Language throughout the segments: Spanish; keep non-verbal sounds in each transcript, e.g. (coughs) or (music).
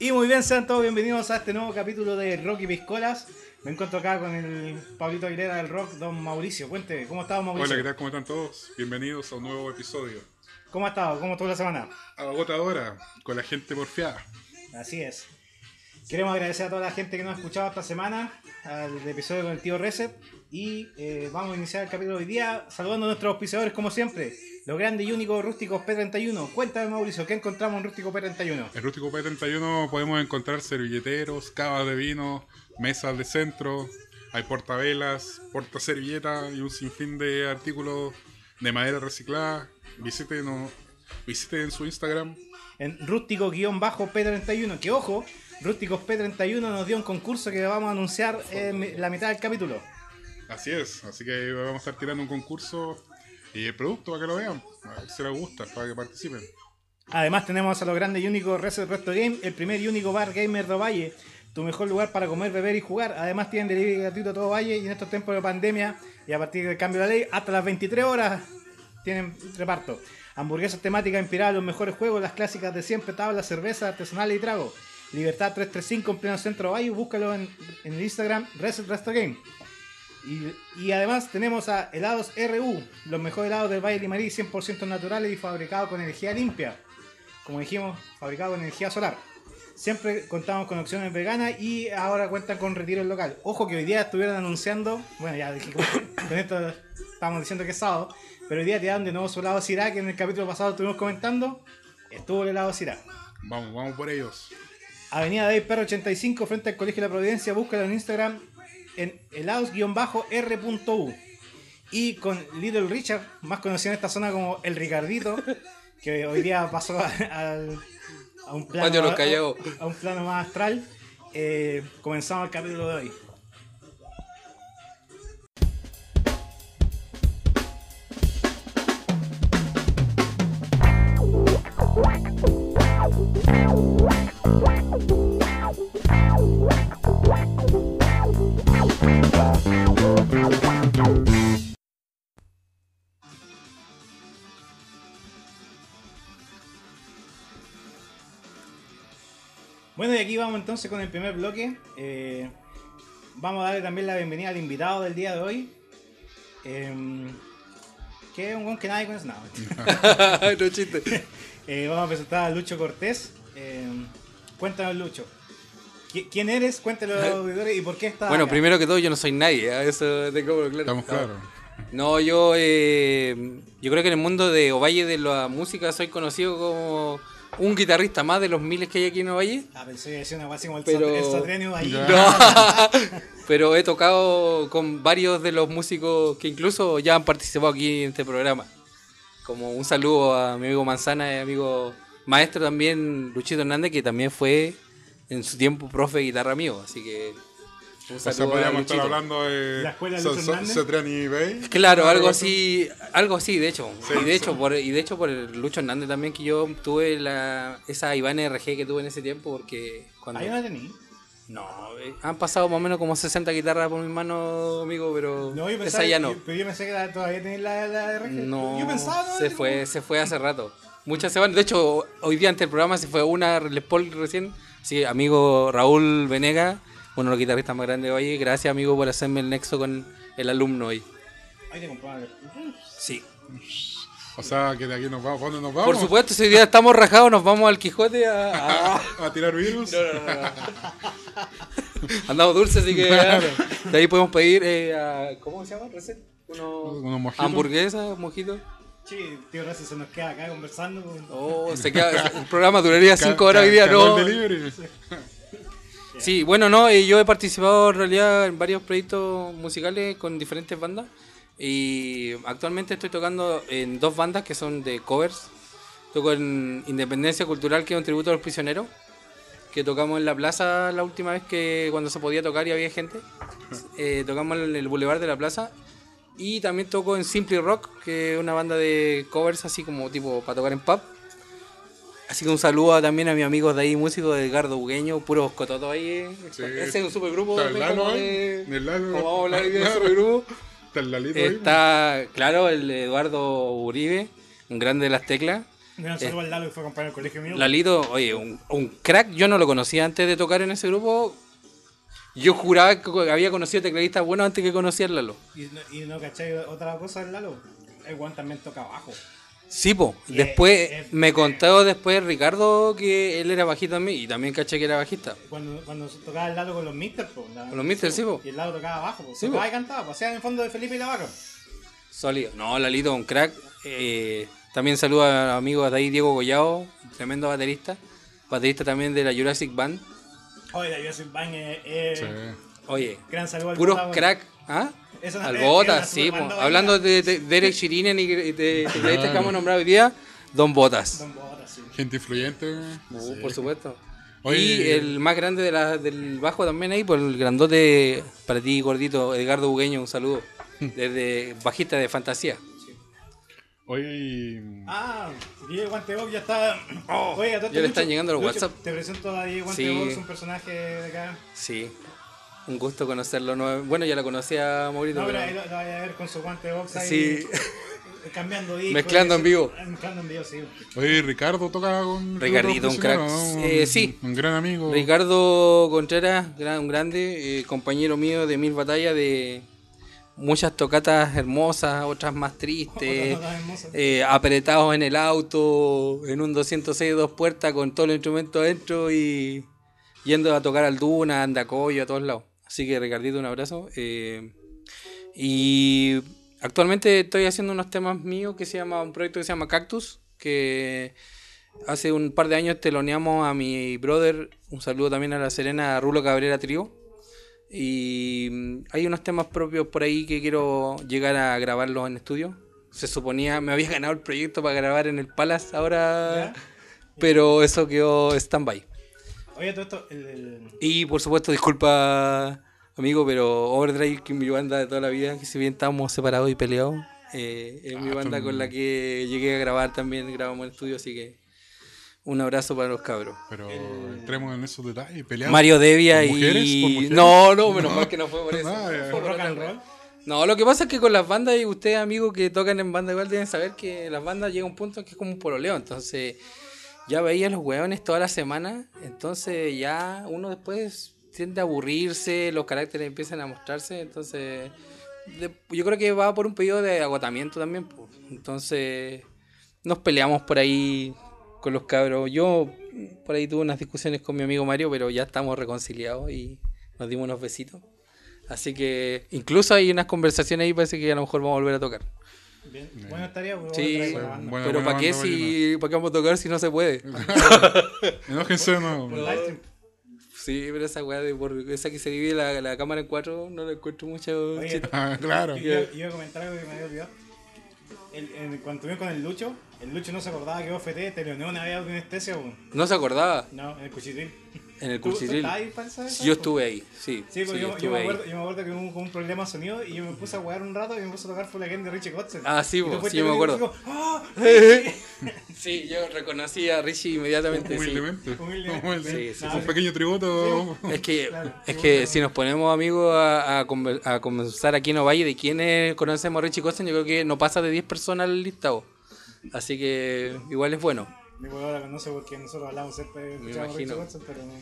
Y muy bien, sean todos bienvenidos a este nuevo capítulo de Rocky Piscolas. Me encuentro acá con el Pablito Aguilera del Rock, don Mauricio. Cuente, ¿cómo estás, Mauricio? Hola, ¿qué tal? ¿Cómo están todos? Bienvenidos a un nuevo episodio. ¿Cómo ha estado? ¿Cómo estuvo la semana? Agotadora, con la gente porfiada. Así es. Queremos agradecer a toda la gente que nos ha escuchado esta semana, al episodio con el tío Reset. Y eh, vamos a iniciar el capítulo de hoy día saludando a nuestros auspiciadores como siempre. Los grandes y únicos rústicos P31. Cuéntame Mauricio, ¿qué encontramos en Rústico P31? En Rústico P31 podemos encontrar servilleteros, cavas de vino, mesas de centro, hay portavelas, portaservilletas y un sinfín de artículos de madera reciclada. Visiten, visiten en su Instagram. En rústico-p31, que ojo, Rústicos P31 nos dio un concurso que vamos a anunciar en la mitad del capítulo. Así es, así que vamos a estar tirando un concurso y el producto para que lo vean, a ver si les gusta, para que participen. Además tenemos a los grandes y únicos Reset Resto Game, el primer y único bar gamer de Valle, tu mejor lugar para comer, beber y jugar. Además tienen delivery gratuito a todo Valle y en estos tiempos de pandemia y a partir del cambio de la ley, hasta las 23 horas tienen reparto. Hamburguesas temáticas inspiradas los mejores juegos, las clásicas de siempre, tablas, cerveza, artesanal y trago. Libertad 335 en pleno centro de Valle, búscalo en, en el Instagram Reset Resto Game. Y, además tenemos a helados RU, los mejores helados del Valle de Limarí, 100% naturales y fabricados con energía limpia. Como dijimos, fabricados con energía solar. Siempre contamos con opciones veganas y ahora cuentan con retiro local. Ojo que hoy día estuvieron anunciando, bueno ya dije, (coughs) con esto estamos diciendo que es sábado, pero hoy día te dan de nuevo su helado Syrah, que en el capítulo pasado estuvimos comentando, estuvo el helado Syrah. Vamos, vamos por ellos. Avenida Day Perro 85 frente al Colegio de la Providencia, búscalo en Instagram en helados-r.u. Y con Little Richard, más conocido en esta zona como el Ricardito, que hoy día pasó a, un, plano, a, un plano más astral, eh, comenzamos el capítulo de hoy. Bueno, y aquí vamos entonces con el primer bloque. Eh, vamos a darle también la bienvenida al invitado del día de hoy. Eh, que es un buen que nadie conoce nada. no (laughs) chiste. (laughs) eh, vamos a presentar a Lucho Cortés. Eh, cuéntanos, Lucho. ¿Quién eres? Cuéntalo a los (laughs) auditores y por qué estás. Bueno, primero que todo, yo no soy nadie, ¿eh? eso tengo claro. Estamos claros. No, yo, eh, yo creo que en el mundo de Ovalle de la música soy conocido como un guitarrista más de los miles que hay aquí en Ovalle. Ah, pensé que decía una así como el, pero... el ahí. No. (laughs) (laughs) pero he tocado con varios de los músicos que incluso ya han participado aquí en este programa. Como un saludo a mi amigo Manzana y amigo maestro también, Luchito Hernández, que también fue en su tiempo profe de guitarra mío, así que o sea, podríamos estar hablando de la escuela de so, so, Bay. Claro, algo así, algo así, de hecho. y de hecho, por, y de hecho por el Lucho Hernández también que yo tuve la esa Iván RG que tuve en ese tiempo porque cuando ¿Ahí no la tení? No, eh, han pasado más o menos como 60 guitarras por mis manos, amigo, pero no, yo pensaba, esa ya no. pero yo pensé que todavía tenéis la, la RG. No, yo pensaba, no, se fue, se fue hace rato. Muchas se van. De hecho, hoy día ante el programa se fue una Les Paul recién. Sí, amigo Raúl Venega, uno de los guitarristas más grandes de Valle. Gracias, amigo, por hacerme el nexo con el alumno hoy. Ahí te compadre. Sí. O sea, que de aquí nos vamos. ¿Dónde nos vamos? Por supuesto, si hoy día estamos rajados, nos vamos al Quijote a, (laughs) a... ¿A tirar virus. No, no, no. (laughs) Andamos dulces, así que claro. de ahí podemos pedir, eh, a, ¿cómo se llama? ¿Recet? Uno, Unos mojitos. Hamburguesas, mojitos. Sí, tío, gracias, se nos queda acá conversando. Oh, se queda, el programa duraría 5 horas hoy día, ¿no? (laughs) Sí, bueno, no, yo he participado en realidad en varios proyectos musicales con diferentes bandas y actualmente estoy tocando en dos bandas que son de covers. Toco en Independencia Cultural, que es un tributo a los prisioneros, que tocamos en la plaza la última vez que cuando se podía tocar y había gente. (laughs) Eh, tocamos en el Boulevard de la Plaza. Y también toco en Simply Rock, que es una banda de covers así como tipo para tocar en pub. Así que un saludo también a mis amigos de ahí, músicos de Edgardo Bugueño, puros cototos ahí. Sí. Ese es un supergrupo. Ahí, de- el como vamos a hablar de Claro. supergrupo. Está el Lalito ahí. Está, claro, el Eduardo Uribe, un grande de las teclas. Un gran saludo al Lalo que fue a comprar el colegio mío. Lalito, oye, un, un crack, yo no lo conocía antes de tocar en ese grupo. Yo juraba que había conocido tecladistas buenos antes que conocía al Lalo. Y, no- y no cachai otra cosa del Lalo. El Juan también toca bajo. Sí, po. Y Después es- es- me contó después Ricardo que él era bajista también y también caché que era bajista. Cuando, cuando tocaba el Lalo con los Misters, po, la- Con los Misters, sí, po. Y el Lalo tocaba bajo, po. Sí, tocaba po. y cantaba, hacían en el fondo de Felipe y la vaca. Sólido. No, Lalito, un crack. Eh, también saludo a amigos de ahí, Diego Goyao, tremendo baterista. Baterista también de la Jurassic Band. Oye, Jurassic Band es, es- Sí. Oye, gran saludo al puros Bota, crack. ¿Ah? Es una- Al Botas, sí. po. Hablando de, de Derek Shirinen y de, de tecladistas que hemos nombrado hoy día, Don Botas. Don Botas, sí. Gente influyente. Uh, sí. Por supuesto. Oye, y el más grande de la- del bajo también ahí, por el grandote para ti, gordito, Edgardo Bugueño, un saludo. (laughs) Desde bajista de fantasía. Oye, y- Ah, Diego Guantebox ya está. A (coughs) Oh, ya le están Lucho, llegando los Lucho, WhatsApp. Te presento a Diego Sí. Guantebox, un personaje de acá. Sí. Un gusto conocerlo. nuevo- Bueno, ya la conocía Maurito. No, pero pero- ahí lo, lo vaya a ver con su guante de box ahí. Sí. (laughs) Cambiando discos. Mezclando en vivo. Mezclando en vivo, sí. oye, Ricardo toca con. Ricardito, un crack. ¿no? Eh, sí. Un gran amigo. Ricardo Contreras, gran- un grande, eh, compañero mío de mil batallas, de muchas tocatas hermosas, otras más tristes, eh, apretados en el auto, en un 206 dos puertas con todos los instrumentos adentro y yendo a tocar al Duna, a Andacoyo, a todos lados. Así que Ricardito, un abrazo. eh, y actualmente estoy haciendo unos temas míos que se llama, un proyecto que se llama Cactus, que hace un par de años teloneamos a mi brother, un saludo también a la Serena Rulo Cabrera Trío. Y mm, hay unos temas propios por ahí que quiero llegar a grabarlos en estudio. Se suponía, me había ganado el proyecto para grabar en el Palace ahora, ¿Ya? pero eso quedó stand-by. Oye, todo esto. El, el- Y por supuesto, disculpa, amigo, pero Overdrive, que es mi banda de toda la vida, que si bien estamos separados y peleados, eh, es mi Ah, banda tú- con la que llegué a grabar también, grabamos en estudio, así que un abrazo para los cabros. Pero entremos en esos detalles. Peleamos. Mario Devia ¿Por mujeres? ¿Por y... mujeres? No, no, menos mal que no fue por eso. Ya. Fue por por rock otra and wea. roll. No, lo que pasa es que con las bandas, y ustedes amigos que tocan en banda igual deben saber que las bandas llega un punto que es como un pololeo, entonces ya veía a los hueones toda la semana, entonces ya uno después tiende a aburrirse, los caracteres empiezan a mostrarse, entonces de- yo creo que va por un periodo de agotamiento también, pues. entonces nos peleamos por ahí con los cabros, yo por ahí tuve unas discusiones con mi amigo Mario, pero ya estamos reconciliados y nos dimos unos besitos. Así que incluso hay unas conversaciones ahí, parece que a lo mejor vamos a volver a tocar. Bien. Bueno, estaría. Sí, Buena- pero ¿para qué si para qué vamos a tocar si no se puede? (laughs) Enójense, no. por live stream. Sí, pero esa weá de por esa que se divide la, la cámara en cuatro no le encuentro mucho Oye. Ah, claro. Yo iba a comentar algo que me había olvidado. El, en- cuando estuvimos con el Lucho, el Lucho no se acordaba que OFT te leoneó una vez a anestesia, weón. No se acordaba No, en el cuchitril. En el ¿Tú- tú cuchitril. estabas ahí para esa vez, Yo estuve ahí, sí. Sí, porque sí, yo, yo estuve me ahí. acuerdo, yo me acuerdo que hubo un problema de sonido y yo me puse a jugar un rato y me puse a tocar Full Again de Richie Kotzen. Ah, sí, fuiste sí, me y acuerdo. digo, ¡Ah! (laughs) Sí, yo reconocí a Richie inmediatamente. Humildemente. Humildemente. Humildemente. Sí, sí, Un sí. pequeño tributo. Es que, Claro, es que si nos ponemos amigos a, a, conver- a conversar aquí en Ovalle de quiénes conocemos a Richie Costen, yo creo que no pasa de 10 personas el listado. Así que igual es bueno. Mi weón la conoce porque nosotros hablamos siempre, Richie imagino. Kotzen, pero no.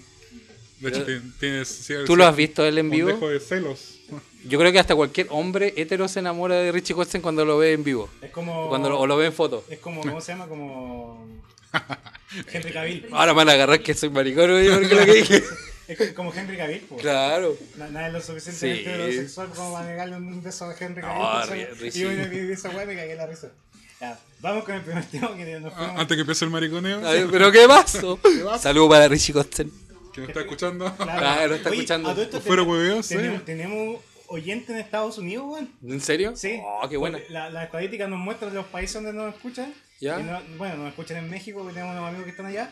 De hecho, tien- tienes. cierto- ¿Tú lo has visto él en Un vivo? dejo de celos. (laughs) Yo creo que hasta cualquier hombre hetero se enamora de Richie Costen cuando lo ve en vivo. Es como. Cuando lo, o lo ve en foto. Es como, ¿cómo se llama? Como. (laughs) Henry Cavill. Ahora me van a agarrar que soy maricón, oye, porque lo que (laughs) dije. Es como Henry Cavill, pues. Claro. Na- Nadie es lo suficientemente Sí. heterosexual como para negarle un beso a Henry No, Cavill. Ri- y yo vi vi esa weá y me cagué la risa. Ya, vamos con el primer (laughs) tema que nos Ah, fuimos. Antes que empiece el mariconeo, Ay, ¿Pero qué pasó? (laughs) Saludos para Richie Costen. que me está escuchando. Claro, está escuchando. a todo esto Fuera tenemos- hueveo, sí. tenemos, tenemos oyente en Estados Unidos, weón. ¿En serio? Sí. Oh, qué buena. Porque La, la estadística nos muestra los países donde nos escuchan. ¿Ya? Y no- bueno, nos escuchan en México, porque tenemos unos amigos que están allá.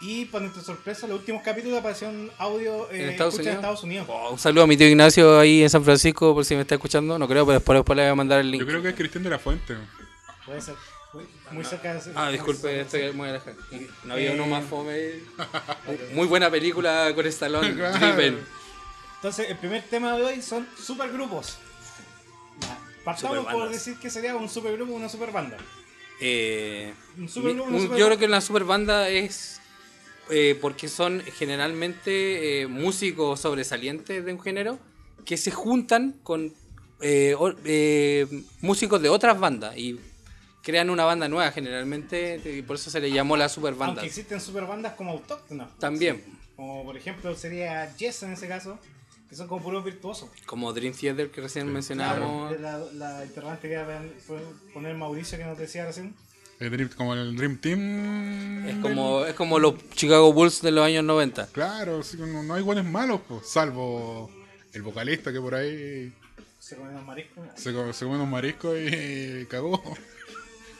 Y para nuestra sorpresa, los últimos capítulos aparecieron audio eh, ¿En Estados escucha en Unidos? Estados Unidos. Oh, un saludo a mi tío Ignacio ahí en San Francisco, por si me está escuchando. No creo, pero después, después le voy a mandar el link. Yo creo que es Cristian de la Fuente. Puede ser. Muy, cerca de Ah, disculpe, estoy muy alejado. No había uno más fome. Muy buena película con Stallone. Driven. Entonces, el primer tema de hoy son supergrupos. Partamos por decir que sería un supergrupo o una superbanda. Eh, Un super- mi- una yo creo que una super banda es eh, porque son generalmente eh, músicos sobresalientes de un género que se juntan con eh, o- eh, músicos de otras bandas y crean una banda nueva generalmente y por eso se le llamó la super banda. Aunque existen super bandas como autóctonas. También, Como por ejemplo sería Yes en ese caso, que son como puros virtuosos. como Dream Theater que recién mencionábamos. Claro, la, la interrogante que fue poner Mauricio que nos decía recién. El Dream- como el Dream Team. Es como, es como los Chicago Bulls de los años 90. Claro, sí, no, no hay buenos malos, pues, salvo el vocalista que por ahí Se comieron mariscos. se, co- se comió unos mariscos y (laughs) cagó.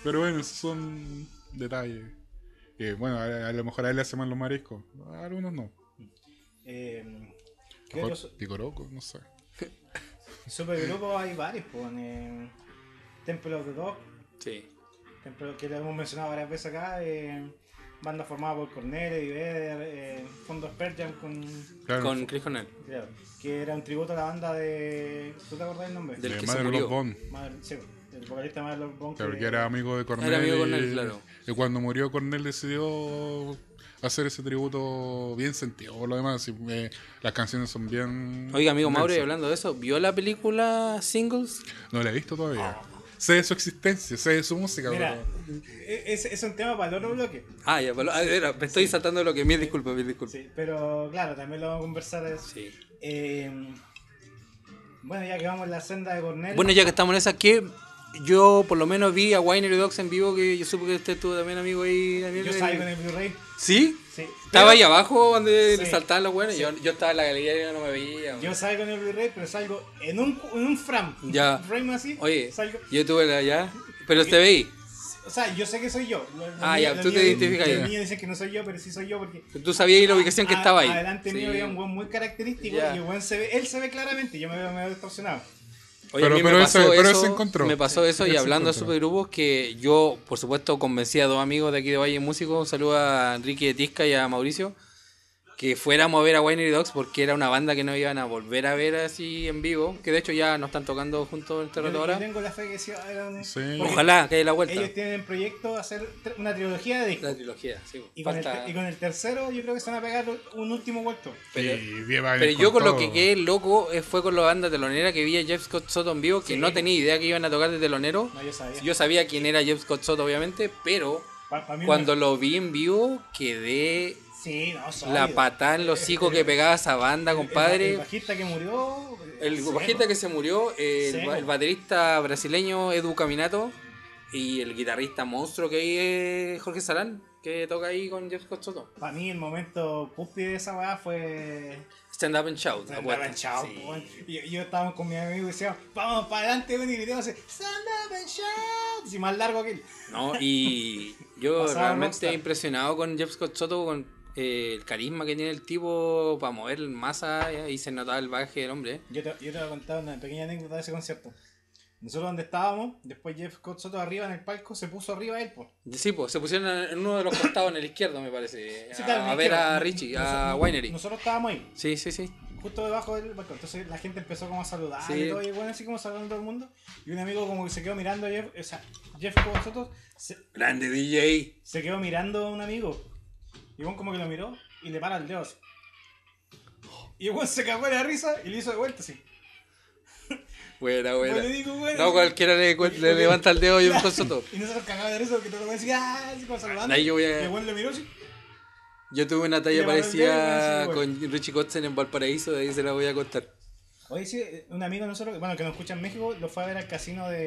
Pero bueno, esos son detalles. Que bueno, a, a lo mejor a él le hacen mal los mariscos, a algunos no. Eh, ¿Qué Mejor otros Picoroco, no sé. (laughs) supergrupos hay varios? Pues, eh, Temple of the Dog, Sí. Temple- que lo hemos mencionado varias veces acá. eh, banda formada por Cornell, Eddie Vedder, eh, Fondo Pearl Jam con, Claro, Con Chris Cornell. claro, que era un tributo a la banda de. ¿Tú te acordás del nombre? Del de que se Mother murió. Love Bone. Madre- sí, el vocalista de Mother Love Bone. Claro, que era amigo de Cornell. amigo de y- Cornell, claro. Y cuando murió Cornell decidió hacer ese tributo bien sentido. Por lo demás, y, eh, las canciones son bien. Oiga, amigo Mauro, y hablando de eso, ¿vio la película Singles? No la he visto todavía. Sé de su existencia, sé de su música, Mira, pero. e- es, es un tema para el otro bloque. Ah, ya, pero- ah, era, me estoy saltando lo que mil disculpas, mil disculpas. Sí, pero claro, también lo vamos a conversar. eso. Sí. Eh, bueno, ya que vamos en la senda de Cornell. Bueno, ya que estamos en esa, que yo por lo menos vi a Winery Dogs en vivo, que yo supe que usted estuvo también, amigo, ahí. Daniel. yo salgo en el Blu-ray. ¿Sí? Sí. Estaba Pero- ahí abajo donde Sí. saltaban los buenos. Sí. Yo, yo estaba en la galería y no me veía. Yo salgo en el Blu-ray, pero salgo en un, en un frame. Ya. Un frame así. Oye, Salgo, yo tuve la ya. Pero te veí. o sea, yo sé que soy yo. Los- Ah, ya, tú te identificas Los niños dicen que no soy yo, pero sí soy yo porque. Tú sabías la ubicación que a- estaba ahí. Adelante Sí. mío había un buen muy característico Ya. y el buen se ve, él se ve claramente, yo me veo medio distorsionado. Oye, Pero- a mí pero me pasó pero eso, ese encontró. Me pasó eso y hablando de supergrupos que yo, por supuesto, convencí a dos amigos de aquí de Valle Músico, un saludo a Enrique Tisca y a Mauricio, que fuéramos a ver a Winery Dogs porque era una banda que no iban a volver a ver así en vivo, que de hecho ya no están tocando juntos en este rato ahora. tengo la fe que sí Sí. Ojalá que haya la vuelta. Ellos tienen proyecto hacer una trilogía de discos. La trilogía, sí. Y con, el, falta- te- y con el tercero yo creo que se van a pegar un último vuelto. Pero- y bien, va Pero yo con lo que quedé loco fue con la banda telonera que vi a Jeff Scott Soto en vivo, que Sí. no tenía idea que iban a tocar de telonero. No, yo sabía. Yo sabía quién era Jeff Scott Soto, obviamente, pero Pa- pa' mí cuando me- lo vi en vivo quedé Sí, no, la patada en los hocico que pegaba esa banda, El- El, compadre. bajista que murió. El bajista que se murió, eh, el, el baterista brasileño Edu Caminato y el guitarrista monstruo que hay es Jorge Salán, que toca ahí con Jeff Scott Soto. Para mí el momento cúspide de esa weá fue. Stand Up and Shout. Stand. Up and Shout, Sí. yo estaba con mi amigo y decíamos, vamos para adelante, weón, y gritamos Stand Up and Shout. Más largo que él. No, y (laughs) yo realmente impresionado con Jeff Scott Soto, con eh, el carisma que tiene el tipo para mover masa eh, y se notaba el baje del hombre. Yo te, yo te voy a contar una pequeña anécdota de ese concierto. Nosotros donde estábamos, después Jeff Scott Soto arriba en el palco, se puso arriba él, pues. Sí, pues se pusieron en uno de los costados en el izquierdo, me parece. Sí, a, claro, ver a Richie, a Winery. Nosotros estábamos ahí. Sí, sí, sí. justo debajo del balcón. Entonces la gente empezó como a saludar Sí. y todo, y bueno, así como saludando a todo el mundo. Y un amigo como que se quedó mirando a Jeff, o sea, Jeff nosotros, se, Grande DJ. se quedó mirando a un amigo. Y bueno, como que lo miró y le para el dedo así. Y bueno, se cagó de la risa y le hizo de vuelta así. (laughs) Buena, buena. le digo, bueno. No, cualquiera le, levanta el dedo y un Soto. (laughs) Y nosotros cagados de risa porque todo lo decía, ah, así como saludando. Ahí yo voy Y a- güey le miró así. Yo tuve una talla dedo parecida con Richie Kotzen en Valparaíso, de ahí se la voy a contar. Oye, sí, un amigo de nosotros, bueno, que nos escucha en México, lo fue a ver al casino de,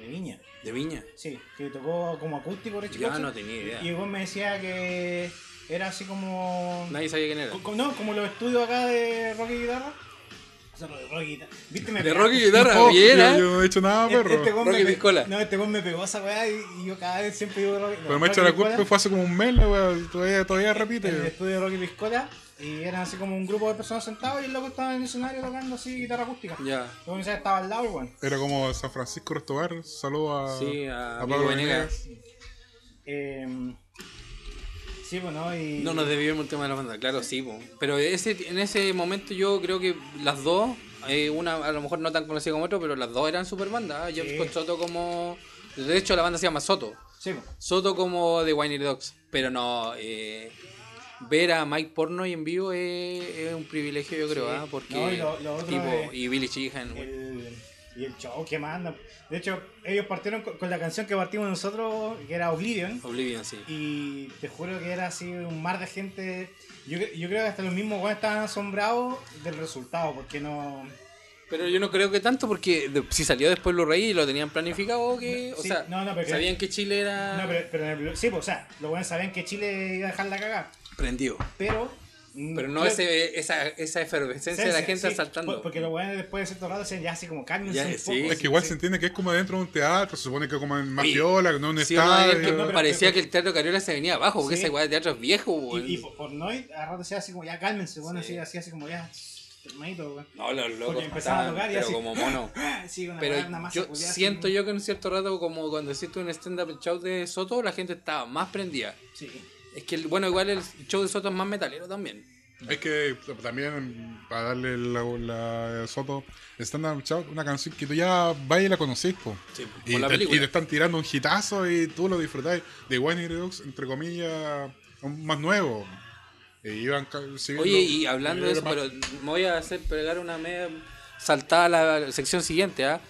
de Viña. ¿De Viña? Sí, que tocó como acústico, Richie Ya Kotzen. no tenía idea. Y güey me decía que era así como. Nadie sabía quién era. co- no, como los estudios acá de rock y guitarra. O sea, de rock y guitarra. ¿Viste? Me De rock y guitarra, bien, ¿eh? yo no he hecho nada, Este- perro. Este Rock me y pe- piscola. No, este güey me pegó esa weá y, y yo cada vez siempre digo rock Pero me echa y la culpa fue hace como un mes, la wea. Todavía, todavía En el repite. estudio de rock y piscola. Y eran así como un grupo de personas sentados y el loco estaba en el escenario tocando así guitarra acústica. Ya. Luego me estaba al lado igual. Era como San Francisco Restobar. Saludo a, Sí, a Pablo Amigo Venegas. Eh, sí, y. No nos debíamos el tema de la banda, claro, sí, po. pero ese, en ese momento yo creo que las dos, eh, una a lo mejor no tan conocida como otra, pero las dos eran super bandas. Jeff Sí. Scott Soto como... De hecho la banda se llama Soto. Sí, po. Soto como de Whiny Dogs. Pero no, eh, ver a Mike Pornoy en vivo es, es un privilegio, yo creo, Sí. ¿ah? Porque. No, y lo- lo otro tipo, es- y Billy Sheehan. El, y el show que mandan. De hecho, ellos partieron con, con la canción que partimos nosotros, que era Oblivion. Oblivion, sí. Y te juro que era así un mar de gente. Yo, yo creo que hasta los mismos weones estaban asombrados del resultado, porque no. Pero yo no creo que tanto porque de- si salió después Blu-ray y lo tenían planificado que, o Sí, sea, no, no, pero- sabían que Chile era No, pero, pero en el- sí, pues, o sea, los buenos sabían que Chile iba a dejar la cagada, prendido. pero. Mm, Pero no ese, esa, esa efervescencia de la gente sí, saltando. por- Porque los buenos después de cierto rato decían ya así como cálmense Ya, un sí. poco. Es que igual sí. se entiende que es como dentro de un teatro, se supone que como en Mafiola, no en un Sí, estadio. es que no, pero- parecía pero- que el teatro Cariola se venía abajo, porque Sí. ese igual de teatro es viejo, weón. Y, y por, por no ir, a rato decía así como ya cálmense, bueno, Sí. así, así, así como ya, hermanito. No, los locos Porque empezaban a tocar y pero así- como (laughs) mono. Sí, una Pero una masa yo culiada así, siento como- yo que en un cierto rato, como cuando hiciste un stand-up show de Soto, la gente estaba más prendida. Sí. Es que, bueno, igual el show de Soto es más metalero también. Es que también, para darle la, la Soto, Stand Up una canción que tú ya vas y la conocís, po. Sí, Y, por la te, película. y te están tirando un hitazo y tú lo disfrutás. De One Dogs, entre comillas, más nuevo. Iban Oye, y hablando de eso, más- pero me voy a hacer pegar una media saltada a la sección siguiente, ¿ah?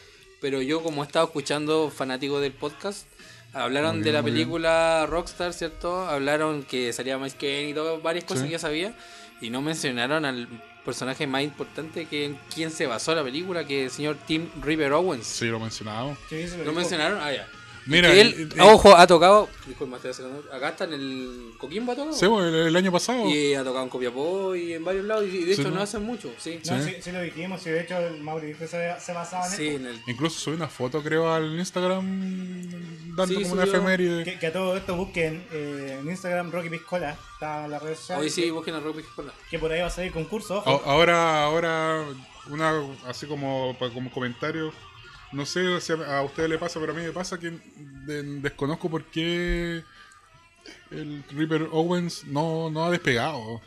Pero yo, como he estado escuchando fanáticos del podcast, hablaron de la bien. película Rockstar, ¿cierto? Hablaron que salía Miles Kane y todo, varias cosas Sí. que ya sabía, y no mencionaron al personaje más importante que en quien se basó la película, que es el señor Tim River Owens. Sí, lo sí, ¿Lo mencionaron? Ah, ya. Mira, Que él, y- ojo, ha tocado. Acá está en el Coquimbo, ha tocado. Sí, po, el, el año pasado. Y ha tocado en Copiapó y en varios lados. Y de hecho, Sí, no ¿no? hace mucho, sí. No, Sí. sí, lo dijimos, y de hecho el Mauri dijo que se, se basaba en Sí, esto. en el. Incluso subí una foto, creo, al Instagram dando Sí, como una efeméride. Que, que a todo esto busquen eh, en Instagram Rocky Piscola, está en las redes sociales. Hoy sí, que, busquen a Rock Escuela. que por ahí va a salir concurso, ojo. Ahora, ahora, una así como, como comentario, no sé si a a ustedes le pasa, pero a mí me pasa que de- desconozco por qué el Reaper Owens no, no ha despegado.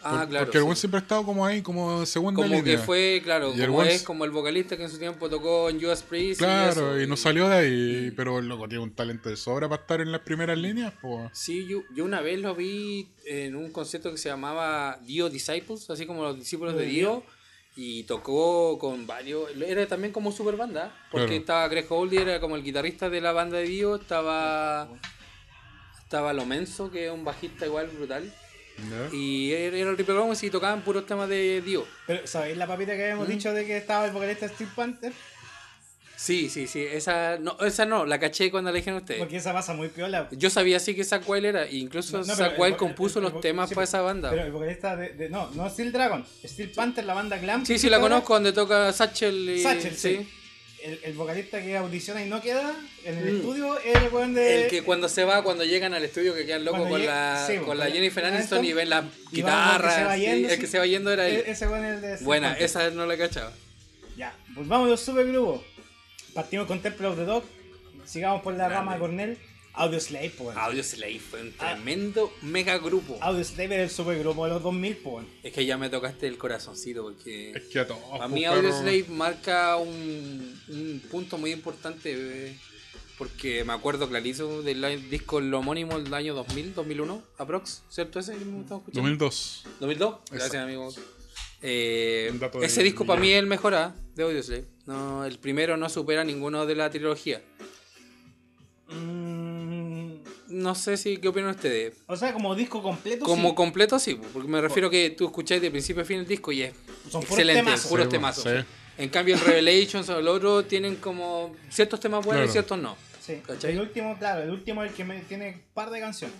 Ah, Por- claro. Porque el sí. buen siempre ha estado como ahí, como segunda Como línea. que fue, claro, Y como buen- es como el vocalista que en su tiempo tocó en Judas Priest. Claro, eso, y no salió de ahí, pero loco tiene un talento de sobra para estar en las primeras líneas, pues. Sí, yo, yo una vez lo vi en un concierto que se llamaba Dio Disciples, así como los discípulos de De Dio, y tocó con varios. Era también como super banda, porque Claro. estaba Greg Holdy, era como el guitarrista de la banda de Dio, estaba. Estaba Lomenzo, que es un bajista igual brutal, y era el Ripper Owens y tocaban puros temas de Dio. Pero, ¿sabéis la papita que habíamos ¿Mm? dicho de que estaba el vocalista Steve Panther? Sí, sí, sí, esa no, esa no, la caché cuando la dijeron ustedes. Porque esa pasa muy piola. Yo sabía sí que Zack Wild era, e incluso No, no, Zack Wild compuso el- el los temas sí, para esa banda. Pero el vocalista de, de- No, no Steel Dragon. Steel Panther, la banda Glam. Sí, sí, la conozco donde toca Satchel y... Satchel, sí. El, el vocalista que audiciona y no queda en el Mm. estudio es el weón de. El que cuando se va, cuando llegan al estudio que quedan locos con la, sí, con la Jennifer Aniston y ven las el guitarras. sí, el que se va yendo era e- él. Ese weón es el de. Buena, esa no la cachaba. Ya, pues vamos a los supergrupos. Partimos con Temple of the Dog. Sigamos por la Grande. rama de Cornell. Audio Slave, pues. Audio Slave fue un Ah. tremendo mega grupo. Audio Slave era el supergrupo de los 2000, pues. Es que ya me tocaste el corazoncito porque... Es que a todos. A pues, mí Audio perro. Slave marca un, un punto muy importante eh, porque me acuerdo clarito del disco el homónimo del año 2000, 2001, aprox, ¿cierto ese que me estamos escuchando? 2002. 2002, gracias Exacto. amigo. Eh, ese disco para mí es el mejor ¿ah? De Audioslave. No, el primero no supera ninguno de la trilogía. Mm, No sé si qué opinan ustedes. o sea, como disco completo. Como sí. completo sí, porque me refiero que tú escucháis de principio a fin el disco y es Son puros excelente, temazos. puros Sí, temazos. sí. En cambio el Revelations o el otro tienen como ciertos temas buenos y ciertos no. Sí. ¿Cachai? El último, claro, el último es el que me, tiene un par de canciones.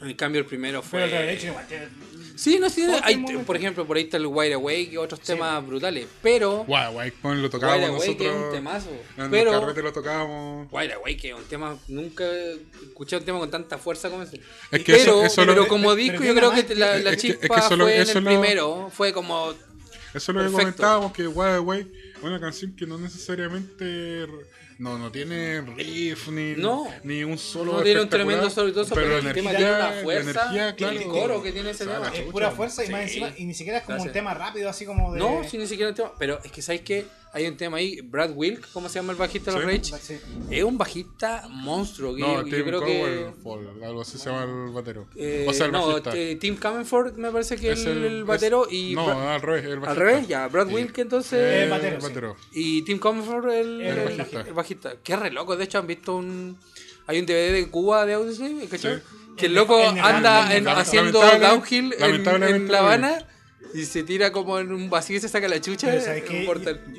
En cambio el primero Pero el fue... Revelation igual tiene- Sí, no, sí, Todo hay- por ejemplo, por ahí está el Wide Awake y otros Sí. temas brutales, pero... Guay, con lo Wide tocábamos Awake nosotros. es un temazo, En pero... los lo tocábamos. Wide Awake es un tema, nunca he escuchado un tema con tanta fuerza como ese. Es que pero, eso- eso pero lo- como disco yo creo que la, es la que- es que chispa eso fue en el lo- primero, fue como... Eso es lo que comentábamos, que Wild Away es una canción que no necesariamente re- no, no tiene riff ni, No. ni un solo. No tiene un tremendo todo eso, pero, el energía, tema tiene una la fuerza. energía, claro. el coro que tiene ese tema. Es pura fuerza y más Sí. encima, y ni siquiera es como un tema rápido, así como de. No, sin ni siquiera el tema. Pero es que, ¿sabéis qué? Hay un tema ahí, Brad Wilk, ¿cómo se llama el bajista de los Sí. Rage? Sí. Es un bajista monstruo. que No, yo, yo Tim creo que. Cowell, algo así se llama el batero. eh, o sea, el no, bajista. eh, Tim Cameron me parece que es Es el, el es- batero y. No, Bra- al revés, el bajista. al revés, ya. Brad Sí. Wilk entonces. Eh, El batero, sí. batero. Y Tim Comfort, el, El el- bajista. el bajista. Qué re loco. De hecho, han visto un. Hay un DVD de Cuba de Audioslave, ¿cachai? Sí. Que el El loco el anda en- haciendo downhill en, en La. Habana y se tira como en un vacío y se saca la chucha. Pero ¿sabes es qué? Yo,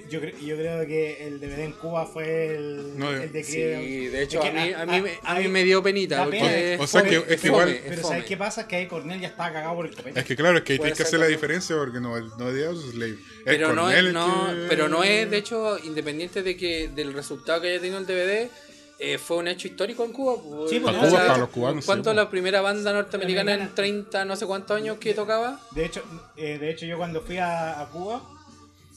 yo cre- yo creo que el DVD en Cuba fue el, No, el de Sí, que- de hecho, es a mí, a, mí, me- a mí me dio penita. da Porque pena. es O sea fome, que es que igual- es Pero. ¿sabes qué pasa? Que ahí Cornell ya estaba cagado por el copete. Es que claro, es que ahí tienes que hacer la diferencia porque no, no es de. Es pero no, es, no, que- pero no es, de hecho, independiente de que del resultado que haya tenido el DVD, eh, fue un hecho histórico en Cuba. pues, Sí, pues, o Cuba, sea, para los cubanos, ¿Cuánto sí, la primera banda norteamericana en Americana. 30, no sé cuántos años que tocaba? De hecho, eh, de hecho yo cuando fui a, a Cuba,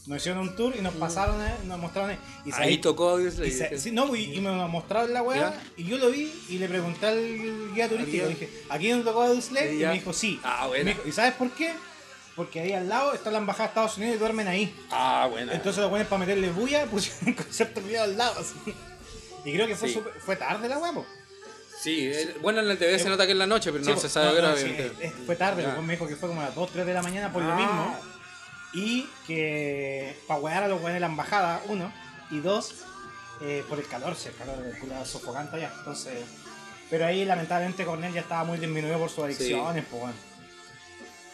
nos hicieron un tour y nos pasaron, eh, nos mostraron. eh, y Mm. Ahí tocó. Y, se- sí, no, y, y me mostraron la weá, y yo lo vi y le pregunté al guía turístico, dije, ¿aquí no tocó Audioslave? Sí, Y ya. me dijo, sí. Ah, Y buena. me dijo, ¿Y sabes por qué? Porque ahí al lado está la embajada de Estados Unidos y duermen ahí. Ah, bueno. Entonces los buenos para meterle bulla (laughs) pusieron un concierto mío al lado. así. Y creo que fue, Sí. fue tarde la po. Sí, eh, bueno, en el TV se nota que es la noche, pero Sí, no se sabe No, sí, fue tarde, Ya. después me dijo que fue como a las 2, 3 de la mañana por lo Ah. mismo. Y que para wear a los weones de la embajada, uno. Y dos, eh, por el calor, si el calor es culo sofocante allá. Entonces. Pero ahí lamentablemente Cornell ya estaba muy disminuido por sus adicciones, pues bueno.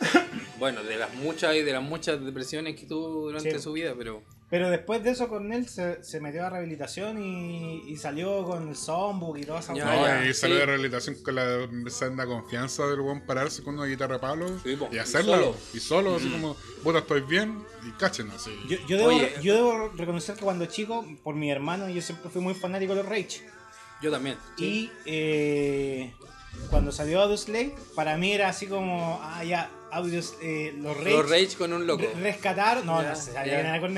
(coughs) Bueno, de las muchas y de las muchas depresiones que tuvo durante su vida, pero. Pero después de eso Cornell se, se metió a rehabilitación y, y salió con el Songbook y toda esa. No, y salió sí. de rehabilitación con la senda confianza del buen pararse con una guitarra de palo Sí, po, y y hacerla. solo. Y solo, así como, puta, estoy bien y cachen así. Yo, yo, debo, Oye. yo debo reconocer que cuando chico, por mi hermano, yo siempre fui muy fanático de los Rage. Yo también. Y eh, cuando salió Audioslave, para mí era así como, ah, ya, Audios, eh, los Rage, Los Rage con un loco. re- rescataron, no, Ya, no se sabía ya. que nada con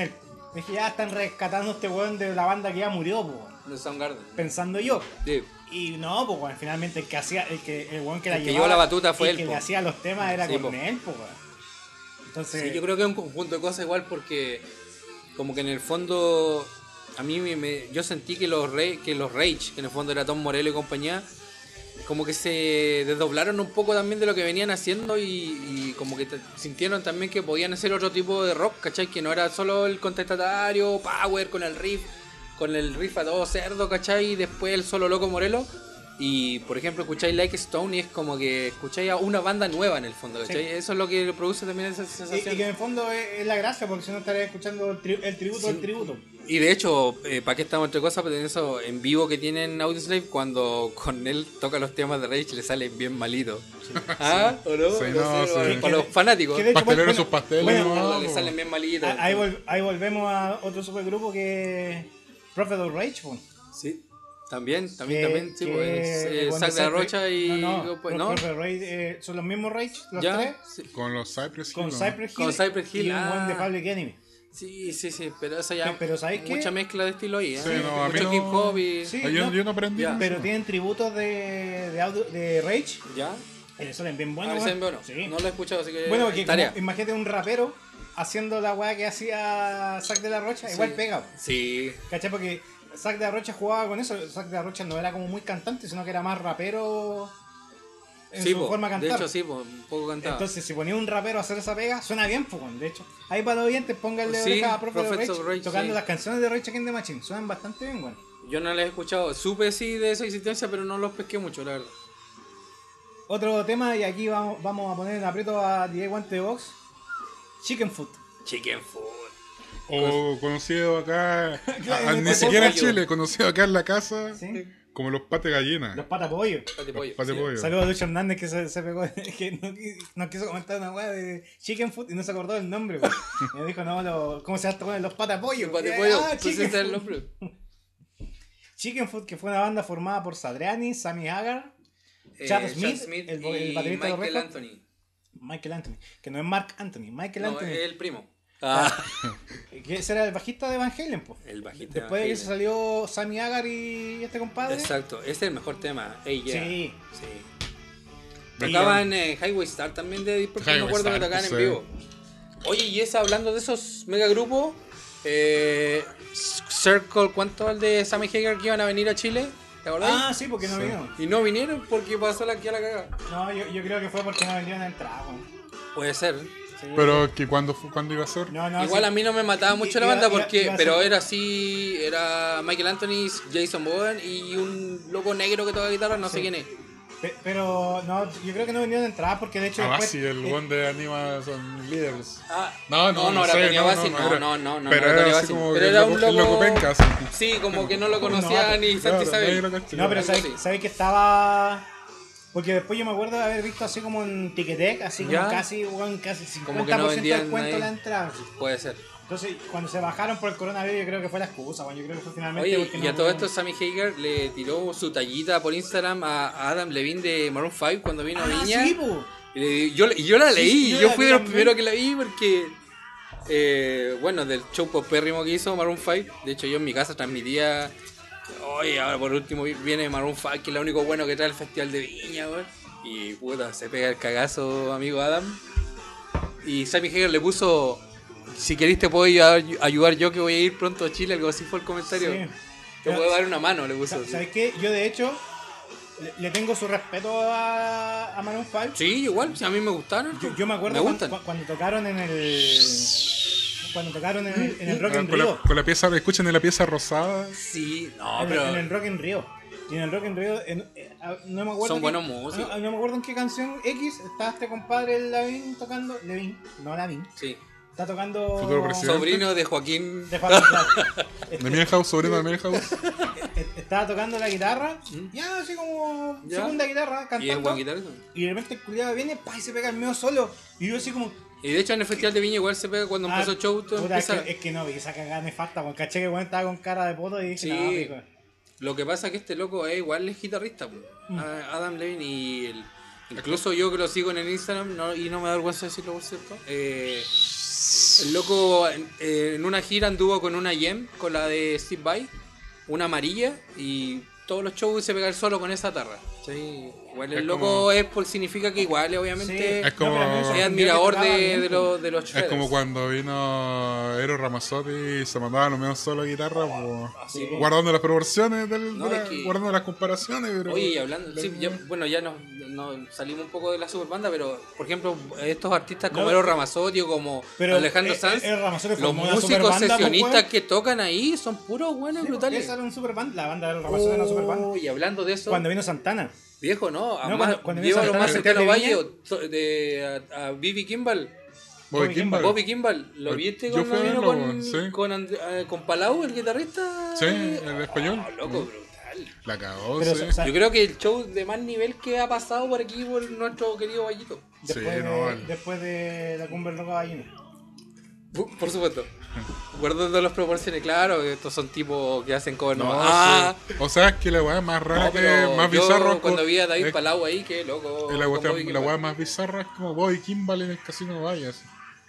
él. Dije, ya están rescatando a este weón de la banda que ya murió, po, De Soundgarden. pensando yo. Sí. Y no, pues bueno, finalmente el que hacía, el que el weón que la El que llevaba, llevó la batuta fue el él, que po. le hacía los temas era Sí, po. Pues weón. Entonces, Sí, yo creo que es un conjunto de cosas igual porque como que en el fondo a mí me, me- yo sentí que los Re- que los Rage, que en el fondo era Tom Morello y compañía, como que se desdoblaron un poco también de lo que venían haciendo y, como que sintieron también que podían hacer otro tipo de rock, ¿cachai? Que no era solo el contestatario, power con el riff, con el riff a todo cerdo, ¿cachai? Y después el solo loco Morelo. Y por ejemplo, escucháis Like Stone y es como que escucháis a una banda nueva en el fondo, ¿cachai? Sí. Eso es lo que produce también esa sensación. y que en el fondo es, es la gracia, porque si no estaría escuchando el, tri- el tributo Sí. del tributo. Y de hecho, ¿para qué estamos entre cosas? Pero en eso, en vivo que tienen Audioslave, cuando con él toca los temas de Rage, le salen bien malitos. (laughs) ¿Ah? ¿O no? Sí, No no, sé, sí. para- para los fanáticos. Que de hecho, Pastelero bueno, sus pasteles, bueno, ¿no? le salen bien malitos. Ah, Ahí, vol- ahí volvemos a otro supergrupo que es Prophet of Rage, pues. Sí. También, también, Que- también. Sí, que pues, eh, Zack de la Rocha y. No, no, pues, ¿no? Eh, son los mismos Rage, los ¿Ya? tres, Sí. Con los Cypress con Hill, ¿no? Cypress Hill, Con Cypress Hill, y un buen de ah. Public Enemy. sí, sí, sí, pero eso ya. Pero- ¿sabes qué? Mucha mezcla de estilo ahí, ¿eh? Sí, no, a mí Mucho no- hip hop y. Sí. Ah, yo, no. yo no aprendí. Ya. Pero tienen tributos de, de, audio- de Rage, ¿Ya? y suelen bien A buenos. ver, weón. bueno, Sí. no lo he escuchado, así que. Bueno, porque tarea. como- imagínate un rapero haciendo la weá que hacía Zack de la Rocha, igual pega. Sí, ¿Cachai? Porque Zack de la Rocha jugaba con eso. Zack de la Rocha no era como muy cantante, sino que era más rapero en sí, su po, forma de de hecho sí, po, un poco cantado. Entonces, si ponía un rapero a hacer esa pega, suena bien, pues, weón. de hecho. Ahí para los oyentes, pónganle Sí, oreja a of Prophets Rage, Rage, tocando sí. las canciones de Rage Against the Machine. Suenan bastante bien, weón. Yo no les he escuchado, supe sí de esa existencia, pero no los pesqué mucho, la verdad. Otro tema, y aquí vamos, vamos a poner en aprieto a DJ Guante de Box. Chicken Food. Chicken food. O conocido acá, (laughs) a- ni siquiera en. Chile, conocido acá en la casa ¿sí? como los pates gallinas. Los patapollos. Pate pollo. Pate sí. pollo. Saludos a Lucho Hernández que se, se pegó, (laughs) que no, qui- no quiso comentar una weá de Chicken Food y no se acordó del nombre. Y (laughs) me dijo, no, lo- ¿cómo se llama? Los patapollos. Pate Y, pollo, ah, Chicken el Food. nombre. Chicken Food, que fue una banda formada por Sadriani, Sammy Hagar, Chad Smith, el el baterista de los Michael. Anthony. Michael Anthony, que no es Mark Anthony, Michael No, Anthony. es el primo. Ah, (laughs) Que ese era el bajista de Van Halen, po. el bajista. Después de que Halen. se salió Sammy Hagar y este compadre. Exacto, ese es el mejor tema. Hey, yeah. Sí. Sí. Tocaban en Highway Star también de Deep Purple, no me Highway acuerdo que Star, tocaban sí. en vivo. Oye, y esa hablando de esos megagrupos, eh, Circle, ¿cuánto el de Sammy Hagar que iban a venir a Chile? ¿Te acordás? Ah, sí, porque no Sí. vino. Y no vinieron porque pasó la que a la cagada. No, yo, yo creo que fue porque no vendieron entrada, weón. Puede ser. Sí. Pero que cuando, cuando iba a ser. No, no, Igual sí. a mí no me mataba mucho la banda porque, pero era así, era Michael Anthony, Jason Bourne y un loco negro que toca guitarra, no sé quién es. Pe- Pero no, yo creo que no vendieron entrada porque de hecho. Ah, después- sí, el eh, buen de Anima son líderes. Ah, No, no, no, no era no, Bassi, no, no, era- no, no, no, pero no era así Bassi. como Pero era un loco. loco penca, así. Sí, como que no lo (laughs) conocía ni Santi cacho. No, pero sabéis que estaba. Porque después yo me acuerdo de haber visto así como en Ticketek, así como Ya. casi, weón, casi 50% Como que no del vendían cuento de la entrada. Puede ser. Entonces, cuando se bajaron por el coronavirus, yo creo que fue la excusa, weón. Yo creo que fue finalmente. Oye, porque y no a todo esto Sammy Hagar le tiró su tallita por Instagram a Adam Levine de Maroon 5 cuando vino a Ah, Viña. sí, po. Y, yo, y yo la leí, sí, yo yo la fui de los primeros que la vi porque, eh, bueno, del show popérrimo que hizo Maroon 5, de hecho yo en mi casa transmitía, oye, ahora por último viene Maroon 5, que es lo único bueno que trae el Festival de Viña, weón. Y puta, se pega el cagazo, amigo Adam. Y Sammy Hagar le puso, si queréis te puedo ayudar, ayudar yo que voy a ir pronto a Chile, algo así fue el comentario. Sí. Te puedo dar una mano, le puso. Sa- ¿Sabes qué? Yo, de hecho, le, le tengo su respeto a, a Maroon 5. Sí, igual, a mí me gustaron. Yo, yo me acuerdo Me cuando tocaron en el. Cuando tocaron en el, en el Rock Ah, in con, la, Rio. con la pieza, escuchen de la pieza rosada. Sí, no, en, pero... el, en el Rock in Rio. Y en el Rock in Rio, en- eh, ah, no me acuerdo. Son buenos músicos. No, no me acuerdo en qué canción X estaba este compadre Lavín tocando. Levin, no Lavín. Sí. Está tocando. Sobrino de Joaquín. De Juan Claro. (laughs) De Milhouse, sobrino de Milhouse. (laughs) Eh, Estaba tocando la guitarra, ya así como ¿Mm? Ya. segunda guitarra, Y es cantando. buen guitarrista. Y de repente el culiado viene pa, y se pega el medio solo. Y yo así como. Y de hecho en el Festival de Viña igual se pega cuando ah, empezó el show. todo puta, es, que, es que no, vi esa cagada nefasta, porque caché que bueno estaba con cara de poto y dije, Sí. no, pico. Lo que pasa es que este loco es igual es guitarrista. Mm. Adam Levine y el- incluso yo que lo sigo en el Instagram no- y no me da vergüenza decirlo por cierto. eh, el loco en, eh, en una gira anduvo con una Yem, con la de Steve Vai, una amarilla y todos los shows se pega el solo con esa tarra. Sí, igual el Es loco como- es por significa que igual obviamente Es como- Es admirador de, de, los de los Es como cuando vino Eero Ramazzotti y se mandaba los mismos solo guitarra, pues, guardando las proporciones, del, No, de la- es que- guardando las comparaciones. Pero, Oye, y hablando, sí, ya- bueno, ya nos, nos salimos un poco de la superbanda, pero por ejemplo, estos artistas como No, Eros Ramazzotti o como Pero Alejandro eh, Sanz, eh, Ramazzotti los músicos superbanda, pues, sesionistas que tocan ahí son puros buenos brutales. Esa era un super band, la banda del Ramazzotti era una super banda. Oh, y hablando de eso, Cuando vino Santana. Viejo, ¿no? A No, más, cuando- cuando vino lleva lo Santana más cercano a Festival de Valle, de, a, a Bibi Kimball. Bobby Kimball. Bobby Kimball, ¿lo Yo viste cuando vino con, sí. con, And- eh, con Palau, el guitarrista? Sí, el español. Oh, loco, brutal. La cagó, Pero, sí. o sea, Yo creo que el show de más nivel que ha pasado por aquí por nuestro querido Vallito. después, Sí, de, no, vale. después de la cumbre del Ballino. Por por supuesto. Guardando las proporciones, claro, estos son tipos que hacen cover No. Ah, sí. O sea, es que la weá más rara no, que más yo bizarra. cuando vi a David es- Palau ahí, que loco. la, weá más bizarra es como Bobby Kimball en el casino Vallas.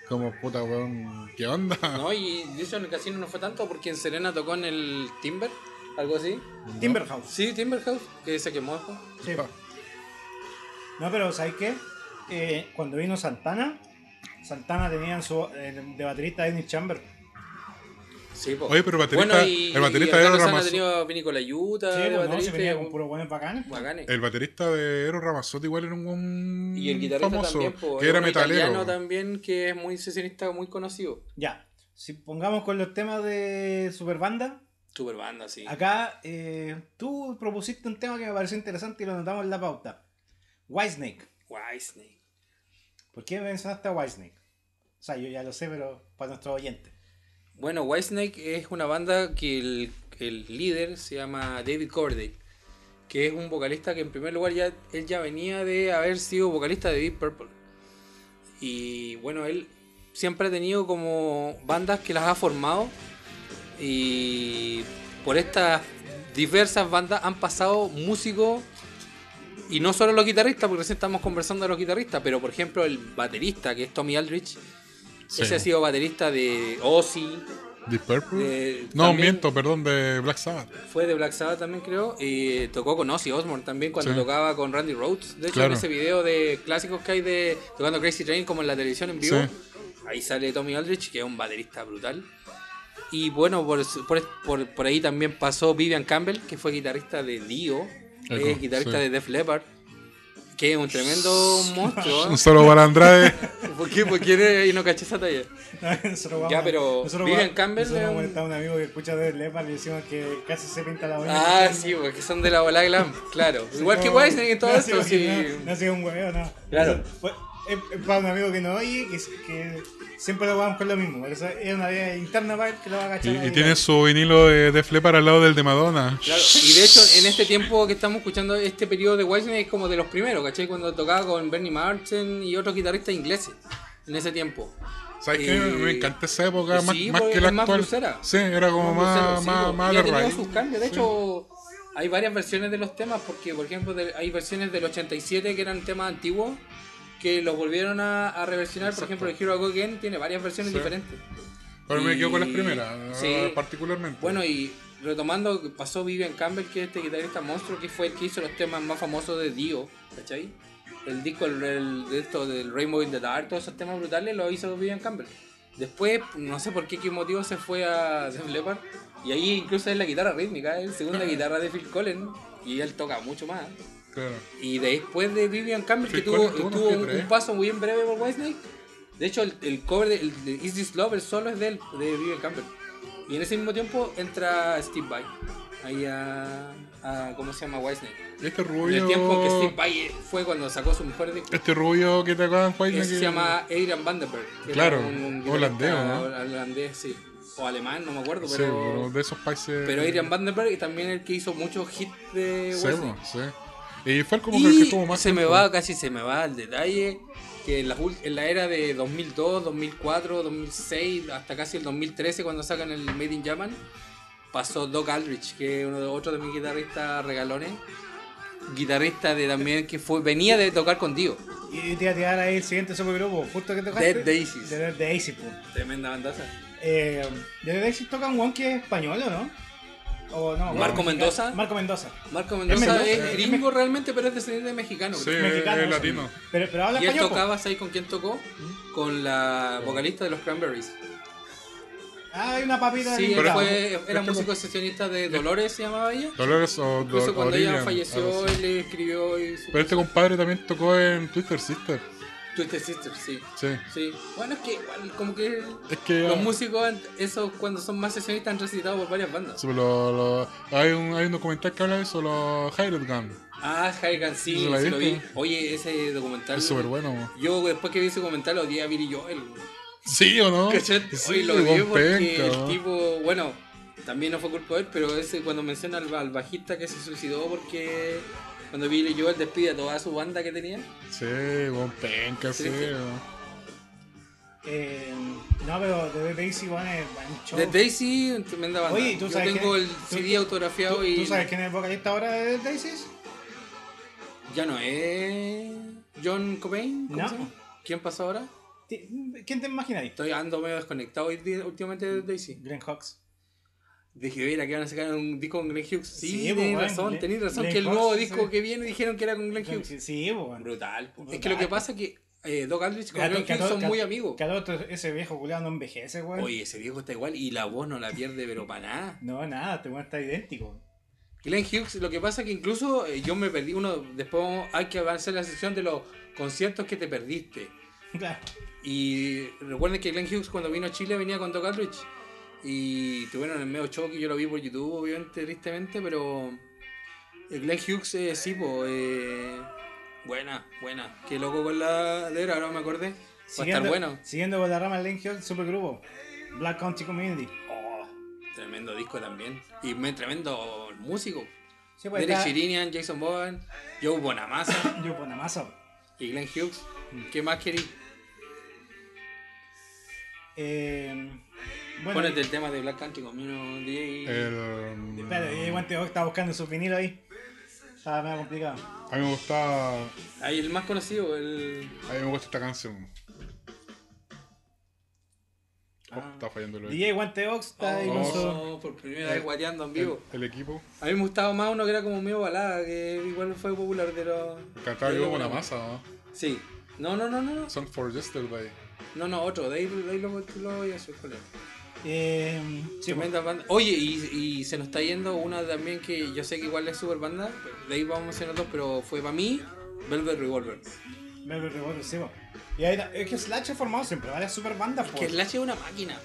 Como puta weón, ¿qué onda? No, y de hecho en el casino no fue tanto porque en Serena tocó en el Timber, algo así. Timberhouse. Sí, Timber House, que se quemó. después. Sí. No, pero ¿sabes qué? Eh, cuando vino Santana, Santana tenía en su, eh, de baterista Dennis Chamber. Sí, po. Oye, pero el baterista- bueno, y, el baterista y de Alejandro Sanz Ramazzo- ha tenido a Vini Colayuta, Sí, pues, no, se baterista, venía y- con puros buenos bacanes. bacanes. El baterista de Eero Ramazzotti igual era un, un Y el guitarrista famoso, también, po, que era italiano metalero. también, que es muy sesionista, muy conocido. Ya. Si pongamos con los temas de Superbanda, Super banda, sí. acá eh, tú propusiste un tema que me pareció interesante y lo notamos en la pauta. Whitesnake. Whitesnake. ¿Por qué mencionaste a Whitesnake? O sea, yo ya lo sé, pero para nuestros oyentes. Bueno, Whitesnake es una banda que el, el líder se llama David Coverdale, que es un vocalista que en primer lugar ya él ya venía de haber sido vocalista de Deep Purple. Y bueno, él siempre ha tenido como bandas que las ha formado y por estas diversas bandas han pasado músicos y no solo los guitarristas, porque recién estamos conversando de los guitarristas, pero por ejemplo el baterista que es Tommy Aldrich Sí. Ese ha sido baterista de Ozzy, Deep Purple. de- no, también miento, perdón, de Black Sabbath. fue de Black Sabbath también creo, y tocó con Ozzy Osbourne también cuando Sí. tocaba con Randy Rhoads. De hecho, Claro. en ese video de clásicos que hay de tocando Crazy Train como en la televisión en vivo, Sí. ahí sale Tommy Aldrich, que es un baterista brutal. Y bueno, por, por, por- por ahí también pasó Vivian Campbell, que fue guitarrista de Dio, es guitarrista sí. de Def Leppard, que es un tremendo monstruo. Un solo para Andrade. (laughs) ¿Por qué? ¿Por qué y no caché esa talla? (laughs) Nosotros vamos- Ya, pero nosotros Vivian vamos- Campbell Nosotros vamos un- a un amigo que escucha de Lepa, le decimos que casi se pinta la uña. Ah, sí, porque son de la bola glam, claro. Igual que no, Weisner y todo no, esto, sí, sí. No, no ha sido un hueveo, no. Claro. Eso fue- es, es para un amigo que no oye, que, que siempre lo vamos con lo mismo. Eso es una idea interna para él que lo va a Y, agachar. y tiene su vinilo de Def Leppard al lado del de Madonna. Claro, y de hecho, en este tiempo que estamos escuchando, este periodo de Weisner es como de los primeros, ¿cachai? Cuando tocaba con Bernie Martin y otros guitarristas ingleses en ese tiempo. ¿Sabes qué? Eh, Me encanta esa época, sí, más, más porque que la más actual. bluesera. sí, era como más, Lucero, sí, más, po. más y ha de tenido raíz. sus cambios. De Sí. hecho, hay varias versiones de los temas, porque por ejemplo de- hay versiones del 87 que eran temas antiguos que los volvieron a, a reversionar. Por ejemplo, el Hero Go Again tiene varias versiones Sí. diferentes. Pero me quedo con las primeras, sí. eh, particularmente. Bueno, y retomando, pasó Vivian Campbell, que es este guitarrista monstruo, que fue el que hizo los temas más famosos de Dio, ¿cachai? El disco el, el- de esto del Rainbow in the Dark, todos esos temas brutales lo hizo Vivian Campbell. Después, no sé por qué, qué motivo se fue a Def Leppard, y ahí incluso es la guitarra rítmica, es la segunda guitarra de Phil Collins, y él toca mucho más. Claro. Y después de Vivian Campbell, que tuvo, tuvo un, un paso muy en breve por Whitesnake. De hecho, el, el cover de, el de Is This Love, el solo es de él, de Vivian Campbell. Y en ese mismo tiempo entra Steve Vai. Ahí a, a- ¿Cómo se llama Whitesnake? Este En rubio. el tiempo que Steve Vai fue cuando sacó sus mejores discos. Este rubio que te acaban White Ese se llama Adrian Vandenberg. Claro, guitarrista holandés, ¿no? Holandés, sí. O alemán, no me acuerdo, Sí, pero. pero de esos países. Pero Adrian Vandenberg y también el que hizo muchos hits de Sí, Y fue como que el Y que tuvo más. se me va, casi se me va el detalle, que en la, en la era de 2002, 2004, 2006, hasta casi el 2013 cuando sacan el Made in Japan, pasó Doc Aldrich, que es uno de otro de mis guitarristas regalones, guitarrista de también que fue venía de tocar con Dio, Y te iba a tirar ahí el siguiente supergrupo, justo que tocaste. Dead Daisies. De Dead Daisies, po. tremenda bandaza. Eh, de Dead Daisies toca un one que es español, ¿o no? O no, ¿Marco. Mendoza? Marco Mendoza. Marco Mendoza Mendoza? es, ¿Es gringo realmente, pero es descendiente de mexicano. Sí. Mexicano, es sí. latino. Pero, pero habla Y él tocaba, ¿sabes con quién tocó? Con la vocalista de los Cranberries. Ah, hay una papita Sí, de él Pero- fue, es era músico sesionista de Dolores, se llamaba ella. Dolores o Incluso Do- cuando ella falleció, él le escribió y su- Pero este compadre también tocó en Twister Sister. Twisted Sister, sí. Sí. Sí. Bueno, es que igual, como que Es que. los ah, músicos, esos cuando son más sesionistas, han recitado por varias bandas. sí, lo- lo- hay, un, hay un documental que habla de eso, los Hired Gun. Ah, Haigan, sí, ¿Sí sí lo vi. Oye, ese documental. Es súper bueno. Yo después que vi ese documental odié a Billy Joel. ¿Sí o no? ¿Cachai? Sí, Oye, lo odié porque penca, el tipo, bueno, también no fue culpa de él, pero ese cuando menciona al, al bajista que se suicidó porque cuando Billy Joel despide a toda su banda que tenía. Sí, con penca, sí. Sí, sí. ¿no? Eh, no, pero de Dead Daisies, bueno, es buen show. The Daisy, tremenda banda. Oye, ¿tú Yo sabes tengo quién- el tú- CD autografiado ¿Tú, y tú sabes quién es el vocalista ahora de Dead Daisies? ya no es John Cobain. ¿Cómo No. se llama? ¿Quién pasó ahora? ¿Quién te imagináis? Estoy ando medio desconectado hoy día- últimamente de Daisy. Glenn Hawks. Dije, mira, que van a sacar un disco con Glenn Hughes. Sí, Sí, pues, bueno, razón, tenéis razón. Glenn que el Hughes, nuevo sí. disco que viene dijeron que era con Glenn Hughes. Sí, pues, bueno. Brutal. po. Brutal. Es que lo que pasa es que eh, Doc Aldrich con Glenn Hughes son muy amigos. Que al otro, ese viejo culiado no envejece, weón. Oye, ese viejo está igual y la voz no la pierde, pero para nada. No, nada, este weón está idéntico. Glenn Hughes, lo que pasa es que incluso eh, yo me perdí uno. Después hay que avanzar la sección de los conciertos que te perdiste. (laughs) Claro. Y recuerden que Glenn Hughes cuando vino a Chile venía con Doc Aldrich. Y tuvieron el medio choque, yo lo vi por YouTube, obviamente, tristemente, pero Glenn Hughes, eh, sí, po, eh, buena, buena. Qué loco con la letra, ahora me acordé. Va a estar bueno. Siguiendo con la rama Lane Hill, supergrupo. Black Country Community. Oh, tremendo disco también. Y me, tremendo músico. Sí, pues Derek Sherinian, Jason Bowen, Joe Bonamassa (coughs) nada más. y Glenn Hughes. ¿Qué más querí? Eh, bueno, Ponete el tema de Black Country conmigo, DJ. El, espera, y Guante Ock está buscando su vinilo ahí. Estaba medio complicado. a mí me gustaba. Ahí el más conocido, el. A mí me gusta esta canción. Oh, está fallando el, DJ Guante Ox está ahí con Oh. su... Por primera vez guateando en vivo. el equipo. A mí me gustaba más uno que era como medio balada, que igual fue popular, pero. Cantaba Sí, yo con la masa, ¿no? Sí. No, no, no, no. No, Song for Yesterday. no, no otro. De ahí, de ahí lo, lo voy a hacer con él. Eh, sí, Tremenda banda. Oye, y, y se nos está yendo una también que yo sé que igual es super banda. De ahí vamos a mencionar dos, pero fue para mí Velvet Revolver. Velvet Revolver, sí, po. Y ahí, es que Slash ha formado siempre varias super bandas. Que Slash es una máquina.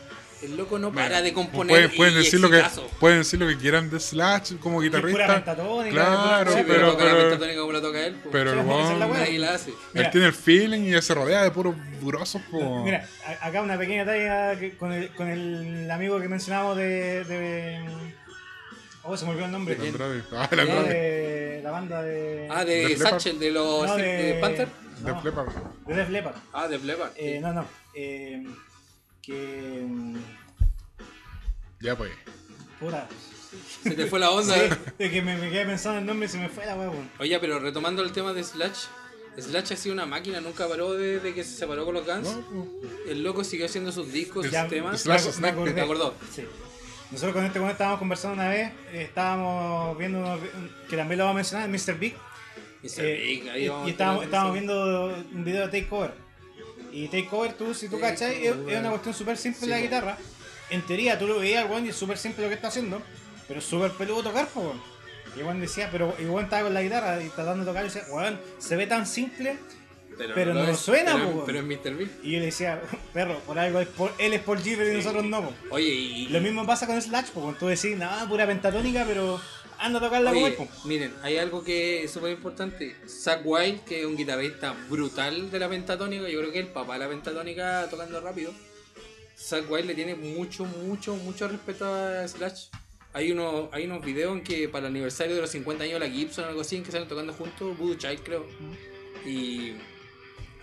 El loco no Mira, para de componer. Pueden, pueden y decir lo que, pueden decir lo que quieran de Slash como guitarrista. pentatónica, Claro, Sí, pero, pero, pero, pentatónica como la toca él. pues. pero el la hace. Mira. él tiene el feeling y se rodea de puros burosos. po. Mira, acá una pequeña talla con el, con el amigo que mencionamos de, de... Oh, se me olvidó el nombre. Andrade. Ah, el No, Andrade. de la banda de... Ah, de ¿De? Satchel, de los No, de... de- Panther. De no, Flepper. de Def Leppard. Ah, de Leppard. Eh, sí. no, no. Eh, que... mm, Ya pues. Se te fue la onda. Sí, es que me, me quedé pensando en el nombre y se me fue la weón. Oye, pero retomando el tema de Slash. Slash ha sido una máquina, nunca paró desde que se separó con los Guns. No. El loco siguió haciendo sus discos, sus Ya, temas. Slash me- acordé. ¿te acordó? Sí. Nosotros con este weón estábamos conversando una vez, eh, estábamos viendo unos que también lo va a mencionar, Mr. Big. Mr. Eh, Big, ahí y, vamos y a estábamos, estábamos viendo un video de Takeover. Y Takeover, tú, si tú cachai, es, es una cuestión súper simple Sí, la guitarra. En teoría, tú lo veías al weón y es súper simple lo que está haciendo, pero es súper peludo tocar, weón. Y weón decía, pero weón estaba con la guitarra y tratando de tocar y decía, weón, se ve tan simple. pero no lo suena, pero, po. pero es Mr. Big. Y yo le decía, (laughs) perro, por algo es Paul- él es Paul Giver y nosotros no, po. Oye, y. Lo mismo pasa con Slash, po, cuando tú decís, nada, pura pentatónica, pero anda a tocarla como Oye, él, miren, hay algo que es súper importante. Zach Wild, que es un guitarrista brutal de la pentatónica, yo creo que es el papá de la pentatónica tocando rápido. Zach Wild le tiene mucho, mucho, mucho respeto a Slash. Hay unos, hay unos videos en que para el aniversario de los 50 años de la Gibson o algo así, en que salen tocando juntos, Voodoo Child creo. Y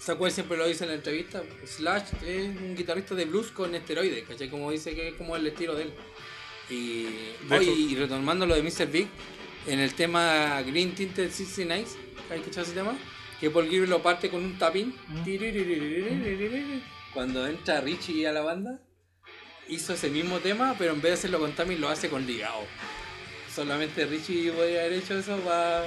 Zach Wild siempre lo dice en la entrevista, Slash es un guitarrista de blues con esteroides, ¿cachai? Como dice que es como el estilo de él. Y, y retomando lo de Mr. Big, en el tema Green Tinted 69, ¿hay escuchado ese tema? Que Paul Gilbert lo parte con un tapping. Cuando entra Richie a la banda, hizo ese mismo tema, pero en vez de hacerlo con tapping lo hace con ligado. Solamente Richie podría haber hecho eso para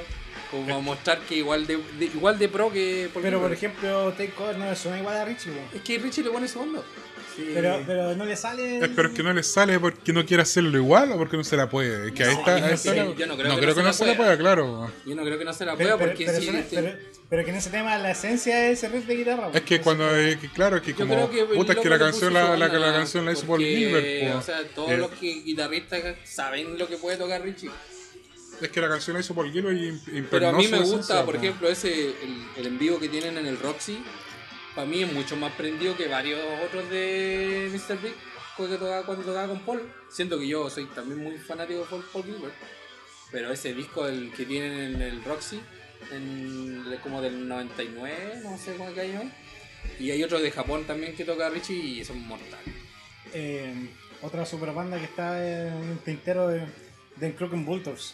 como a mostrar que igual de, de- igual de pro que Paul Pero por ejemplo, Takeover no le suena igual a Richie. Es que Richie le pone su onda. Sí. Pero, pero no le sale. Es pero es que no le sale porque no quiere hacerlo igual o porque no se la puede. Es que ahí No, está. no ahí está la- yo no creo no que creo que no se la pueda, claro. Yo no creo que no se la Pero, pueda pero, porque pero sí, este- pero- pero que en ese tema la esencia es ese riff de guitarra. Es que cuando, es que claro, es que Yo como, creo que el puta, es que la canción, la, la, la canción la hizo Paul porque, Gilbert, po. O sea, todos Eh, los que guitarristas saben lo que puede tocar Richie. Es que la canción la hizo Paul Gilbert y Pero a mí me esencia, gusta, por po. ejemplo, ese el, el en vivo que tienen en el Roxy. Para mí es mucho más prendido que varios otros de Mr. Big que tocaba, cuando tocaba con Paul. Siento que yo soy también muy fanático de Paul, Paul Gilbert. Pero ese disco el que tienen en el Roxy, en, como del 99, no sé cuál año es. Y hay otro de Japón también que toca Richie y son mortales. Eh, otra super banda que está en un tintero de, de Crooked Bulldogs.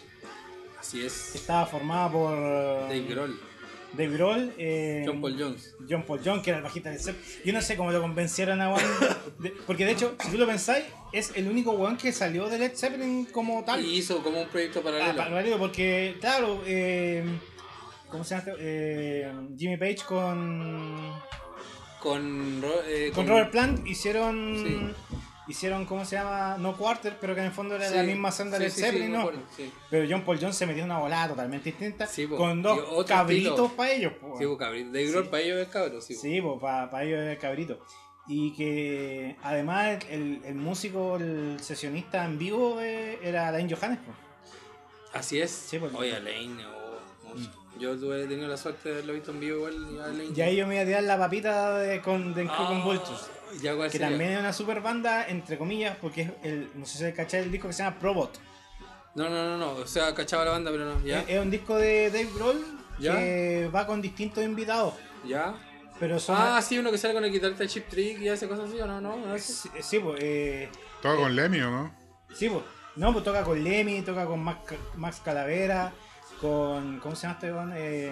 Así es. Estaba formada por Dave Grohl, Dave Grohl, eh, John Paul Jones. John Paul John, que era el bajista del Zepp. Yo no sé cómo lo convencieron a Juan. de- porque de hecho, si tú lo pensáis, es el único weón que salió de Led Zeppelin como tal. Y hizo como un proyecto Ah, paralelo. paralelo, porque, claro, eh, ¿cómo se llama? Eh, Jimmy Page con, con, eh, con Robert Plant hicieron, Sí. Hicieron, ¿cómo se llama? No Quarter, pero que en el fondo era Sí, la misma senda sí, de sí, Zeppelin, ¿no? Pero John Paul John se metió en una volada totalmente distinta, po. con dos cabritos para ellos. po, Sí, pues, cabrito. Dave Grohl para ellos es cabro, sí. Sí, pues para ellos es cabrito. Y que además el, el músico, el sesionista en vivo eh, era Alain Johannes. Así es. Sí. Oye, Lane, oh, sé. yo tuve he tenido la suerte de haberlo visto en vivo igual. y ahí yo me iba a tirar la papita de, con, de Ah, Crooked Vultures. Que sería? también es una super banda, entre comillas, porque es el, no sé si cacháis el disco que se llama Probot. No, no, no, no. O sea, cachaba la banda, pero no. Ya. Es, es un disco de Dave Grohl ¿Ya? que va con distintos invitados. Ya. Pero son. Ah, sí, uno que sale con el guitarrista Chip Trick y hace cosas así, ¿o no? No, no sí, sí, pues. Eh, Todo con Lemmy, ¿o no? sí, pues. No, pues toca con Lemmy, toca con Max, Max Calavera, con. ¿Cómo se llama este weón? Eh,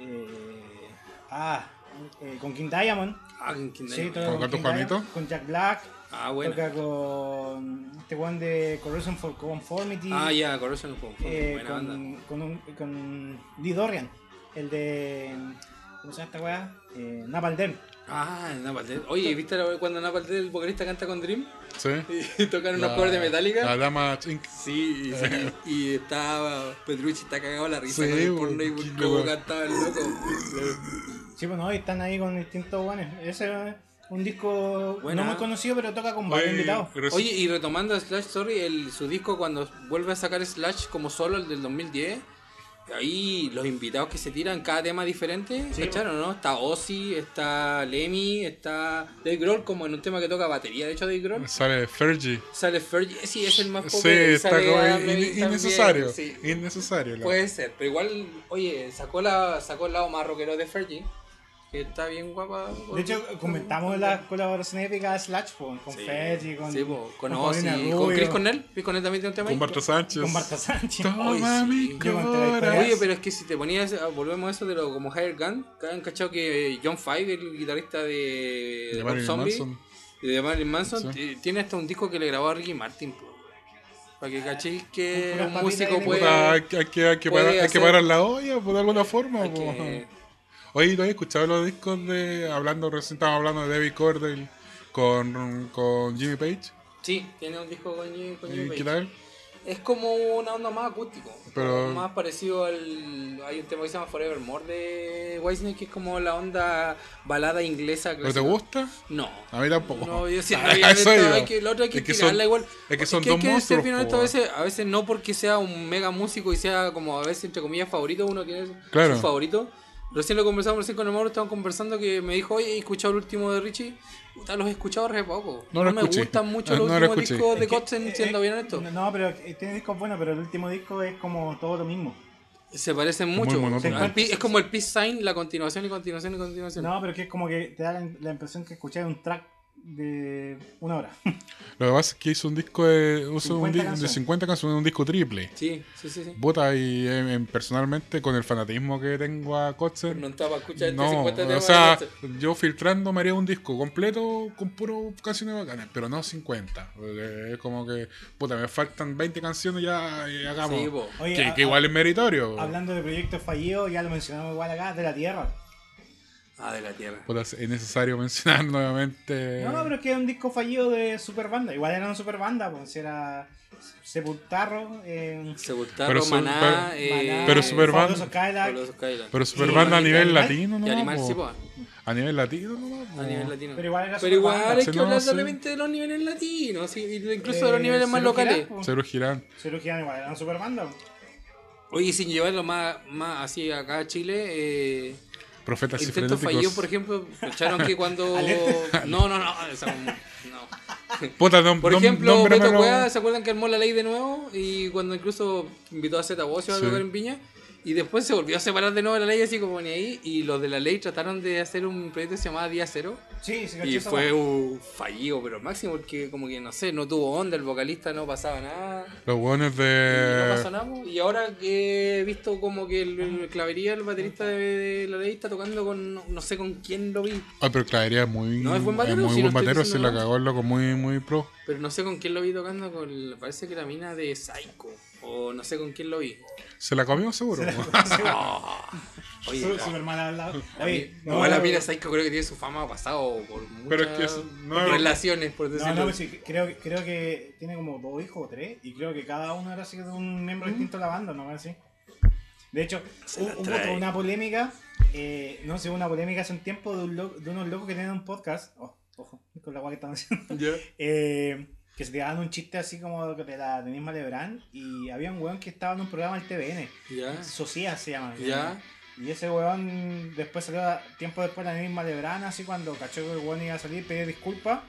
eh, ah, eh, con King Diamond. Ah, ¿con quién Sí, toca ¿Con King? Diamond, Con Jack Black. Ah, bueno. Toca con este one de Corrosion for Conformity. Ah, ya, Corrosion fue eh, buena banda. con, con, un, con Lee Dorian. El de. ¿Cómo se llama esta weá? Eh, Napalm Death. Ah, Napalm Death. Oye, ¿viste la- cuando Napalm Death, el vocalista canta con Dream? Sí. (laughs) Y tocan unos covers de Metallica. La dama Inc. Sí, y, sí, (laughs) y estaba Petrucci está cagado la risa Sí, con el porno y cómo loco. cantaba el loco. (laughs) Sí, pues no, y están ahí con distintos guanes. Ese es un disco Buena. no muy conocido, pero toca con varios invitados. Oye, y retomando a Slash, sorry, el, su disco cuando vuelve a sacar Slash como solo, el del 2010, ahí los invitados que se tiran, cada tema diferente, Sí, ¿cacharon, no? Está Ozzy, está Lemmy, está Dave Grohl como en un tema que toca batería, de hecho Dave Grohl. Sale Fergie. Sale Fergie, sí, es el más Sí, popular. y está como in- innecesario. sí. Innecesario. Puede ser, pero igual, oye, sacó la sacó el lado más rockero de Fergie, que está bien guapa. De hecho, comentamos las colaboraciones épicas de Slash po, con Sí, Fergie, con, sí, po, con Paulina Ozzy, con Rubio, Chris Cornell. Chris Cornell también tiene un tema. Con Barta Sánchez. con Marta Sánchez. Toma mi. Oye, pero es que si te ponías, ah, volvemos a eso de lo como Higher Gun, que han cachado que John Five, el guitarrista de, De de Zombie Manson. y de Marilyn Manson, Sí. t- tiene hasta un disco que le grabó a Ricky Martin. po. Para que cachéis que un músico de puede. Hay, que- hay que, parar, la olla por alguna forma. hay po. que- Oye, ¿tú has escuchado los discos de. Hablando, recién estábamos hablando de David Cordell con, con Jimmy Page? Sí, tiene un disco con, Jimmy- con Jimmy ¿Y Page. qué tal? Es como una onda más acústico. Pero- más parecido al. Hay un tema que se llama Forevermore de Whitesnake, que es como la onda balada inglesa. ¿Pero te clásica. gusta? No. A mí tampoco. No, yo sí, (laughs) eso hay que, hay que, Es que son- igual. es que son dos que monstruos, po. a veces, a veces no porque sea un mega músico y sea como a veces entre comillas favorito, uno tiene Claro. su favorito. Recién lo conversamos recién con el Mauro, estaban conversando que me dijo, oye, he escuchado el último de Richie. Puta, los he escuchado re poco. No No, lo me escuché. gustan mucho Ah, los no últimos discos de Kotzen, eh, siendo eh, bien honesto. No, pero tiene discos buenos, pero el último disco es como todo lo mismo. Se parecen mucho. es como el peace sign, la continuación y continuación y continuación. No, pero es que es como que te da la, la impresión que escuchas un track de una hora. (laughs) Lo que pasa es que hizo un disco de, hizo un 50 di- de canciones. 50 canciones, un disco triple. Sí, sí, sí. sí. Puta, y eh, personalmente con el fanatismo que tengo a Kotzen, No estaba escuchando este no, 50 o sea, yo filtrando me haría un disco completo con puro canciones bacanas, pero no 50. porque es como que, puta, me faltan 20 canciones ya y hagamos. Sí. Oye, que, a- que igual es meritorio. Hablando de proyectos fallidos, ya lo mencionamos igual acá, de la Tierra. Ah, de la tierra. Puta, es necesario (laughs) mencionar nuevamente. No, pero es que es un disco fallido de super banda. Igual era una super banda, pues si era Sepultarro, eh, Sepultarro, Pero Maná, pero- eh, Maná, pero Superband- Fabuloso Cadillac, Fabuloso Cadillac. Pero Y Superbanda a Animal- nivel Animal- latino, ¿no? Y Animal, sí. A nivel latino, ¿no? A nivel latino. Pero igual era Pero igual hay Sí, que no, hablar sí. solamente de los niveles latinos, sí, incluso Eh, de los niveles más locales. Girán, pues. Cero Girán. Cero Girán igual era una super banda. pues. Oye, sin llevarlo más, más así acá a Chile, eh, Profetas intentos frenéticos. fallidos, por ejemplo, echaron que cuando... (laughs) No, no, no, esa- no. (laughs) Puta, nom- Por ejemplo, nómbramelo. Beto Cueva, ¿se acuerdan que armó la ley de nuevo? Y cuando incluso invitó a Zeta Bocio a Sí. tocar en Piña. Y después se volvió a separar de nuevo de la ley, así como ni ahí. Y los de la ley trataron de hacer un proyecto que se llamaba Día Cero. Sí, sí, caché Y fue un fallido, pero máximo, porque como que no sé, no tuvo onda, el vocalista no pasaba nada. Los hueones y no pasó de. nada. po. Y ahora que he visto como que el, el clavería, el baterista de, de la ley, está tocando con. No, no sé con quién lo vi, Ah, pero Clavería es muy. No, es buen batero, muy si no buen batero, se la cagó el loco, muy, muy pro. pero no sé con quién lo vi tocando. con Parece que la mina de Psycho. O no sé con quién lo vi. Se la comió seguro. (laughs) Oye, Su- no. Super mal hablado. Oye, no, no, la no, mina Psycho creo que tiene su fama pasado por muchas Pero es que eso no es- relaciones, por No, decirlo. no, pues sí, creo, que- creo que tiene como dos hijos o tres. Y creo que cada uno era sido un miembro distinto de la banda, ¿no? Así. De hecho, hu- la hubo una polémica. eh, no sé, una polémica hace un tiempo de, un lo- de unos locos que tienen un podcast. Oh, ojo, con la guay que están haciendo. Ya. eh, que se tiraban un chiste así como de la Denise Malebrán. Y había un weón que estaba en un programa del TVN. Ya. Socias se llama. Ya. Y ese weón después salió, a- tiempo después la misma Lebrán, así cuando cachó que el weón iba a salir, pidió disculpas.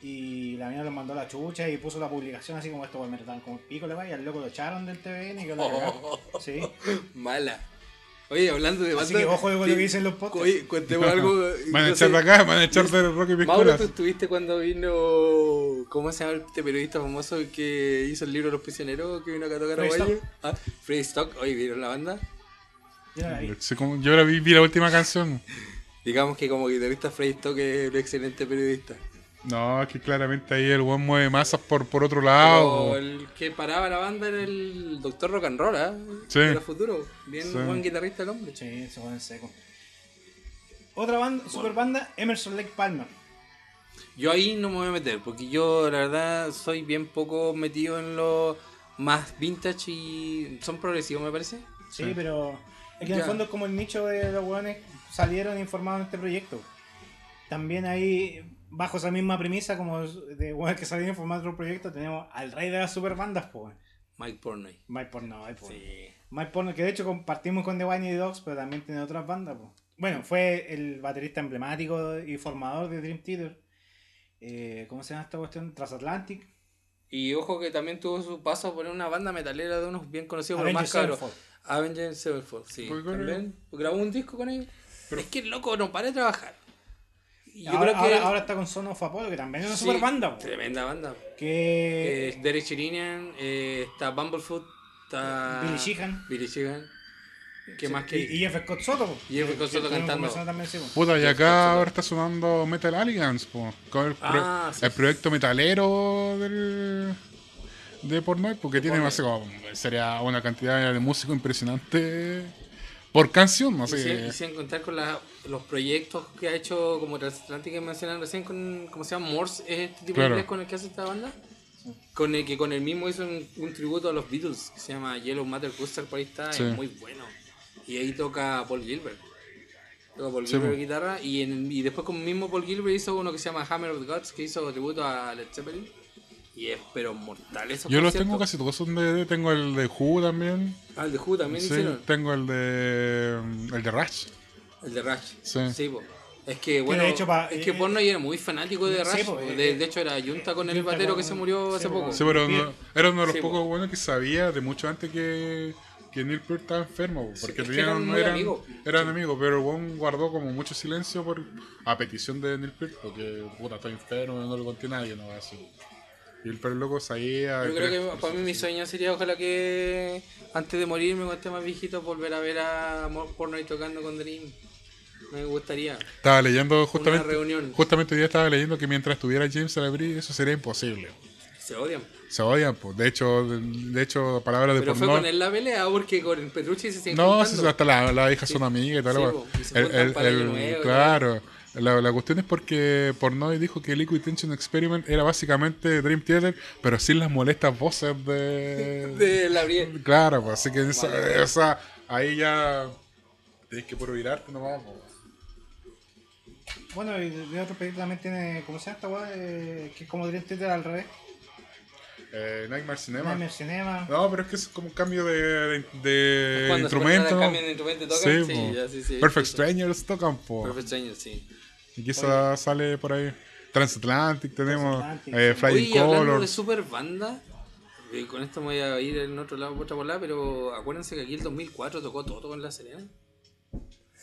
Y la mina lo mandó a la chucha y puso la publicación así como esto, weón, me trataban como pico, le va, y al loco lo echaron del TVN y que la cagó. Sí. (laughs) Mala. Oye, hablando de Así banda- que ojo con lo que dicen los podcasts. Oye, contemos algo. (laughs) Van a echar de acá, van a echar de Rocky Mauro, Piscolas. tú estuviste cuando vino. ¿Cómo se llama este periodista famoso que hizo el libro Los Prisioneros? Que vino acá a tocar a Freddy Valle? Stock. Ah, Freddy Stock. Oye, ¿vieron la banda? Yo ahora vi, vi la última canción. (laughs) Digamos que como guitarrista Freddy Stock es un excelente periodista. No, es que claramente ahí el buen mueve masas por, por otro lado. Pero el que paraba la banda era el Doctor Rock and Roll, ¿eh? Sí. Era futuro. Bien Sí. buen guitarrista el hombre. Sí, se ponen seco. Otra banda, super banda, Emerson Lake Palmer. Yo ahí no me voy a meter, porque yo la verdad soy bien poco metido en lo más vintage y son progresivos me parece. Sí, Sí. pero es que en el fondo es como el nicho de los hueones salieron informados en este proyecto. También ahí, bajo esa misma premisa, como de hueones que salieron informados de otro proyecto, tenemos al rey de las super bandas, pues. Mike Pornoy. Mike Pornoy, pues. Sí. Mike Pornoy, que de hecho compartimos con The Whiny Dogs, pero también tiene otras bandas, pues. Bueno, fue el baterista emblemático y formador de Dream Theater. Eh, ¿Cómo se llama esta cuestión? Transatlantic. Y ojo que también tuvo su paso por una banda metalera de unos bien conocidos, pero más caros. Avenged Sevenfold, sí. También grabó un disco con ellos. es que el loco no para de trabajar. Y yo ahora, creo que. ahora- ahora está con Son of Apollo, que también es una sí, super banda. Tremenda banda. Que Eh, Derek Sherinian, eh, está Bumblefoot, está. Billy Sheehan. Billy Sheehan. ¿Qué Sí, más que.? Y, y F. Scott Soto. Y F. Scott cantando. también, sí. Puta, y acá ahora está sonando Metal Alliance, po, con el, pro- Ah, sí, el proyecto metalero del, de Portnoy, porque tiene, no sé, como, sería una cantidad de músicos impresionante por canción, no Y sé. sin, y sin contar con la- los proyectos que ha hecho como Transatlantic que mencionaron recién con, ¿cómo se llama? Morse, es este tipo Claro. de con el que hace esta banda. Con el que con el mismo hizo un, un tributo a los Beatles que se llama Yellow Matter Booster, por ahí está, Sí. es muy bueno. Y ahí toca Paul Gilbert. Toca Paul Sí, Gilbert po. guitarra y, en- y después con el mismo Paul Gilbert hizo uno que se llama Hammer of the Gods que hizo tributo a Led Zeppelin. Y es pero mortal esos Yo los tengo casi todos son de, tengo el de Who también, Ah, el de Who también sí, hicieron. tengo el de el de Rush. El de Rush. Sí. Es que, bueno, de hecho, pa- es que eh, Pornoy era muy fanático de sí, Rush. po. eh, de, eh, de hecho, era Junta con el batero con- que se murió sí, hace po. poco. Sí, pero no- era uno de los Sí, pocos po. buenos que sabía de mucho antes que, que Neil Peart estaba enfermo, po, porque es que tenían- eran eran, amigos. eran amigos, pero weón guardó como mucho silencio por a petición de Neil Peart, porque puta, estoy enfermo, no lo conté a nadie, no va así. Y el perro loco sabía. Yo creo que para mí mi sueño sería ojalá que antes de morirme cuando esté más viejito volver a ver a Mo- Pornoy tocando con Dream. Me gustaría. Estaba leyendo justamente. reunión. Justamente hoy día estaba leyendo que mientras estuviera James Alabri eso sería imposible. Se odian. Se odian, pues. De hecho, de, de hecho, palabras de Pero fue porno- con él la pelea porque con Petrucci se siguen No, sí, hasta la- las hijas son amigas y tal. Sí, po, y se El- nuevo y claro. La, la cuestión es porque Pornoy dijo que Liquid Tension Experiment era básicamente Dream Theater, pero sin las molestas voces de. (laughs) De la Brienne. Claro, pues así que esa, Vale. esa- ahí ya tienes que puro virarte nomás. pues. Bueno, y de otro proyecto también tiene, ¿cómo se llama esta weá? Eh, que es como Dream Theater al revés. Eh, Nightmare Cinema. Nightmare Cinema. No, pero es que es como un cambio de, de, de se instrumento. de tocan, sí, ya, sí, sí, Perfect sí, sí. Strangers tocan, po. Perfect Stranger, sí. Y quizá sale por ahí. Transatlantic tenemos. Transatlantic, eh. Flying Oye, y hablando de super banda, eh, con esto me voy a ir en otro lado, por otra bola, pero acuérdense que aquí el 2004 tocó Toto con La Serena.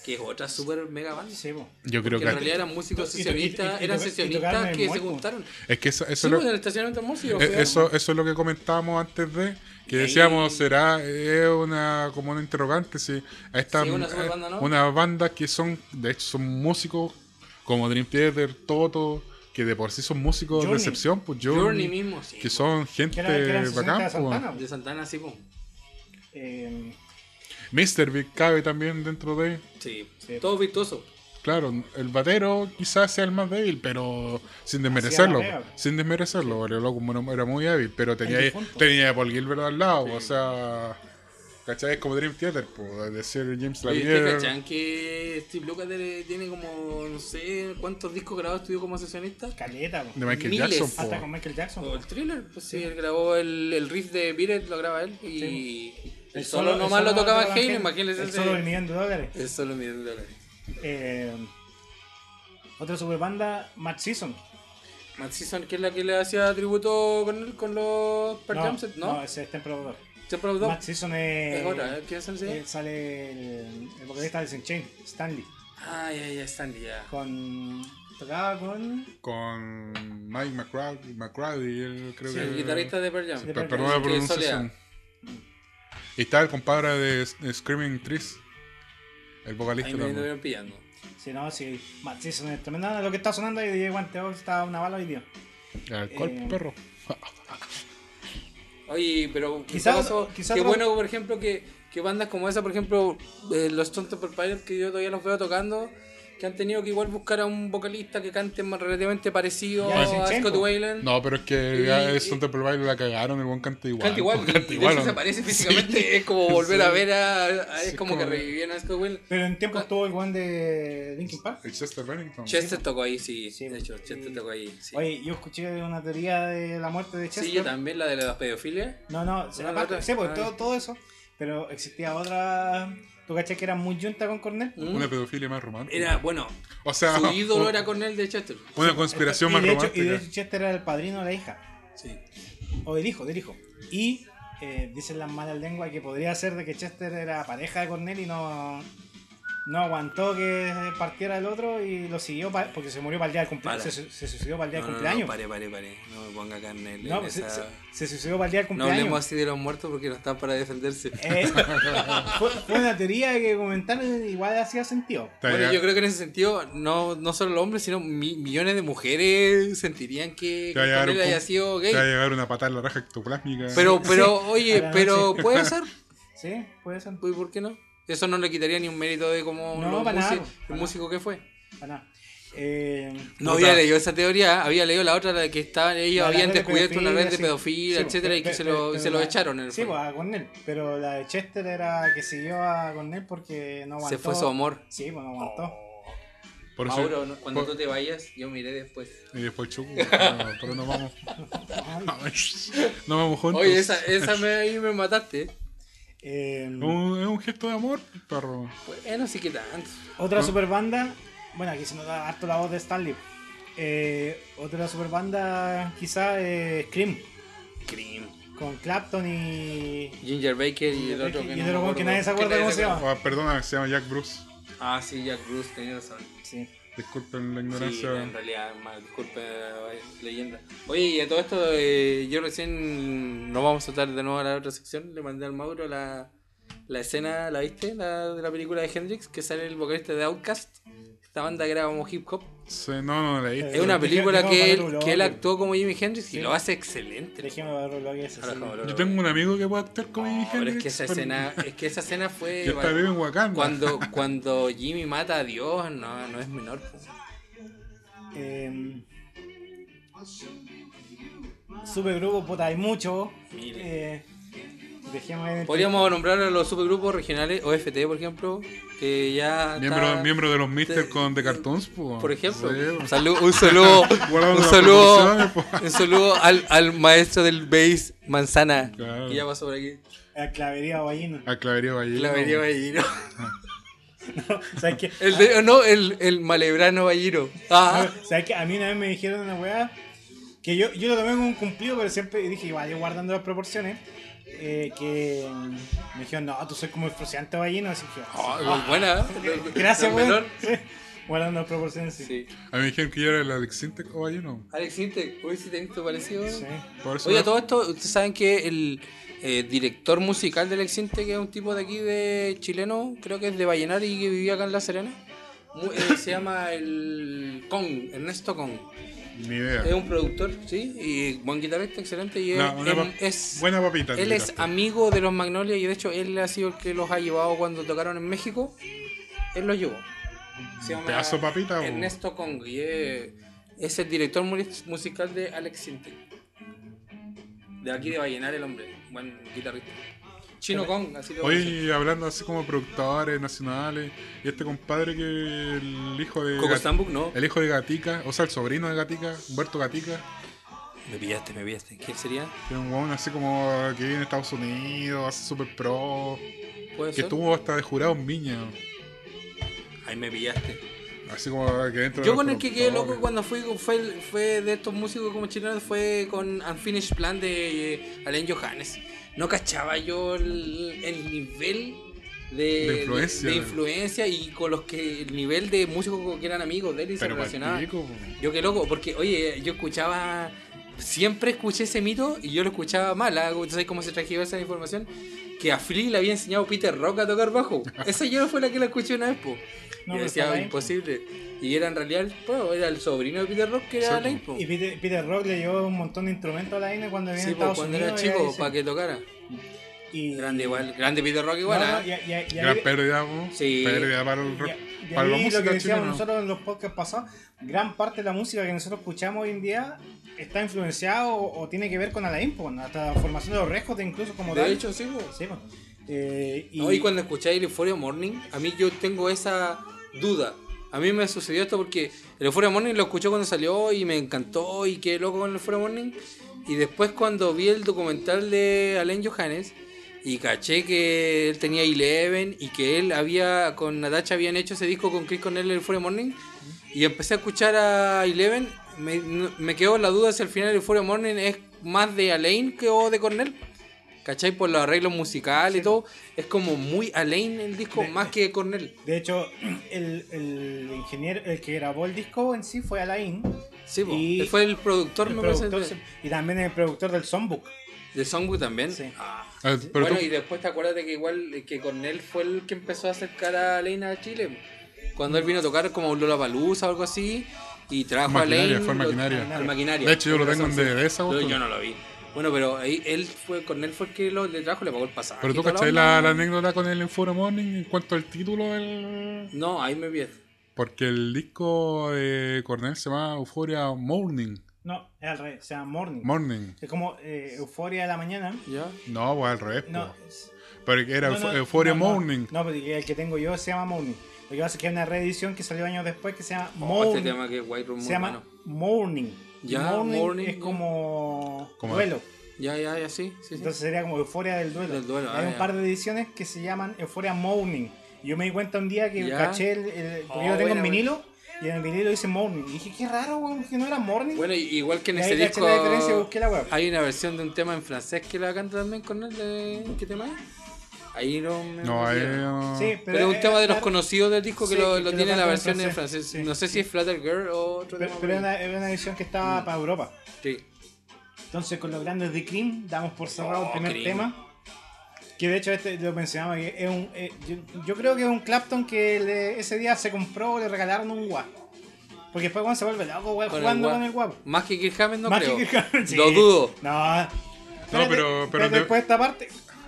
Que es otra super mega banda. Sí. Yo creo que que. en realidad eran músicos sesionistas, eran sesionistas en que se juntaron. Es que eso, eso, Sí, es pues, lo, en el estacionamiento de músicos. eh, eso, eso es lo que comentábamos antes de. Que decíamos, será es una como una interrogante si a esta Sí, una super banda, ¿no? una banda que son, de hecho, son músicos como Dream Theater, Toto, que de por sí son músicos de Journey. excepción, pues Journey Journey, mismo, sí. que son gente Que era, que eran 60 bacán, de pues. Santana. De Santana, sí, pues. Eh, Mr. Big cabe también dentro de. Sí, Sí. todo virtuoso. Claro, el batero quizás sea el más débil, pero sin desmerecerlo. Sin desmerecerlo, el loco era- muy hábil, pero tenía, tenía a Paul Gilbert al lado, o sea. ¿Cachai? Es como Dream Theater, pues, es decir, James Oye, ¿te Lavier. cachan que Steve Lukather tiene- como, no sé, cuántos discos grabados estudió como sesionista? caleta, po. De Michael Miles. Jackson, Hasta con Michael Jackson. O el thriller, pues sí, él grabó el, el riff de Beatles, lo graba él. Y el, El solo, el nomás lo solo tocaba Hale. imagínense El solo del millón de dólares. El solo millón de dólares. Eh, otra super banda, Matt Season. Matt Season, que es la que le hacía tributo con, él, con los Pearl Set, ¿no? no, ese es Temple. Siempre. Matt Season es. Es otra, ¿eh? ¿Quién es ese? eh, sale el, el vocalista de Chain, Stanley. Ah, ya, ya, Stanley, ya. Con. Tocaba con. Con Mike McCrady, McCrady él creo Sí, que. el guitarrista de Pearl Jam. de Per- Perdón la pronunciación. Y está el compadre de Screaming Trees. El vocalista Ahí me estuvieron pillando. Sí, no, sí. Matt Season es tremenda. Lo que está sonando ahí de Guanteo está una bala hoy día. Alcohol, Eh, perro. (laughs) Oye, pero en Quizá- qué bueno, por ejemplo, que, que bandas como esa, por ejemplo, eh, los Stone Temple Pilots, que yo todavía los veo tocando, que han tenido que igual buscar a un vocalista que cante más relativamente parecido Ya, a Scott. Wayland. No, pero es que Y- ya y- Stone Temple la cagaron, el buen canta igual. Canta igual, y- (laughs) Canta y de igual, hecho ¿o se parece físicamente, es como volver a ver a. a- es Sí, como que revivieron a Scott Wayland. Pero en tiempo estuvo el one de Linkin Park. El Chester Bennington. Chester tocó ahí, sí, Sí, de hecho. Chester tocó ahí. Sí, Oye, yo escuché una teoría de la muerte de Chester. sí yo también, la de la pedofilia. No, no, Una aparte, sí, pues, Ah. todo, todo eso. Pero existía otra. ¿Tú caché que era muy junta con Cornell? ¿Mm? Una pedofilia más romántica. Era, bueno, o sea, su ídolo era Cornell de Chester. una conspiración y más de hecho, y romántica. de hecho Chester era el padrino de la hija. Sí. O del hijo, del hijo. Y eh, dicen las malas lenguas que podría ser de que Chester era pareja de Cornell y no, no aguantó que partiera el otro y lo siguió pa- porque se murió para el día del cumpleaños. Se, se suicidó para el día No, del no, cumpleaños. No, pare, pare, pare. No me ponga carne en No, se, esa... se- se suicidó para el día del No cumpleaños. hablemos así de los muertos porque no están para defenderse. Eh, (laughs) fue, fue una teoría que comentaron igual hacía sentido. Bueno, yo creo que en ese sentido, no, no solo los hombres, sino mi- millones de mujeres sentirían que, un haya sido te va a gay. llegar una patada en la raja ectoplásmica. Pero, pero, Sí, oye, pero noche. puede ser. Sí, puede ser. Uy, ¿Por qué no? Eso no le quitaría ni un mérito de como No, los para nada, músi- para el nada. músico que fue. Para nada. Eh, No había leído esa teoría, había leído la otra, la de que estaban, ellos habían descubierto una red de pedofilia, sí. etcétera, pe- y que pe- se lo, pe- se lo la- echaron en el Sí, pues a Cornell. Pero la de Chester era que siguió a Cornell porque no aguantó. Se fue su amor. Sí, pues no aguantó. Por eso- Mauro, no- cuando por- tú te vayas, yo miré después. Y después chucu. (laughs) no, pero no vamos. (laughs) (laughs) No vamos juntos. Oye, esa, esa me, ahí me mataste. Eh, Es un, es un gesto de amor, perro. Bueno, sí que tanto. otra super banda. Bueno, aquí se nos da harto la voz de Stanley. Eh, otra super banda, quizá eh, Scream. Cream. Con Clapton y. Ginger Baker y el otro Y que el no otro weón que acuerdo. nadie se acuerda cómo se llama. Ah, perdona, se llama Jack Bruce. Ah, sí, Jack Bruce, tenía razón. Sí. Disculpen la Sí, ignorancia. en realidad, más, disculpe, eh, leyenda. Oye, y a todo esto, eh, yo recién, no vamos a saltar de nuevo a la otra sección, le mandé al Mauro la, la escena, ¿la viste? La, de la película de Hendrix, que sale el vocalista de Outcast. Esta banda que era como hip hop. Sí, no, no, la Es una película que él, que él actuó como Jimi Hendrix y lo hace excelente. Déjeme ver lo que es. Ahora, sí. cabrón. Yo tengo un amigo que puede actuar como Jimi No, pero es Hendrix, que esa escena, (laughs) es que esa escena fue en Wakanda. cuando, (laughs) cuando Jimmy mata a Dios, no, no es menor. Eh, supergrupo, puta, hay mucho. Mire. Eh, dejemos en el- Podríamos nombrar a los supergrupos regionales, OFT por ejemplo, que ya Miembro, está- miembro de los Mister con The Cartoons, po. por ejemplo. Sí, un saludo, un saludo, (laughs) un saludo, un saludo al, al maestro del bass Manzana, Claro. que ya pasó por aquí. a Clavería Ballino. A Clavería Valle. La venía Balliro. (laughs) ¿Sabes qué? El de, no, el, el Malebrano Balliro. Ah, ¿Sabes qué? A mí una vez me dijeron una weá que yo, yo lo tomé como un cumplido, pero siempre dije, igual, yo guardando las proporciones. Eh, que me dijeron, no, tú soy como el frustrante ballino. Así que, Ah, muy buena. (laughs) gracias, No, weón. menor. (laughs) Guardando proporciones, sí. Sí. A mí me dijeron que yo era el Alex Sintek o Ballino. Alex Intec, hoy sí te he visto parecido. Sí. Oye, todo esto, ustedes saben que el eh, director musical del Exinte, que es un tipo de aquí de chileno, creo que es de Vallenar y que vivía acá en La Serena, eh, se llama el Kong, Ernesto Kong. Ni idea. Es un productor, sí, y buen guitarrista, excelente. Y él, él es, Buena papita. él es amigo de los Magnolia y de hecho él ha sido el que los ha llevado cuando tocaron en México. Él los llevó. Se llama Pedazo papita, o- Ernesto Kong y es, es el director mu- musical de Alex Sintek. De aquí de Vallenar el hombre, buen guitarrista. Chino Kong, así lo Oye, hablando así como productores nacionales, y este compadre que el hijo de Coco Stambuk, no. el hijo de Gatica, o sea, el sobrino de Gatica, Humberto Gatica, Me pillaste, me pillaste. ¿Quién sería? que es un weón así como que vive en Estados Unidos, hace super pro, ¿Puede que ser? estuvo hasta de jurado en Viña, Ahí me pillaste. así como que dentro de Yo con el que quedé loco cuando fui fue, fue de estos músicos como chilenos fue con Unfinished Plan de eh, Alain Johannes. No cachaba yo el, el nivel de, De influencia. de influencia y con los que el nivel de músicos que eran amigos de él y se relacionaban. Yo qué loco, porque oye, yo escuchaba, siempre escuché ese mito y yo lo escuchaba mal, ¿ah? ¿tú sabes cómo se trajiva esa información? que a Flea le había enseñado Peter Rock a tocar bajo. Esa yo fue la que la escuché una vez, po. No, y pero decía, imposible. Y era en realidad, po, era el sobrino de Peter Rock que era Sí, Alain, po. Y Peter, Peter Rock le llevó un montón de instrumentos a la N cuando vivía Sí, en po, Estados cuando Unidos. era chico, para que tocara. y- Grande igual, grande Peter Rock igual, No, ¿ah? no, y- y- y Gran pérdida, po. Sí. Pérdida para el rock. Y, y para la ahí lo música que decíamos chilena. nosotros en los podcasts pasados, gran parte de la música que nosotros escuchamos hoy en día está influenciado o, o tiene que ver con Alain, pues, hasta la formación de los récords incluso como De tal. hecho, sí, po. Sí, pues. Eh, y, No, y cuando escucháis el Euphoria Morning, a mí yo tengo esa duda. A mí me sucedió esto porque el Euphoria Morning lo escuché cuando salió y me encantó y quedé loco con el Euphoria Morning. Y después cuando vi el documental de Alain Johannes y caché que él tenía Eleven y que él había, con Natacha habían hecho ese disco con Chris Cornell, el Euphoria Morning, y empecé a escuchar a Eleven, me, me quedó la duda si al final el Euphoria Morning es más de Alain que o de Cornell. ¿Cachai? Por los arreglos musicales y todo. Es como muy Alain el disco, De- más que Cornell. De hecho, el, el ingeniero, el que grabó el disco en sí fue Alain. Sí. Y Él fue el productor, el me parece, productor, de, y también el productor del Songbook. de Songbook también. Sí. Ah. Pero bueno, tú- y después te acuerdas de que igual que Cornell fue el que empezó a acercar a Alain a Chile. Cuando él vino a tocar como Lola Palusa o algo así. Y trajo a Alain. fue lo- maquinaria. al maquinaria. De hecho, yo lo tengo en. DVD yo no lo vi. Bueno, pero ahí él fue, Cornell fue el que lo, le trajo, le pagó el pasaje. Pero tú cachai la, la anécdota con el Euphoria Morning en cuanto al título del... No, ahí me vi. Porque el disco de Cornell se llama Euphoria Morning. No, es al revés, se llama Morning. Morning. es como eh, Euforia de la mañana. ¿Ya? No, pues al revés. No, po. Pero era no, no, Euphoria no. Morning. No, porque el que tengo yo se llama Morning. Lo que pasa es que hay una reedición que salió años después que se llama Oh, Morning. este tema que es White Room se llama. Morning. Ya, morning, Morning, es como, duelo. Ya, ya, ya, sí, sí, sí. Entonces sería como Euforia del duelo. Del duelo, Y hay ah, un ya. par de ediciones que se llaman Euforia Morning. Y yo me di cuenta un día que Ya. caché el, el- porque Oh, yo lo tengo en vinilo y en el vinilo dice Morning. Y dije, qué raro, weón, que no era Morning. Bueno, igual que en y ese disco la diferencia y busqué la web. hay una versión de un tema en francés que la canta también con él. De... ¿Qué tema es? Ahí no me No, es... Sí, Pero, es un eh, tema de los conocidos del disco que Sí, lo, que lo lo tiene la versión en francés, sí. No sé si es Flutter Girl o otro Pero, tema. pero ahí. una, era una edición que estaba Mm. para Europa. Sí. Entonces, con los grandes de Cream, damos por cerrado Oh, el primer Cream. tema. Que de hecho, este lo mencionamos. que Es un, eh, yo, yo creo que es un Clapton que le- ese día se compró o le regalaron un guap. Porque después, cuando se vuelve loco, weón, jugando con el guap. Más que Kirk Hammett no Más creo. que Kirk- sí. Lo dudo. No, Espérate, pero- pero de- después de esta parte.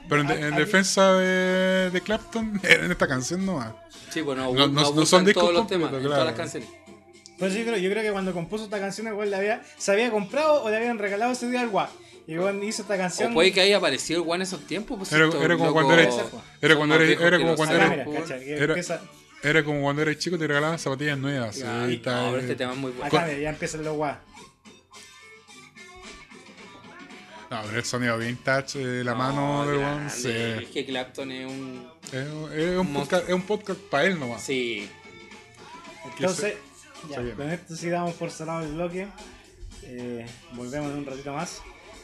Pero en, en defensa de, de Clapton, (laughs) en esta canción no va. Sí, bueno, No- no, no- son discos todos los completos, temas, en claro. todas las canciones. Pues yo creo, yo creo que cuando compuso esta canción, el la había, se había comprado o le habían regalado ese día al guap. Y weón hizo esta canción. O puede que haya aparecido el One en esos tiempos. Pues, Era- era como cuando eres- era cuando eres- era como cuando Acá, eres- pues. Era- como cuando eres chico y te regalaban zapatillas nuevas. No, pero eh. este tema es muy bueno. Acá, mira, ya empiezan los guap. No, pero el sonido vintage de la No, mano de. Juan. sí. Es que Clapton es un. Es, es un podcast, es un podcast para él nomás. Sí. Entonces, ya, se con esto sí damos por cerrado el bloque. Eh, volvemos en un ratito más.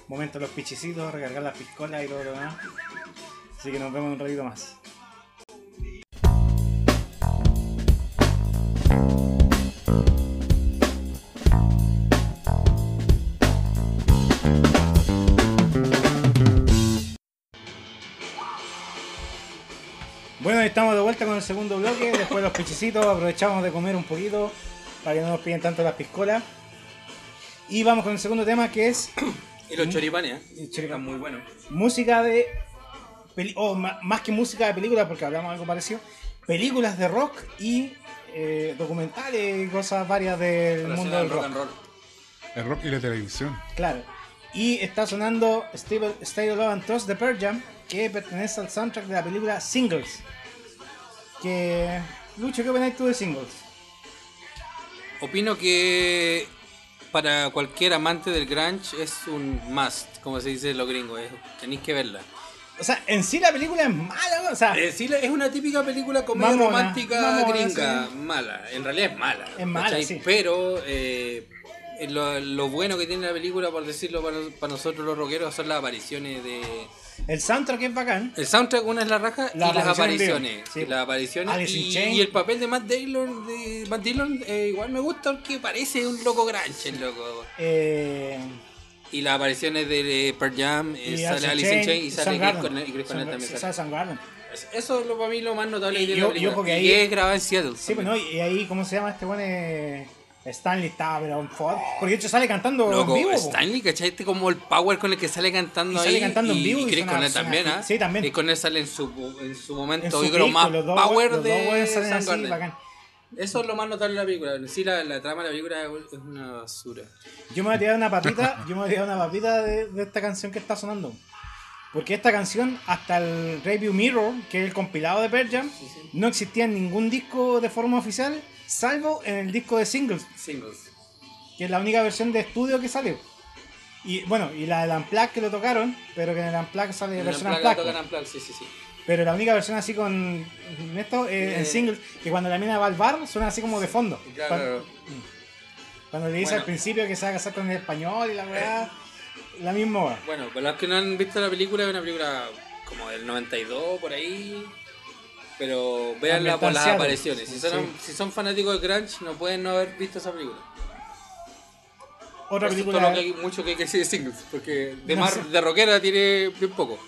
Momento de los pichicitos, recargar las piscolas y todo lo demás. Así que nos vemos en un ratito más. Bueno, estamos de vuelta con el segundo bloque. Después de los pichicitos, aprovechamos de comer un poquito para que no nos piden tanto las piscolas. Y vamos con el segundo tema que es (clears throat) Y los choripanes, ¿eh? Y choripán. Están muy buenos. música de. o ma- más que música de películas, porque hablamos de algo parecido. Películas de rock y eh, documentales y cosas varias del mundo del rock. and roll. El rock y la televisión. Claro. Y está sonando Stable, Stay Love and Trust de Pearl Jam, que pertenece al soundtrack de la película Singles. Que. Lucho, ¿qué opinas tú de Singles? Opino que para cualquier amante del grunge es un must, como se dice en los gringos. es- Tenéis que verla. O sea, en sí la película es mala, o sea, Eh, sí, es una típica película comedia Mamona, romántica mamona, gringa, sí. mala. En realidad es mala. Es mala, sí. Pero eh, lo, lo bueno que tiene la película, por decirlo para, para nosotros los rockeros, son las apariciones de... el soundtrack es bacán. El soundtrack, una es la raja La y las apariciones. sí. Las apariciones y, el papel de Matt Dillon, de Matt Dillon eh, igual me gusta porque parece un loco grunge, el loco. Eh, Y las apariciones de Pearl Jam, eh, Y sale Alice in Chain, Chains y sale Chris. Cornell, y Chris Cornell Sound- también sale sale. Soundgarden. Eso es lo, para mí lo más notable Y tiene yo- la película. yo porque Y ahí- es grabada en Seattle. Sí, pues también. no, y ahí, ¿cómo se llama este buen? Eh, Stanley estaba, pero en Ford. Porque de hecho sale cantando Loco, en vivo. Stanley, ¿cachai? Este como el power con el que sale cantando Y ahí. sale cantando en vivo y suena- Cornell suena también. ¿ah? Sí, también. Chris Cornell sale en su, en su momento, En su pico, más los dos, power los de salen así, bacán. Eso es lo más notable de la película. Sí, la, la trama de la película es una basura. Yo me voy a tirar una papita, (laughs) yo me voy a tirar una papita de, de esta canción que está sonando. Porque esta canción, hasta el Review Mirror, que es el compilado de Pearl Jam, no existía en ningún disco de forma oficial, salvo en el disco de singles, Singles. que es la única versión de estudio que salió. Y bueno, y la del Unplugged que lo tocaron, pero que en el Unplugged sale En versión Unplugged. tocan Unplugged, sí, sí, sí. Pero la única versión así con en esto, eh, Eh. en singles, que cuando la mina va al bar suena así como de fondo. Claro, Cuando, claro. cuando le dice Bueno. al principio que se va a casar con el español y la weá, la misma hora. Bueno, para los que no han visto la película, es una película como del 92, por ahí. Pero véanla por las apariciones. Si son, Sí. si son fanáticos de Grunge, no pueden no haber visto esa película. Otra Eso es todo película. lo que hay, mucho que hay que decir de Singles, porque de, No mar, de rockera tiene bien poco.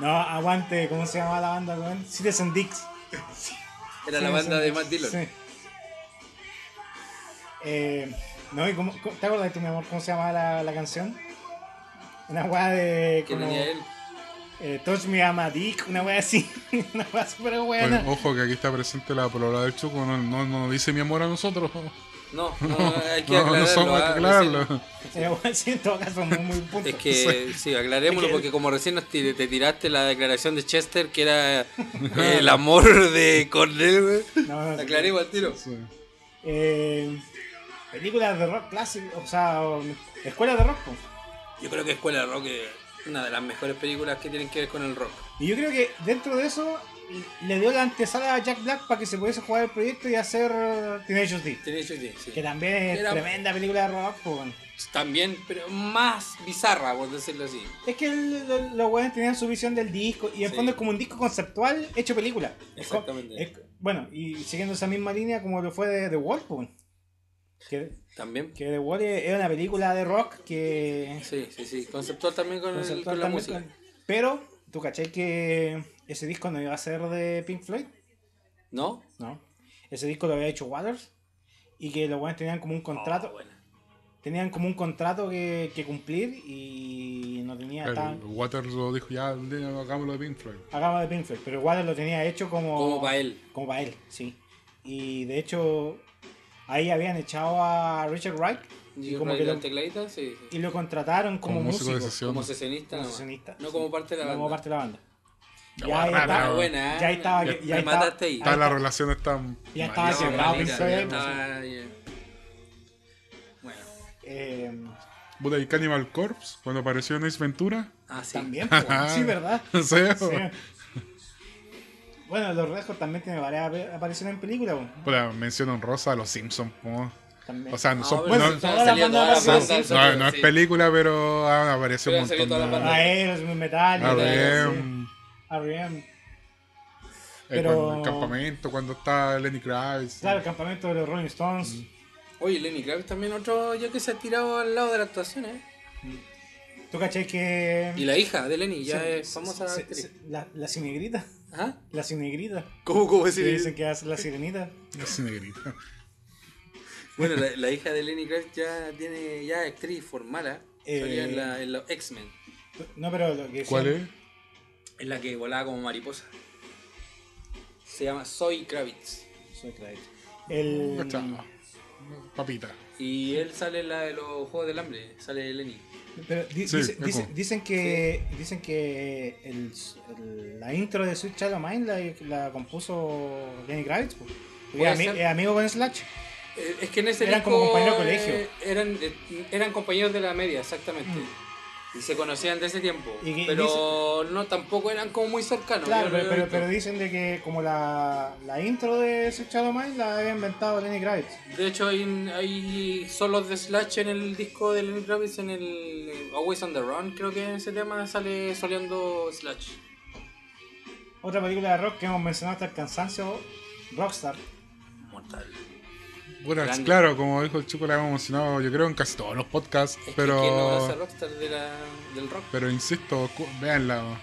No, aguante, ¿cómo se llama la banda, weón? Citizen Dix. Era Sí, la banda de Matt Dillon. Sí. Eh, no, ¿y cómo, ¿Te acuerdas de tu mi amor? ¿Cómo se llamaba la, la canción? Una weá de. Como, tenía él. Eh, Touch Me I'm a Dick, una weá así. (laughs) una weá súper Oye, buena. ojo que aquí está presente la polola del Chuco, no, no, no dice mi amor a nosotros. (laughs) No, no, hay que No, no aclararlo. somos ah, que aclararlo. Eh, weón, sí, en todo caso, muy, muy punto. Es que sí, aclarémoslo porque como recién nos te tiraste la declaración de Chester que era (laughs) eh, el amor de Cornell. No, no, Aclaremos al tiro. Sí. Eh, películas de rock clásico, o sea, escuelas de rock. po. Yo creo que Escuela de Rock es una de las mejores películas que tienen que ver con el rock. Y yo creo que dentro de eso le dio la antesala a Jack Black para que se pudiese jugar el proyecto y hacer Teenage D. Sí, sí. Que también es Era- tremenda película de rock. weón. También, pero más bizarra, por decirlo así. Es que el- los weones tenían su visión del disco y en Sí. fondo es como un disco conceptual hecho película. Exactamente. es- bueno, y siguiendo esa misma línea como lo fue de The Wall, weón. Que, También. que The Wall es una película de rock que... Sí, sí, sí. Conceptual también con, el- conceptual con la también música. con- Pero, ¿tú cachai que ese disco no iba a ser de Pink Floyd? ¿No? No. Ese disco lo había hecho Waters y que los weones tenían como un contrato, Oh, bueno. tenían como un contrato que, que cumplir y no tenía El tan... Waters lo dijo, ya, de- hagámoslo de Pink Floyd. Hagamos de Pink Floyd, pero Waters lo tenía hecho como... Como para él. Como para él, sí. Y de hecho, ahí habían echado a Richard Wright y, ¿Y como que lo, tecladita? Sí. sí. y lo contrataron como, Como músico. Como sesionista, Como no. sesionista, No sí. como parte de la No banda. como parte de la banda. Ya, Ya ya ahí estaba, ya, estaba- mataste ahí. Ahí las está-. Ya estaba quebrado. Bueno. eh, Puta, y Cannibal Corpse, cuando apareció en Ace Ventura. Ah, sí. también, (laughs) pues, sí, ¿verdad? (laughs) Sí, Sí. Bueno, los Rejos también tienen varias ap- apariciones en películas. pues, Puta, mención honrosa a los Simpsons. O sea, no, No, son- pero no- es película, pero han aparecido Pero un montón de. Aerosmith, Metallica, R.E.M.. R.E.M. eh, Pero- el campamento, cuando está Lenny Kravitz. Claro, el campamento de los Rolling Stones. Oye, Lenny Kravitz también otro ya que se ha tirado al lado de la actuación, ¿eh? ¿Tú cachai que.? Y la hija de Lenny ya es famosa se- actriz. se- la, la cinegrita. ¿Ah? La cinegrita. ¿Cómo, cómo Que dicen que hace la sirenita. Así negrita. Bueno, la, la hija de Lenny Kravitz ya tiene ya actriz formal, ¿eh? Eh. Salía en, la, en los X-Men. No, pero lo que ¿Cuál es? Es la que volaba como mariposa. Se llama Zoe Kravitz. Soy Kravitz. El. Papita. Y él sale en la de los Juegos del Hambre, sale Lenny. Pero di- Sí, dice- dicen que dicen que el, el- la intro de Sweet Child of Mine la, la compuso Lenny Kravitz. ami- ser. es amigo con Slash. Eh, Es que en ese Eran disco, como compañeros de eh, colegio. Eran, eh, eran compañeros de la media, exactamente. Y se conocían de ese tiempo. Y pero no tampoco eran como muy cercanos. Claro, pero, dicen de que como la, la intro de of Mine la había inventado Lenny Kravitz. De hecho, hay, hay solos de Slash en el disco de Lenny Kravitz, en el Always on the Run, creo que en ese tema sale soleando Slash. Otra película de rock que hemos mencionado hasta el cansancio, Rockstar. Mortal. Grande. claro, como dijo el chico, la hemos mencionado, yo creo en casi todos los podcasts, Es que pero ¿quién no a Rockstar de la- del rock? pero insisto, véanla.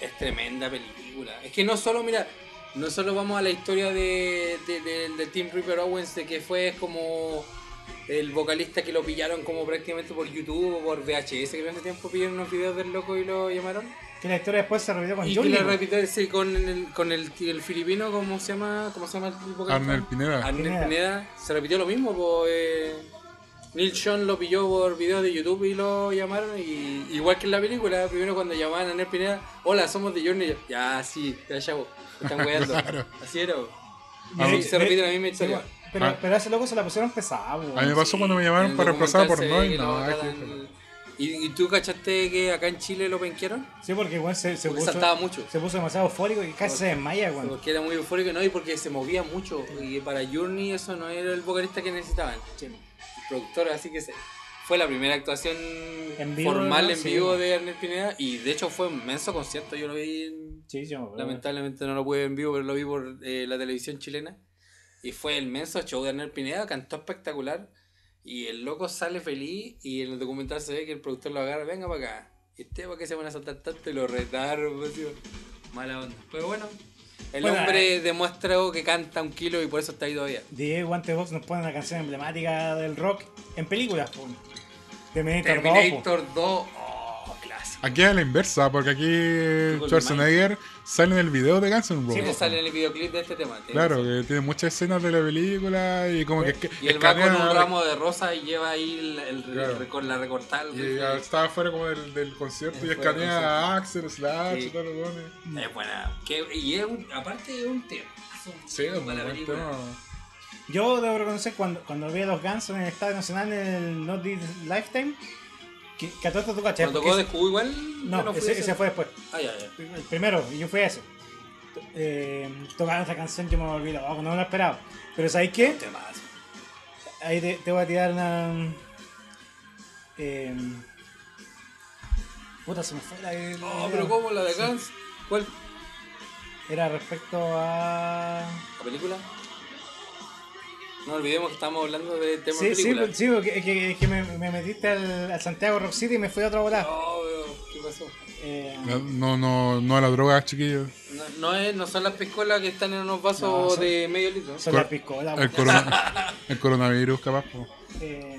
Es tremenda película. Es que no solo, mira, no solo vamos a la historia de, de, de- de Tim Ripper Owens, de que fue como el vocalista que lo pillaron como prácticamente por YouTube o por VHS, que en ese tiempo pillaron unos videos del loco y lo llamaron. Que la historia después se repitió con y Johnny. le po. repitió sí, con el, con el, el filipino, ¿cómo se llama? ¿Cómo se llama el vocalista? Arnel Pineda. Arnel Pineda. Pineda. Se repitió lo mismo, pues. eh, Neil Sean lo pilló por videos de YouTube y lo llamaron. Y igual que en la película, primero cuando llamaban a Arnel Pineda, hola, somos de Journey. Ya, sí, ya, chavo, me están weando. (laughs) Claro. Así era. Y Así se repite la misma historia. pero, Ah. pero a ese loco se la pusieron pesada, po. A mí me pasó Sí, cuando me llamaron para reemplazar por no, mataron. que- ¿Y, ¿Y tú cachaste que acá en Chile lo penquearon? Sí, porque igual se, se Porque puso. saltaba mucho. Se puso demasiado eufórico y casi se desmaya, weón. Porque era muy eufórico, ¿no? Y porque se movía mucho. Y para Journey eso no era el vocalista que necesitaban. El productor, así que se- fue la primera actuación En vivo, formal en Sí. vivo de Ernest Pineda. Y de hecho fue un inmenso concierto. Yo lo vi, en- Sí, sí, lamentablemente no lo pude ver en vivo, pero lo vi por eh, la televisión chilena. Y fue el inmenso show de Ernest Pineda, cantó espectacular. Y el loco sale feliz y en el documental se ve que el productor lo agarra, venga para acá. Este para que se van a saltar tanto y lo retaron, pues, tío. Mala onda. Pero bueno, el hombre eh, demuestra que canta un kilo y por eso está ahí todavía. DJ Box nos pone una canción emblemática del rock en películas. De Terminator, Terminator 2. Aquí es a la inversa, porque aquí eh, Schwarzenegger sale en el video de Guns N' Roses. Sí, sale en el videoclip de este tema. Claro, que, tiene muchas escenas de la película y como ¿Ves? que. Y él va con un ramo de rosa y lleva ahí el, el, claro. la recortada. Y estaba fuera como del, concierto y escanea a Axel, Slash y todo lo pone. Es buena. Y es un, aparte es un tema. Sí, es un buen tema. Yo debo reconocer cuando, cuando vi a los Guns en el Estadio Nacional en el Not This Lifetime que, que a todo esto tú cachai. Cuando tocó de Cubo igual. No, ese, ese. fue después. Ah, ya, ya. El primero, y yo fui a ese. Eh, tocaron esta canción, yo me volví loco, no me lo esperaba. Pero ¿sabes qué? Ahí te, te voy a tirar una. Eh, puta, se me fue la. la- Oh, pero ¿cómo? ¿La de Guns? ¿Cuál? Era respecto a. ¿La película? No olvidemos que estamos hablando de tema Sí, sí, película. sí, porque es que, que me, me metiste al, al Santiago Rock City y me fui a otra bola. No, ¿qué pasó? Eh, No, no, no, a la droga, chiquillos. No, no, es, no son las piscolas que están en unos vasos No, son- de medio litro. son Cor- la piscola. El, corona- (laughs) el coronavirus, capaz. Eh,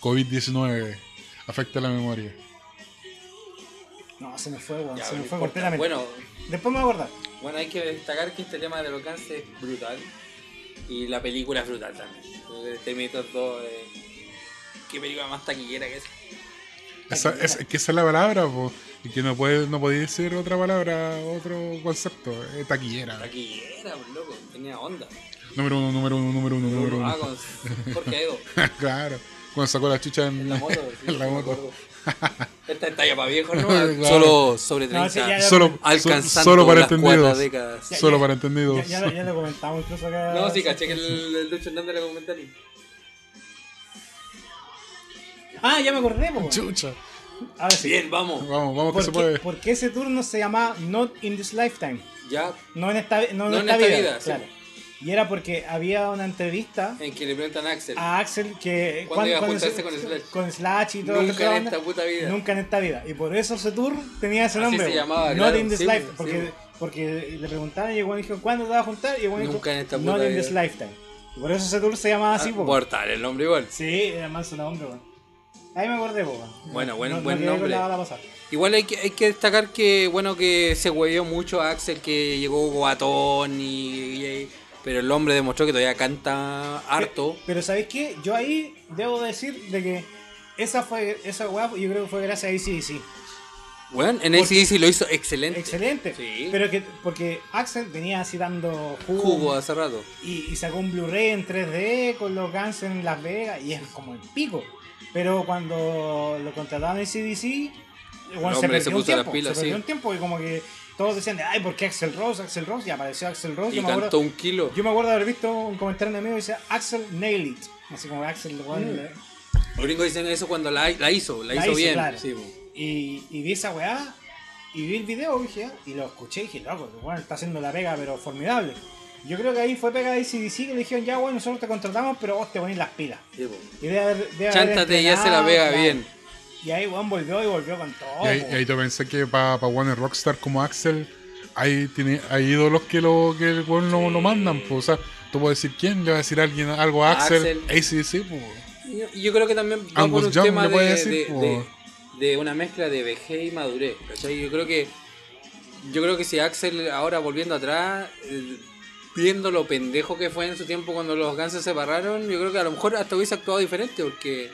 COVID-19 afecta la memoria. no, se me fue, weón, se me fue importa. completamente. Bueno, Después me voy a acordar. bueno, hay que destacar que este tema de los Guns es brutal. Y la película es brutal también. El Terminator 2 eh, ¿Qué película más taquillera que es? Esa, es, que esa es la palabra, po. Y que no puede, no podía decir otra palabra, otro concepto. Es taquillera. Taquillera, pues, loco. Tenía onda. Número uno, número uno, número uno, número Ah, uno. con Jorge Edo. (laughs) claro. Cuando sacó la chucha en, En la moto. sí, (laughs) en la moto. (laughs) Esta es talla para viejos, ¿no? Claro. Solo sobre No, 30. sí, ya- Solo, alcanzando solo para las entendidos. décadas. Ya, Solo para entendidos. Ya, ya, lo, ya lo comentamos incluso acá. No, sí, caché que el, el Lucho Hernández era comentario. Ah, ya me acordé, po. Chucha. Ahora sí. Bien, vamos. Vamos, vamos que se ¿Por qué, puede. por qué ese turno se llamaba Not in this Lifetime? Ya, No en esta, no en No en esta esta vida. vida, sí. Y era porque había una entrevista en que le preguntan a Axel. a Axel que. ¿Cuándo iba a juntarse se- con Slash? Con Slash y todo Nunca en esta puta vida. Nunca en esta vida. Y por eso ese tour tenía ese Así nombre. se llamaba, Not claro. in this Sí, Porque, po. porque le preguntaron y el weón dijo, ¿cuándo te vas a juntar? Y el weón dijo, Nunca en esta Not puta in this vida. lifetime. Y por eso ese tour se llamaba así, Ah, po. Mortal, el nombre igual. Sí, era más su nombre. Ahí me acordé, po. Bueno, buen- No- buen nombre. la. Igual hay que, hay que destacar que, bueno, que se huevió mucho a Axel, que llegó guatón y, y- Pero el hombre demostró que todavía canta harto. Pero ¿sabéis qué? Yo ahí debo decir de que esa fue esa weá, yo creo que fue gracias a ACDC. Bueno, en ACDC lo hizo excelente. Excelente. Sí. Pero que porque Axel venía así dando jugo, Jugo hace rato. y, y sacó un Blu-ray en 3D con los Guns en Las Vegas y es como el pico. Pero cuando lo contrataron en CDC, bueno, se se perdió un puso las tiempo. pilas, se perdió sí. un tiempo y como que todos decían, ay, ¿por qué Axel Rose? Axel Rose, y apareció Axel Rose. Y Yo me, cantó acuerdo, un kilo. yo me acuerdo de haber visto un comentario de un amigo que decía, Axel nail it. Así como Axel, Mm. le- Los gringos dicen eso cuando la, la hizo, la, La hizo, hizo, bien. claro. Sí, po. Y, y vi esa weá y vi el video dije, y lo escuché y dije, loco, bueno, está haciendo la pega pero formidable. Yo creo que ahí fue pega de ACDC que le dijeron, ya, bueno, nosotros te contratamos, pero vos te ponés las pilas. Sí. Y debe haber- debe haber Chántate y ya se la pega claro. bien. Y ahí Juan volvió y volvió con todo. Y ahí, po. y ahí te pensé que para pa Warner Rockstar como Axel, hay, tiene, hay ídolos que lo, que el weón lo, lo mandan. pues, o sea, tú puedes decir quién, le va a decir alguien algo a Axel, Axel. ACDC, pues. Y yo- yo creo que también va Angus por un Young tema le de, puede decir, de- po. de- de una mezcla de vejez y madurez. ¿cachai? Yo creo que yo creo que si Axel ahora volviendo atrás, eh, viendo lo pendejo que fue en su tiempo cuando los Guns se separaron, yo creo que a lo mejor hasta hubiese actuado diferente porque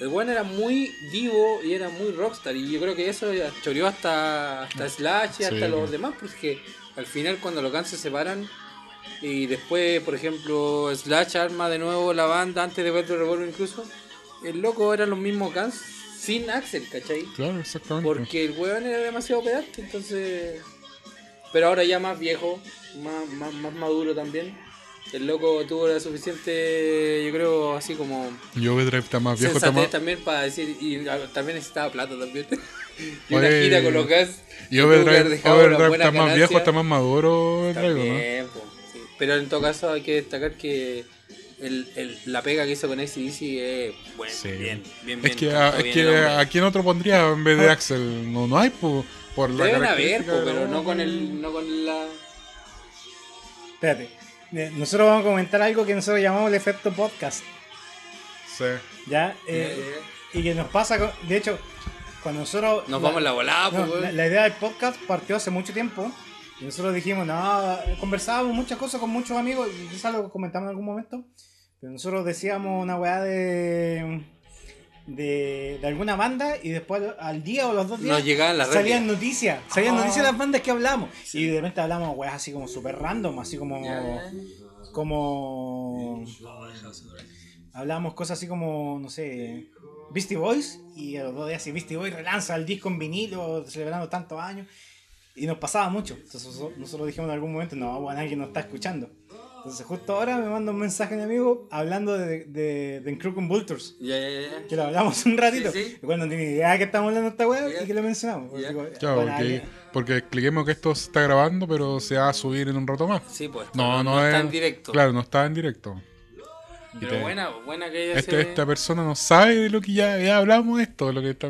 el buen era muy divo y era muy rockstar y yo creo que eso choreó hasta, hasta Slash y hasta los demás porque al final cuando los Guns se separan y después, por ejemplo, Slash arma de nuevo la banda antes de Velvet Revolver incluso. El loco eran los mismos Guns sin Axel, ¿cachai? Claro, exactamente. Porque el weón era demasiado pedante, entonces... Pero ahora ya más viejo, más, más, más maduro también. El loco tuvo la suficiente, yo creo, así como Y Overdrive está más viejo, está más, también para decir, y ah, también necesitaba plata también. (laughs) y una Oye, gira con los Guns. Y Overdrive, está más viejo, está más maduro, Overdrive, ¿no? Sí. Pero en todo caso hay que destacar que el, el- la pega que hizo con ACDC es bueno, Sí. bien, bien, bien. Es que, a, es que a quién otro pondría en vez de Axel. No, no hay, po, por la Deben haber, po, pero no con el, no con la... Espérate. Eh, Nosotros vamos a comentar algo que nosotros llamamos el efecto podcast. Sí. ¿Ya? Eh, y que nos pasa, con- de hecho, cuando nosotros... Nos vamos en la volada, no, weón. la, la idea del podcast partió hace mucho tiempo. Y nosotros dijimos, no, conversábamos muchas cosas con muchos amigos, y quizás lo comentamos en algún momento. Pero nosotros decíamos una weá de, de, de alguna banda y después al día o los dos días llegaban las salían noticias. Salían Ah. noticias de las bandas que hablamos. Y de repente hablamos weas así como súper random, así como. Ya. como. Hablábamos cosas así como, no sé, Beastie Boys. Y a los dos días, si Beastie Boys relanza el disco en vinilo, celebrando tantos años. Y nos pasaba mucho. Entonces nosotros- nosotros dijimos en algún momento, no, bueno, alguien nos está escuchando. Entonces justo ahora me manda un mensaje mi amigo hablando de, de, de Vultures. Ya, ya, ya. Que lo hablamos un ratito. Sí, sí. Cuando no tenía idea de que estamos hablando de esta Ya. y que lo mencionamos. Pues digo, Claro, bueno, porque, porque expliquemos que esto se está grabando, pero se va a subir en un rato más. Sí, pues. No, no, no es está en directo. Claro, no está en directo. Pero te- buena, buena que ella Este- se... Esta persona no sabe de lo que ya, ya hablamos de esto, de lo que está.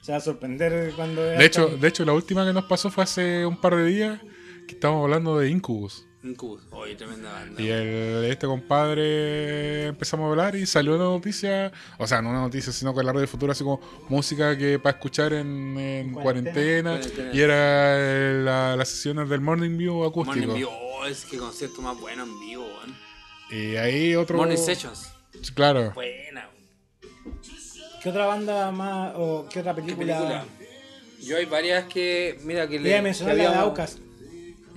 se va a sorprender cuando De hecho, de hecho, la última que nos pasó fue hace un par de días que estábamos hablando de Incubus. Un cubo. Oye, tremenda banda. Y el, este compadre empezamos a hablar y salió una noticia, o sea, no una noticia, sino que la radio de futuro, así como música que para escuchar en, en Cuarentena. cuarentena, Cuarentena. y era eh, la- las sesiones del Morning View acústico. Morning View. Oh, es que concierto más bueno en vivo. Y ahí otro. Morning Sessions. Claro. Buena. ¿Qué otra banda más o qué otra ¿Qué película? Yo hay varias que. Mira, que Le iba a que mencionar la de Outcast.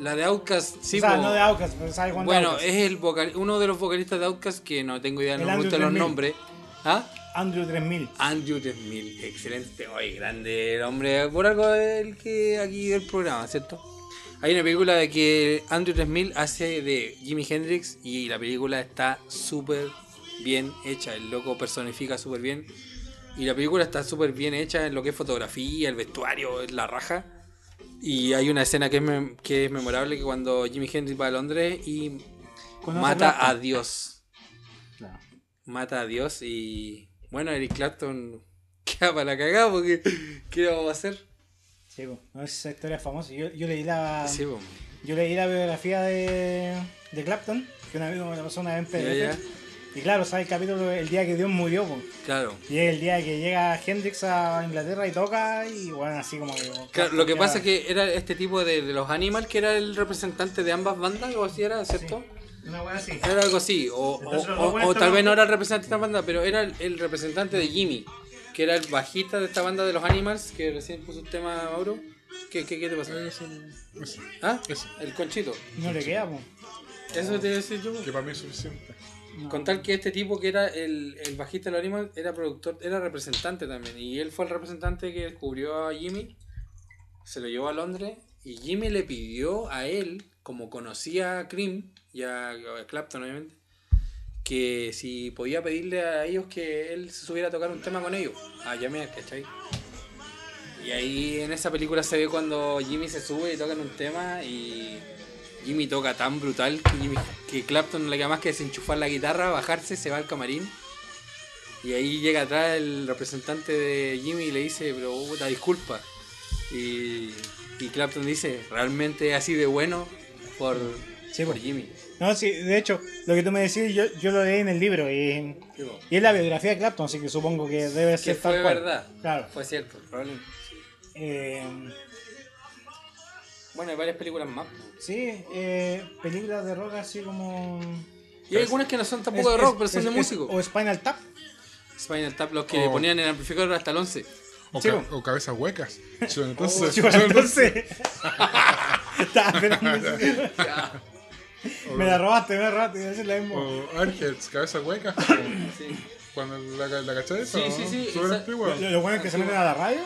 La de Outcast, sí, o sea, po. no de Outcast, pero ¿sabes cuándo Bueno, es el vocal, uno de los vocalistas de Outcast que no tengo idea, no me gustan los 3000. nombres. ¿Ah? Andrew 3000. Andrew 3000, excelente, oye, grande el hombre, por algo el que aquí del programa, ¿cierto? Hay una película de que Andrew 3000 hace de Jimi Hendrix y la película está súper bien hecha, el loco personifica súper bien y la película está súper bien hecha en lo que es fotografía, el vestuario, es la raja. Y hay una escena que es, mem- que es memorable que cuando Jimi Hendrix va a Londres y mata a. Dios Claro. mata a Dios y bueno, Eric Clapton (laughs) queda para la cagada porque ¿qué vamos a hacer? Sí, no, esa historia es famosa. Yo, yo leí la Sí, yo leí la biografía de, de Clapton, que un amigo me la pasó una vez en PDF. Y claro, sale el capítulo el día que Dios murió, claro. Y es el día que llega Hendrix a Inglaterra y toca y bueno, así como que... Claro, lo que pasa es que era este tipo de, de los Animals que era el representante de ambas bandas, o así era, ¿cierto? Una wea así. Era algo así, o, o- Entonces, tal vez no era el representante de esta banda, pero era el, el representante de Jimmy, que era el bajista de esta banda de los Animals, que recién puso un tema, Mauro. ¿Qué, qué, qué te pasó? ¿Ah? Eso. El conchito. No le queda, po. Eso te iba a decir yo. Que para mí es suficiente. No. Con tal que este tipo que era el, el bajista de los Animals era productor, era representante también. Y él fue el representante que descubrió a Jimmy, se lo llevó a Londres y Jimmy le pidió a él, como conocía a Cream y a, Clapton obviamente, que si podía pedirle a ellos que él se subiera a tocar un tema con ellos, a Jamie, ¿cachai? Y ahí en esa película se ve cuando Jimmy se sube y tocan un tema y Jimmy toca tan brutal que, Jimmy- que Clapton no le queda más que desenchufar la guitarra, bajarse, se va al camarín. Y ahí llega atrás el representante de Jimmy y le dice, pero puta, disculpa. Y, y Clapton dice, realmente así de bueno por, Sí, por po. Jimmy. No, sí, de hecho, lo que tú me decís, yo, yo lo leí en el libro y, Sí, y es la biografía de Clapton, así que supongo que debe Que ser fue tal cual. verdad. Claro. Fue cierto, probablemente. Eh, Bueno, hay varias películas más. sí, eh, películas de rock así como... Y hay algunas que no son tampoco Es- de rock, es- pero son es- de es- músico. O Spinal Tap. Spinal Tap, los que Oh. ponían en el amplificador hasta el 11. O, ca- o cabezas huecas. (laughs) Entonces, bueno, entonces... (laughs) Me la robaste, me la robaste, iba a decir lo mismo. o Airheads, cabezas huecas. o Sí. Cuando la, la cachai Sí, esa, sí, sí, Súper antigua. Lo bueno es que se meten a la radio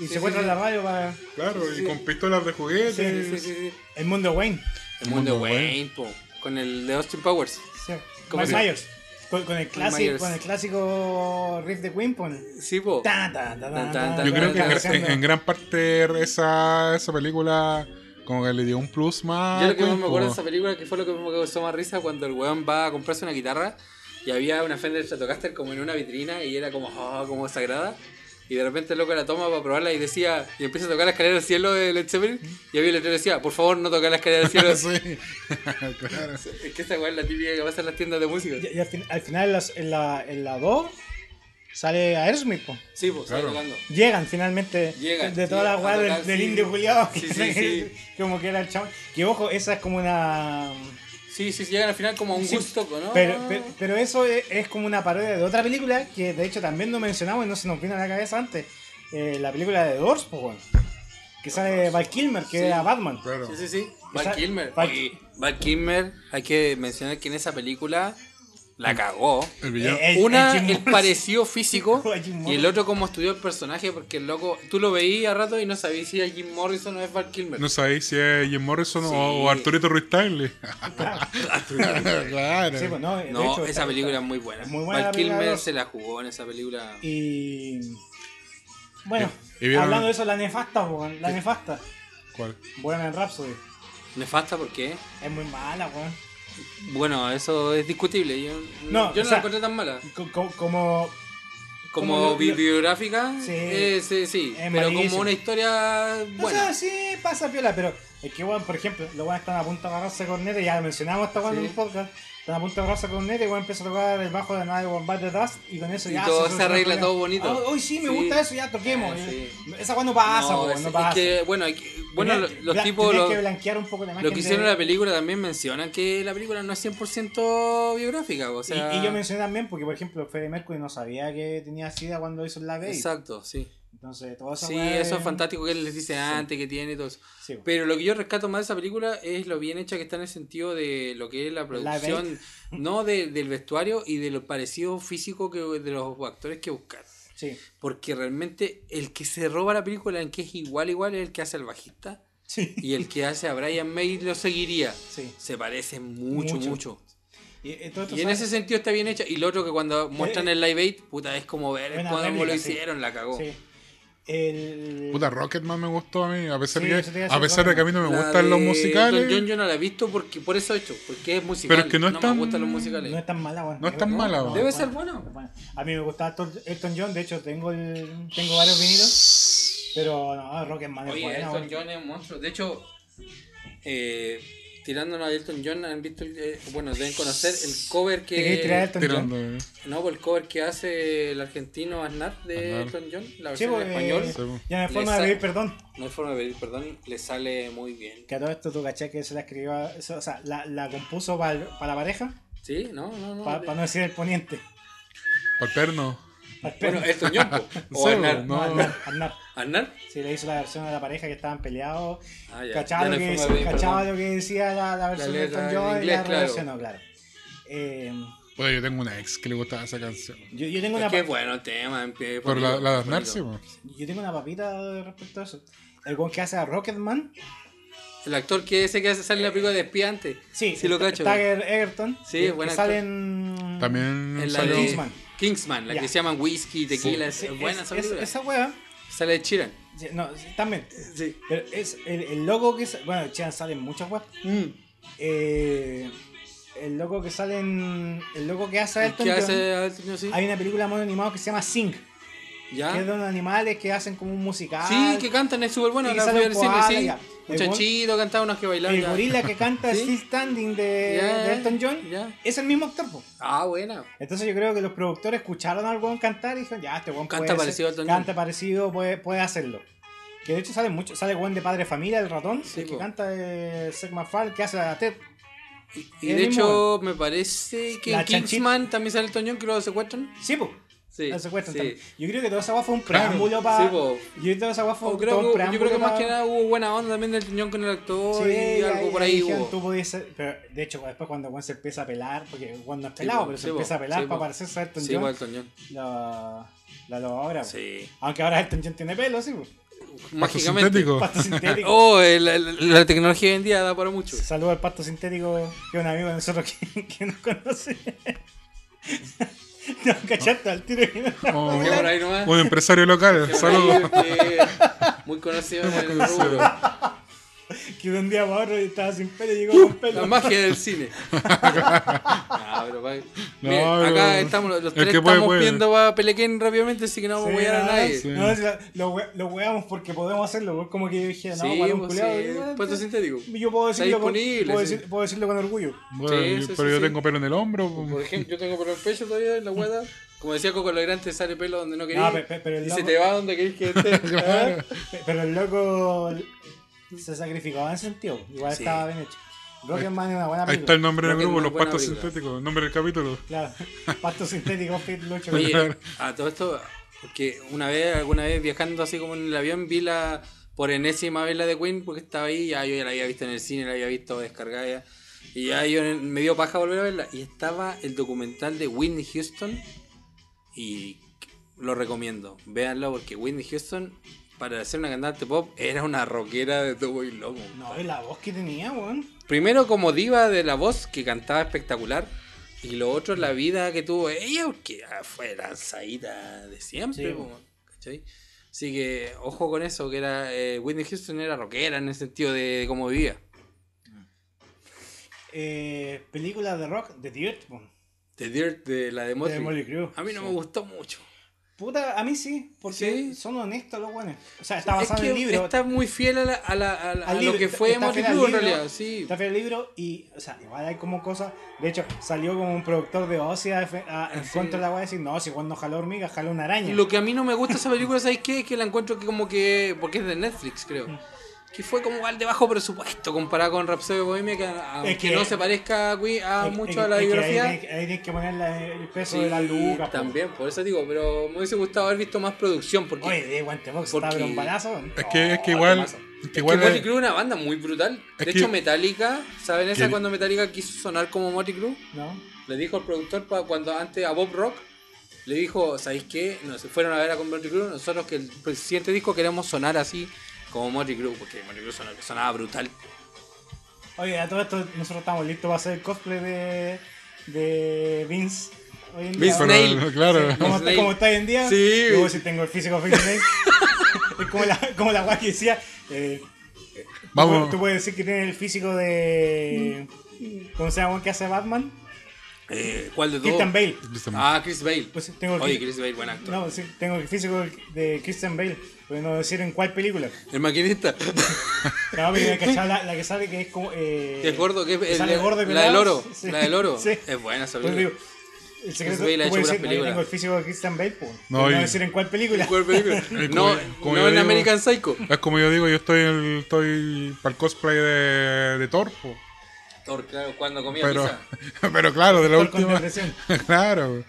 y Sí, se sí. en la radio para Claro, Sí, y sí. con pistolas de juguete. Sí, sí, sí, sí. el mundo Wayne. El mundo de Mundo Wayne, po. Con el de Austin Powers. Sí. ¿Cómo Mike se- Myers. Con, con el clásico, Myers. con el clásico riff de Queen, pon. Sí, po. Yo creo que en, tan, en- en gran parte esa, esa película como que le dio un plus más. Yo lo que más me acuerdo de po. esa película que fue lo que me causó más risa cuando el weón va a comprarse una guitarra y había una Fender Stratocaster como en una vitrina y era como, ah, como sagrada. Y de repente el loco la toma para probarla y decía, y empieza a tocar la escalera del cielo de Led Zeppelin. Y había el letrero decía, por favor no tocar la escalera del cielo. (laughs) sí, (laughs) claro. Es que esa weá es la típica que pasa en las tiendas de música. Y, y al, fin- al final en, las- en la, en la 2 sale Aerosmith, po. Sí, pues, Claro. Llegan finalmente Llegan, de sí, toda la weá del, tocar, del sí. indio Juliado. Sí, sí, sí. (laughs) como que era el chavo. Que ojo, esa es como una. Sí, sí, llegan al final como a un Sí, gusto, ¿no? Pero, pero, pero eso es, es como una parodia de otra película que de hecho también no mencionamos y no se nos vino a la cabeza antes. Eh, la película de Doors, pues, weón. Que sale Val Kilmer, que Sí. era Batman. Claro. Sí, sí, sí. Val Kilmer. Val Kilmer, hay que mencionar que en esa película la cagó. El villano. Eh, El- Una, el parecido físico (laughs) y el otro como estudió el personaje porque el loco, tú lo veías a rato y no sabías si era Jim Morrison o es Val Kilmer. No sabéis si es Jim Morrison Sí. o, o Arturito Ruiz Tagle. (laughs) claro. Sí, pues, no, de no, hecho, esa está- película está- es muy buena. es muy buena Val de Kilmer se la jugó en esa película. Y. Bueno, ¿Y vieron- hablando de eso, la nefasta, weón. La nefasta. ¿Cuál? Bohemian Rhapsody. Nefasta porque, Es muy mala, weón. Bueno, eso es discutible. Yo No, yo o no sea, la encontré tan mala. Co- co- como. Como, bibliográfica, Sí. eh, sí, sí, Es pero como una historia O buena. sea, sí, pasa piola, pero es que, weón, por ejemplo, los weones están a punto de agarrarse con neta, ya lo mencionamos weón Sí. en un podcast. Están a punto de agarrarse con neta y weón empieza a tocar el bajo de la nave de Bombard de Dust y con eso Y ya. todo se el arregla problema. todo bonito. Ah, Hoy sí, me Sí. gusta eso, ya toquemos. Ah, sí. Esa weón no pasa, No, weón, es, no es pasa. que, bueno, hay que- bueno lo- los tipos, lo, que blanquear un poco la lo que hicieron en de- la película también mencionan que la película no es 100% biográfica, o sea... y, y yo mencioné también porque, por ejemplo, Freddie Mercury no sabía que tenía SIDA cuando hizo el Live Aid. Exacto, sí. Entonces, toda esa Sí, eso es fantástico que él les dice Sí. antes, que tiene y todo eso. Sí. Pero lo que yo rescato más de esa película es lo bien hecha que está en el sentido de lo que es la producción, (laughs) no de- del vestuario y de lo parecido físico que de los actores que buscaron. Sí, Porque realmente el que se roba la película en que es igual igual es el que hace al bajista sí. y el que hace a Brian May lo seguiría. Sí. Se parecen mucho, Mucho. mucho. Y, eh, todo Y en ese sentido está bien hecha. Y lo otro que cuando muestran eh, el live aid, puta, es como ver cómo lo hicieron, la cagó. Sí. El... Puta, Rocketman me gustó a mí, a pesar, Sí, que, a pesar de que a mí no me La gustan los musicales. Elton John yo no la he visto porque, por eso he hecho, porque es musical. Pero es que no es tan- me gustan los musicales. No es tan mala, weón. No es tan mala, weón. Debe es ser bueno. Es buena. A mí me gusta Elton Elton John, de hecho tengo el, tengo varios vinilos, pero no, Rocketman es Oye, buena, Elton weón. John es un monstruo. De hecho, eh, tirándonos a Elton John, han visto, el- eh, bueno, deben conocer el cover ¿Te querés tirar a que. Elton Tirando. John? eh. No, por el cover que hace el argentino Aznar de Aznar. Elton John, la Sí, versión pues, en español. eh, Sí, pues. ya no hay forma de pedir perdón. No hay forma de pedir perdón, le sale muy bien. Que a todo esto tú caché que se la escribió, o sea, la, la compuso para la pareja, ¿Sí? No, no, no. para no decir el poniente. Pa'l perno. Bueno, Elton John, (laughs) o Sí, Aznar. no, no. Aznar. Sí, le hizo la versión a la pareja que estaban peleados. Ah, ya. Cachaba, Ya lo, que, de cachaba lo decía la, la versión de Elton John y inglés, la claro. claro. Eh, Puta, yo tengo una ex que le gustaba esa canción. yo, yo tengo Es una pa- bueno el tema. Pero la, la de Aznar, sí. Yo tengo una papita respecto a eso. El que hace a Rocketman. El actor que ese que hace sale en la película de espía antes. Sí, sí lo cacho. Tiger Egerton. Sí, que, buen que actor. sale en. También En la de Kingsman. La que se llaman whisky, tequila, Sí, es buena esa es- esa wea Sale Chiran. Sí, No, también. Sí. Pero es el, el loco que. sa- Bueno, Chiran sale en muchas webs. Mm. Eh, el loco que sale en. El loco que hace Elton ¿Qué John, sí? Hay una película mono animado que se llama Sing. ¿Ya? Que es de unos animales que hacen como un musical. Sí, que cantan, es súper bueno. Y La sale un al cine, sí. ya. Chanchito, cantaba unos que bailaban. El ya. gorila que canta (laughs) ¿Sí? Still Standing de, Elton John es el mismo actor. po. Ah, buena. Entonces yo creo que los productores escucharon al weón cantar y dijeron, ya, este weón Canta puede parecido a Elton John. Canta parecido, puede, puede hacerlo. Que de hecho sale mucho, sale weón de padre familia, el ratón, Sí, el que canta de Seth MacFarlane, que hace a Ted. Y de hecho, me parece que en. Kingsman también sale Elton John que lo secuestran. Sí, pues. Sí. Sí. también. Yo creo que toda esa weá fue un Claro. preámbulo para. Sí, po. yo creo que toda esa fue todo un yo creo que más pa- que nada hubo buena onda también del John con el actor Sí, y algo por ahí hubo. Tú podías ser- pero de hecho, después cuando Juan se empieza a pelar, porque Juan no es pelado, po, pero se po, empieza a pelar sí, para parecerse a Elton Sí, John, igual Elton John. la, la logra. po. Sí. Aunque ahora Elton John tiene pelo, sí. po. Mágicamente. sintético. Pasto sintético. (laughs) Oh, la tecnología hoy en día da para mucho. Saludos al pasto sintético, que es un amigo de nosotros que, (laughs) que nos conoce. No, cachaste al tiro. Oh, ¿Qué por ahí nomás? un empresario local, saludos. Muy conocido en el rubro. (laughs) Que de un día para otro estaba sin pelo y llegó con pelo. La magia del cine. (laughs) Ah, pero No, pero- acá estamos, los tres que puede, estamos puede. viendo a Pelequén rápidamente, así que no vamos a huear a no, nadie. sí. No, si la- lo, lo weamos porque podemos hacerlo. pues, Como que yo dije, no, Sí, para un pues culiao, sí, yo- puesto sintético. Yo puedo decirlo, con, puedo, sí. decir- puedo decirlo con orgullo. Bueno, Sí, y- sí, pero sí, yo sí. tengo pelo en el hombro. pues. Por ejemplo, yo tengo pelo en el pecho todavía en la (laughs) guata. Como decía Coco Logrante, sale pelo donde no quería. No, pe- pe- pero el y se te va donde querés que esté. Pero el loco se sacrificaba en sentido. Igual Sí. estaba bien hecho. Rocketman es una buena Ahí película. está el nombre del grupo, los película. sintéticos, el nombre del capítulo. Claro. (laughs) Pasto sintético, Fit Lucho. Oye, a todo esto, porque una vez, alguna vez viajando así como en el avión, vi la por enésima vez la de Queen, porque estaba ahí, ya yo ya la había visto en el cine, la había visto descargada ya, y ya yo me dio paja volver a verla, y estaba el documental de Whitney Houston, y lo recomiendo, véanlo, porque Whitney Houston, para ser una cantante pop, era una rockera de todo y lomo. No, y la voz que tenía, weón. Primero como diva de la voz, que cantaba espectacular. Y lo otro, la vida que tuvo ella, porque ah, fue lanzadita de siempre. Sí. Así que ojo con eso, que era eh, Whitney Houston era rockera en el sentido de, de cómo vivía. Eh, película de rock, The Dirt, po, The Dirt de la de Motley. A mí no Sí. me gustó mucho. Puta, a mí sí, porque Sí. son honestos los buenos. O sea, está Es basado que en el libro. está muy fiel a, la- a la- a la- a al lo que fue Motley en realidad, sí. Está fiel al libro y, o sea, igual hay como cosas. De hecho, salió como un productor de Ozzy en Sí. contra de la weá y decir, no, si cuando jaló hormiga, jaló una araña. Lo que a mí no me gusta esa película, ¿sabes qué? Es que la encuentro que como que. Porque es de Netflix, creo. Que fue como igual de bajo presupuesto comparado con Rhapsody Bohemia, que aunque que- no se parezca a, Queen- a Es- mucho es- a la es biografía. Ahí, tienes- ahí tienes que ponerle el peso sí, de la lucas. también, por eso digo, pero me hubiese gustado haber visto más producción. Porque, Oye, de guante box, porque- está pero un balazo. Es que, es que Oh, igual. Es es que igual. que Motley Crue es una banda muy brutal. Es De que- hecho, Metallica, ¿saben esa cuando Metallica quiso sonar como Motley Crue? ¿No? Le dijo al productor cuando antes a Bob Rock, le dijo, ¿sabéis qué? Nos fueron a ver a con Motley Crue, nosotros que el siguiente disco queremos sonar así como Motley Crue, porque Motley Crue sonaba, sonaba brutal. Oye, a todo esto, nosotros estamos listos para hacer el cosplay de, de Vince. Hoy en día. Vince Snail. Claro. Como, está, Snail. como está hoy en día, Sí. yo si tengo el físico de Vince Snail. (laughs) es como la, como la weá que decía. Eh, Vamos. Tú puedes decir que tienes el físico de. ¿Cómo se llama? ¿Qué hace Batman? Eh, ¿Cuál de todos? Christian Bale. Ah, Chris Bale. Pues tengo el Oye, Chris Bale, buen actor. No, sí, tengo el físico de Christian Bale. Pero no decir en cuál película. El maquinista. No, pero la, la que sale que es como. Eh, que es gordo, que es que el- sale gordo y la del oro. Sí. La del oro. Sí. Es buena esa Pues película. digo, el secreto Chris Bale ha tengo el físico de Christian Bale, pues. No, No, y- no decir en cuál película. ¿Cuál película? (laughs) no, como no en digo- American Psycho. Es como yo digo, yo estoy, el- estoy para el cosplay de, de Thor. po. Thor, claro, cuando comía Pero, pizza. (laughs) pero claro, de la Thor última. (laughs) claro.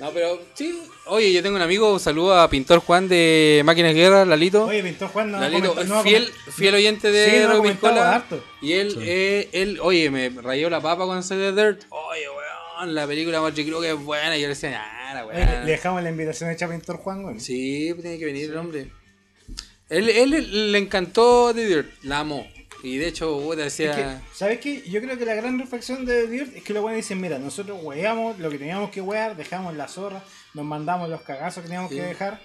No, pero sí. Oye, yo tengo un amigo, saludo a Pintor Juan de Máquinas de Guerra, Lalito. Oye, Pintor Juan no Lalito, no fiel, fiel oyente de Sí, no harto. Y él, Sí. eh, él, oye, me rayó la papa con The Dirt. Oye, weón, la película Motley Crue que es buena. Y yo le decía, ah, la weón. le dejamos la invitación hecha a Pintor Juan, güey. Sí, tiene que venir el hombre. Él, él le encantó The Dirt, la amó. Y de hecho, puta, decía. Es que, ¿Sabes qué? Yo creo que la gran reflexión de Dirt es que los buenos dicen, mira, nosotros weamos lo que teníamos que wear, dejamos la zorra, nos mandamos los cagazos que teníamos Sí. que dejar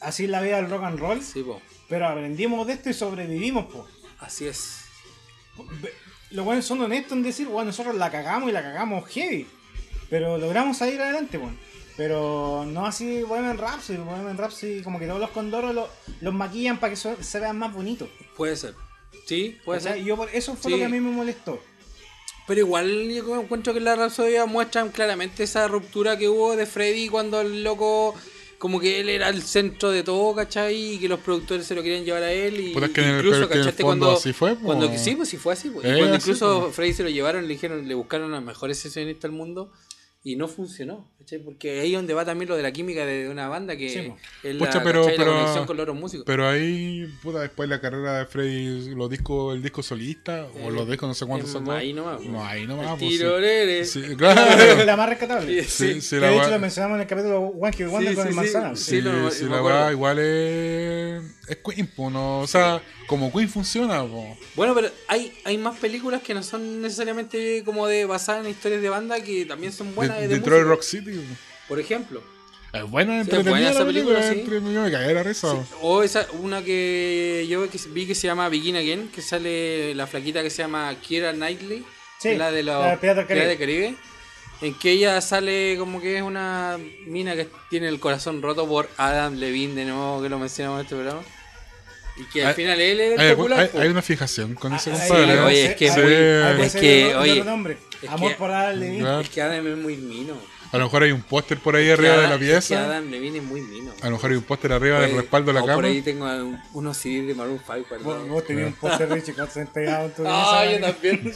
así es la vida del rock and roll, Sí, po. pero aprendimos de esto y sobrevivimos, po. Así es. Los buenos son honestos en decir, bueno, nosotros la cagamos y la cagamos heavy. Pero logramos salir adelante, bueno. Pero no así Bohemian Rhapsody. Bohemian Rhapsody, como que todos los condoros los, los maquillan para que se vean más bonitos. Puede ser. Sí, puede ¿cachai? ser. Y yo por- eso fue Sí. lo que a mí me molestó. Pero igual yo encuentro que la Rapsodia muestran claramente esa ruptura que hubo de Freddy cuando el loco, como que él era el centro de todo, ¿cachai? Y que los productores se lo querían llevar a él. Y Puta, es que en el- incluso, en ¿cachaste? cuando, así fue, po. cuando sí, pues sí fue así. pues. Y cuando así, incluso po. Freddy se lo llevaron, le dijeron, le buscaron a los mejores sesionistas del mundo. Y no funcionó, ¿cachai? Porque ahí es donde va también lo de la química de una banda que Sí, es la, Pucha, pero- ¿cachai? la pero- conexión con los otros músicos. Pero ahí, puta, después la carrera de Freddy, los discos, el disco solista, o Eh, los discos no sé cuántos sacó. ahí nomás, No, ahí nomás. Pues, sí. Sí, claro. (laughs) la más rescatable. Sí, Sí, sí. sí, que la de hecho gua- lo mencionamos en el capítulo One Hit Wonder Sí, con sí, el manzana. Sí, Sí, lo- sí, la weá igual es, es Queen, po, ¿no? O sea, como Queen funciona, po. Bueno, pero hay, hay más películas que no son necesariamente como de basadas en historias de banda que también son buenas. De- de Detroit música. Rock City. Por ejemplo. Es buena, Sí, es entretenida buena esa la película, película, sí. entretenida, me cagué la risa. Sí, O esa, una que yo que vi que se llama Begin Again, que sale la flaquita que se llama Kira Knightley, la de los la. Piratas del Caribe, en que ella sale como que es una mina que tiene el corazón roto por Adam Levine, de nuevo que lo mencionamos en este programa. Y que al Hay- final él es el Hay, popular. hay- hay una fijación con ese Ah, compadre. ¿eh? oye, es que es Sí. muy- es que, de otro oye, nombre. es Amor que- por Adam Levine. Claro. Es que Adam es muy mino. A lo mejor hay un póster por ahí Es que arriba de Adam- la es que pieza. Adam Levine es muy mino. A lo mejor hay un póster arriba del Oye, respaldo de la cama. Por ahí tengo un- unos CDs de Maroon 5, Vos, perdón. vos tenías un póster de Richie Kotzen pegado en tu (laughs) Ah, mesa. (laughs) yo también.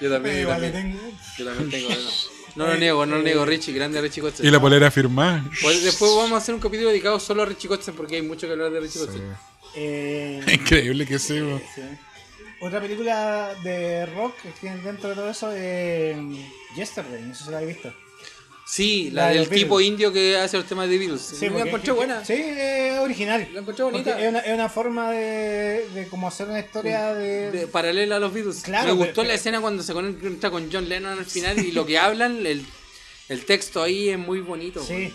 Yo también. Yo también, tengo. yo también tengo. No, lo niego, no lo niego. Richie, grande Richie Kotzen. Y la polera firmada. Pues después vamos a hacer un capítulo dedicado solo a Richie Kotzen porque hay mucho que hablar de Richie Kotzen. Eh, (laughs) Increíble que sí. Otra película de rock que tiene dentro de todo eso es Yesterday, no sé si la habéis visto. Sí, La la, de del tipo indio que hace los temas de Beatles. Sí, la encontré buena. Sí, es original. La encontré bonita. Es una, es una forma de, de como hacer una historia de... De- paralela a los Beatles. Claro, me pero- gustó la pero- escena cuando se conecta con John Lennon al final y lo que hablan, el, el texto ahí es muy bonito. Sí,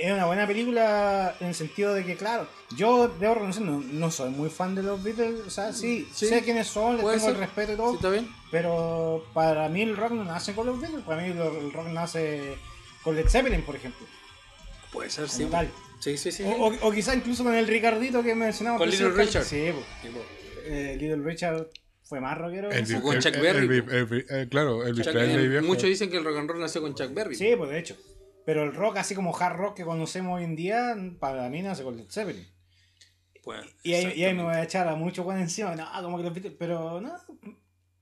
es una buena película en el sentido de que, claro, yo debo reconocer, no, no soy muy fan de los Beatles, o sea, sí, Sí, sé quiénes son, les tengo el respeto y ¿Sí, todo, está bien? pero para mí el rock no nace con los Beatles, para mí el rock nace con Led Zeppelin, por ejemplo, Puede ser, como sí. tal. Sí, sí, sí. O, o- o quizá incluso con el Ricardito que mencionamos. Con Little. Richard. Sí, pues, eh, Little Richard fue más rockero. con Chuck el- Berry, el- po. el- el- claro, el Chuck- Presley viejo. muchos dicen que el rock and roll nació con Chuck Berry. Sí, pues de hecho. Pero el rock, así como hard rock que conocemos hoy en día, para mí nace con Led Zeppelin. Pues, Y ahí, y ahí me voy a echar a mucho Juan encima. No, como que los. Pero no,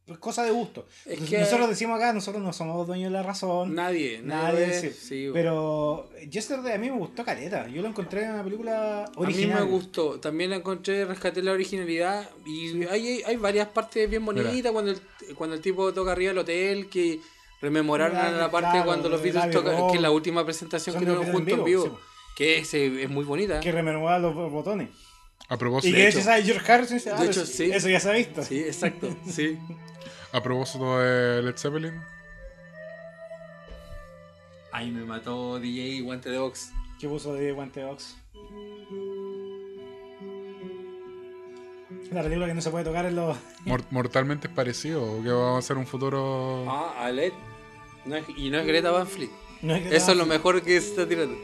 es cosa de gusto. Es Nos- que- Nosotros decimos acá, nosotros no somos dueños de la razón. Nadie, Nadie, nadie. sí. sí, bueno. Pero Yesterday a mí me gustó Caleta. Yo lo encontré en una película original. A mí me gustó, también la encontré, rescaté la originalidad y hay, hay, hay varias partes bien bonitas cuando el, cuando el tipo toca arriba del hotel, que rememoraron Claro, la parte claro, cuando los Beatles tocan, que es la última presentación que tuvieron juntos en en vivo, que es, eh, es muy bonita. Que rememorar los botones. A Y propósito, que De ese hecho- sabe George Harrison. dice, ah, de hecho, eso- sí. Eso ya se ha visto. Sí, exacto, sí. (laughs) a propósito de Led Zeppelin, Ahí me mató DJ Guante de Box. Que puso de guante box. La película que no se puede tocar en los. mor- mortalmente es parecido. Que vamos a hacer un futuro. Ah, Alet. No es- y no es Greta Van Fleet. No es que- Eso es lo mejor que se está tirando.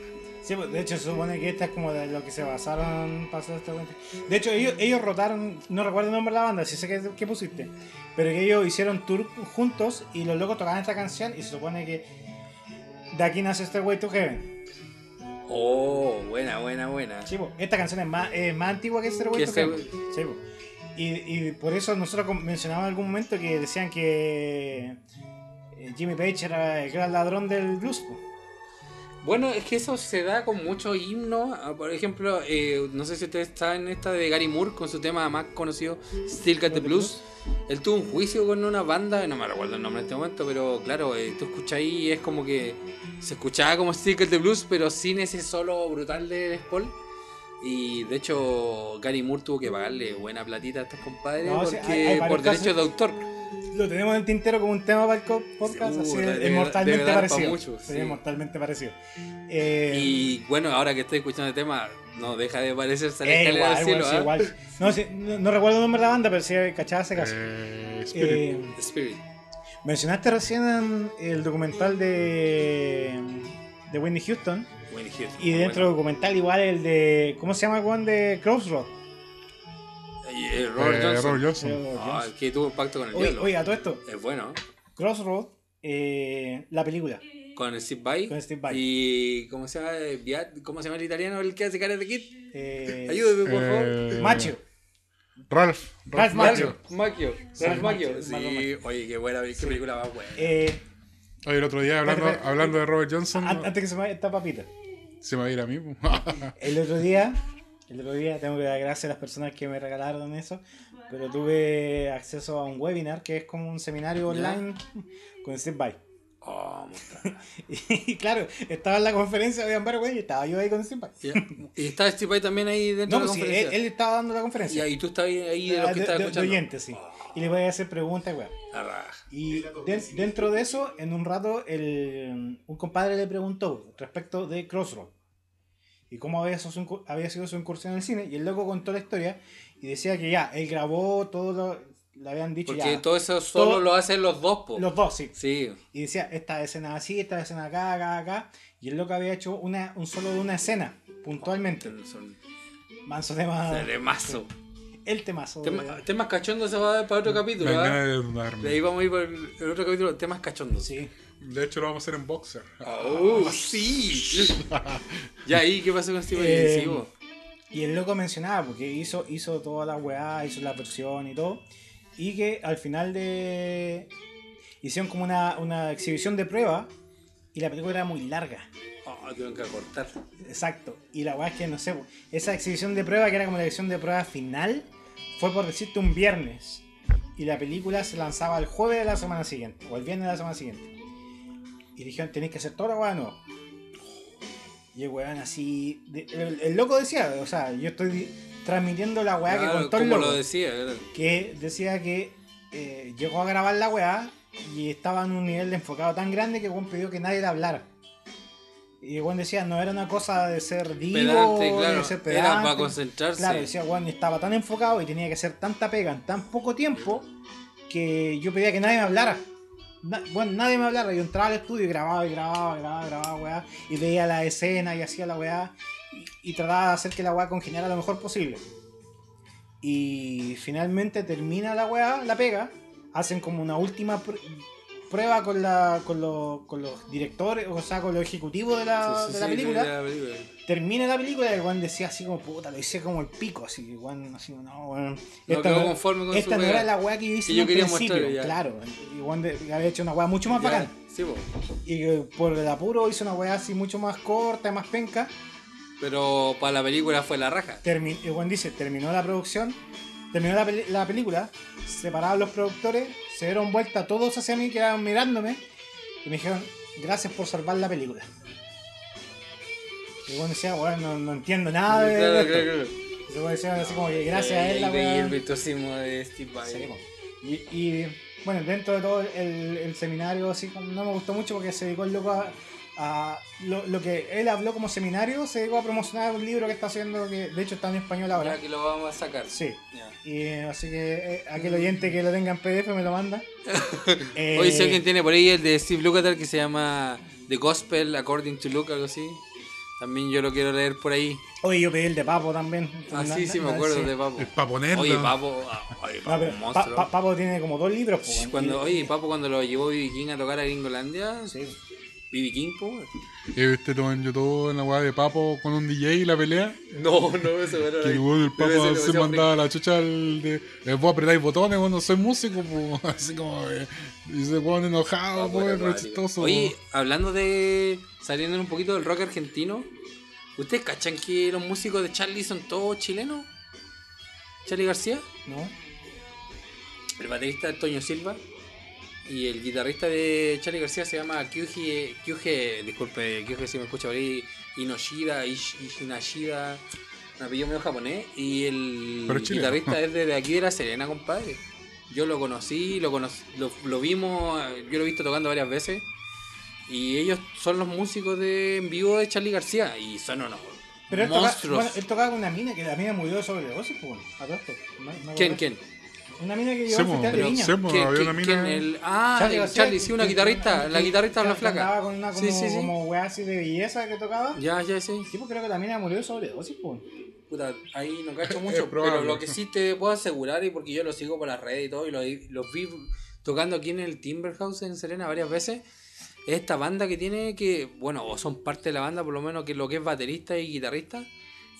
Sí, pues, de hecho se supone que esta es como de lo que se basaron para hacer esta cuenta. De hecho, ellos, ellos rotaron, no recuerdo el nombre de la banda, si sé que, que pusiste, pero que ellos hicieron tour juntos y los locos tocaban esta canción y se supone que de aquí nace este Way to Heaven. Oh, buena, buena, buena. Sí, pues, esta canción es más, más antigua que Stairway Que to Stairway- Heaven. Sí, pues. y, y por eso nosotros mencionábamos en algún momento que decían que Jimmy Page era el gran ladrón del blues. Bueno, es que eso se da con muchos himnos. Ah, Por ejemplo, eh, no sé si ustedes saben esta de Gary Moore con su tema más conocido, Still Got the Blues. Él tuvo un juicio con una banda, no me recuerdo el nombre en este momento, pero claro, eh, tú escuchas ahí y es como que se escuchaba como Still Got the Blues, pero sin ese solo brutal de Les Paul. Y de hecho, Gary Moore tuvo que pagarle buena platita a estos compadres No, porque hay- hay varios por derechos de autor. Lo tenemos en el tintero como un tema para el podcast, Sí, así es, debe- es mortalmente debe dar pa' parecido. mucho, Sí, sí. es mortalmente parecido. Eh, Y bueno, ahora que estoy escuchando el tema, no deja de parecerse a la eh, igual, del cielo. bueno, sí, ¿ah? igual. No, sí, no, no recuerdo el nombre de la banda, pero sí cachaba ese caso. Eh, Spirit. Eh, Spirit. mencionaste recién el documental de, de Whitney Houston. Winnie Houston, Y dentro del documental igual el de... ¿Cómo se llama el one de Crossroad? Y, eh, Robert Eh, Johnson. Robert Johnson. Robert Ah, Johnson. el que tuvo un pacto con el Oye, diablo. oye, a todo esto. Es bueno. Crossroad, eh, la película. Con Steve Vai. Con Steve Vai. Y. ¿Cómo se llama? ¿Cómo se llama el italiano el que hace cara de Kid? Eh, Ayúdame, por favor. Eh, Macho. Ralph. Ralph Macchio. Macchio. Sí, Ralph Macchio. Macchio, Sí, Macchio. oye, qué buena, qué película más buena. Eh, Oye, el otro día hablando, hablando de Robert Johnson, an- antes que se me vaya esta papita. se me va a ir a mí. El otro día, (laughs) el otro día tengo que dar gracias a las personas que me regalaron eso, pero tuve acceso a un webinar que es como un seminario online con Steve Vai. Oh, monta. (laughs) Y claro, estaba en la conferencia, varios güeyes, y estaba yo ahí con Steve Vai. Ya. Y está Steve Vai también ahí dentro No, de la pues sí, él, conferencia. él estaba dando la conferencia. Y tú estás ahí, de Ah, los que de- estás de- de escuchando. oyentes, sí. Y le voy a hacer preguntas, weón. La raja. Y de- dentro de eso, en un rato, el, un compadre le preguntó respecto de Crossroad y cómo había sido, su, había sido su incursión en el cine. Y el loco contó la historia y decía que ya, él grabó todo lo. Le habían dicho Porque ya. todo eso solo todo- lo hacen los dos, po. Los dos, sí. Sí. Y decía, esta escena así, esta escena acá, acá, acá. Y el loco había hecho una, un solo de una escena, puntualmente. Manso tema. de mazo. El temazo. Tema- temas cachondos se va a dar para otro capítulo, ¿ah? de De ahí vamos a ir por el, el otro capítulo, temas cachondos. Sí. De hecho, lo vamos a hacer en boxer. Oh, sí. (laughs) ya ahí, ¿qué pasó con Steve? Eh. Y el loco mencionaba, porque hizo, hizo toda la weá, hizo la versión y todo. Y que al final de. Hicieron como una, una exhibición de prueba. Y la película era muy larga. Oh, tengo que cortar. Exacto. Y la weá es que no sé, esa exhibición de prueba, que era como la exhibición de prueba final, fue por decirte un viernes. Y la película se lanzaba el jueves de la semana siguiente. O el viernes de la semana siguiente. Y dijeron, tenéis que hacer toda la nuevo. Y el weón así. el, el loco decía, o sea, yo estoy transmitiendo la weá Claro, que contó el loco. lo decía, claro. Que decía que eh, llegó a grabar la weá y estaba en un nivel de enfocado tan grande que el weón pidió que nadie le hablara. Y weón decía, no era una cosa de ser divo, Pedante, claro. de ser Era pedante. para concentrarse. Claro, decía, weón, estaba tan enfocado y tenía que hacer tanta pega en tan poco tiempo que yo pedía que nadie me hablara. Na- bueno, nadie me hablara. Yo entraba al estudio y grababa y grababa, grababa, grababa, weá. Y veía la escena y hacía la weá. Y, y trataba de hacer que la weá congeniara lo mejor posible. Y finalmente termina la weá, la pega. Hacen como una última prueba con, la, con, los, con los directores, o sea, con los ejecutivos de la, Sí, sí, de la sí, película de la película. termina la película y el weón decía así como puta, lo hice como el pico, así que weón, así no, weón. No quedó conforme con esta no era la weá que yo hice Que en yo quería principio, ya. claro. Y de- había hecho una weá mucho más Ya, bacán. Y que por el apuro hizo una weá así mucho más corta, más penca. Pero para la película fue la raja. Termi- el weón dice, terminó la producción, terminó la, peli- la película, separados los productores, se dieron vuelta todos hacia mí, quedaron mirándome y me dijeron, gracias por salvar la película. Y weón decía, weón, no, no entiendo nada de, Claro, esto. claro, claro. Y así como que gracias a él la weá. el virtuosismo de Steve Vai. Y, y, bueno, dentro de todo el, el seminario, así no me gustó mucho porque se dedicó el loco a. a- lo, lo que él habló como seminario, se dedicó a promocionar un libro que está haciendo, que de hecho está en español ahora. Ya que lo vamos a sacar. Sí. Y eh, así que eh, aquel oyente que lo tenga en PDF me lo manda. (laughs) Eh, Oye, si alguien tiene por ahí el de Steve Lukather que se llama The Gospel According to Luke, algo así. También yo lo quiero leer por ahí. Oye, yo pedí el de Papo también. Ah, sí, sí, me acuerdo sí. de Papo. Es para ponerlo. Oye, Papo. ah, Oye, Papo, Pa-. Pa- Papo tiene como dos libros. Cuando, oye, Papo cuando lo llevó B.B. King a tocar a Gringolandia, Sí. B.B. King, po. ¿Y viste todo en YouTube en la weá de Papo con un DJ y la pelea? No, no, eso era. Que el weón del Papo se mandaba la chucha al de. Eh, vos apretáis botones, vos no soy músico, pues. (laughs) Así como. Eh, y se pone enojado, pues, pero chistoso. Oye, hablando de. saliendo un poquito del rock argentino, ¿ustedes cachan que los músicos de Charlie son todos chilenos? Charlie García, ¿No? el baterista Toño Silva y el guitarrista de Charlie García se llama Kyuji, Kyuji disculpe, Kyuji si me escucha por ahí, Inoshida, Ish- Ishinashida, un apellido medio japonés, y el guitarrista es de, de (laughs) aquí de La Serena, compadre. Yo lo conocí, lo, conocí, lo, lo vimos, yo lo he visto tocando varias veces. Y ellos son los músicos de en vivo de Charlie García. Y son unos Pero él, toca- monstruos. bueno, él tocaba con una mina que la mina murió de sobredosis, pues. A todo esto. ¿No- no ¿Quién, quién? Una mina que llevó al festival de Viña. sí, po, ¿Quién, había quién- una quién? mina- El- ah, Charlie el García, Charlie, sí, una que- guitarrista. que- La guitarrista que la flaca. Andaba con una como, Sí, sí, sí. como weá así de belleza que tocaba. Ya, ya, sí. Sí, pues creo que la mina murió de sobredosis, pues. Puta, ahí no (laughs) cacho mucho, probable. pero lo que sí te puedo asegurar, y porque yo lo sigo por las redes y todo, y los los vi tocando aquí en el Timberhouse en Serena varias veces, es esta banda que tiene que, bueno, o son parte de la banda, por lo menos que lo que es baterista y guitarrista,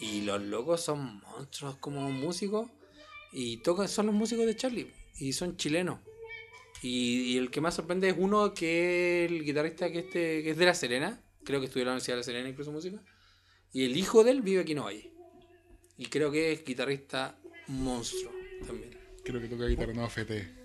y los locos son monstruos como músicos, y tocan, son los músicos de Charlie, y son chilenos. Y, el que más sorprende es uno que es el guitarrista que, este, que es de La Serena, creo que estudió en la Universidad de La Serena incluso música, y el hijo de él vive aquí en Ovalle. Y creo que es guitarrista monstruo también. Creo que toca guitarra no FT.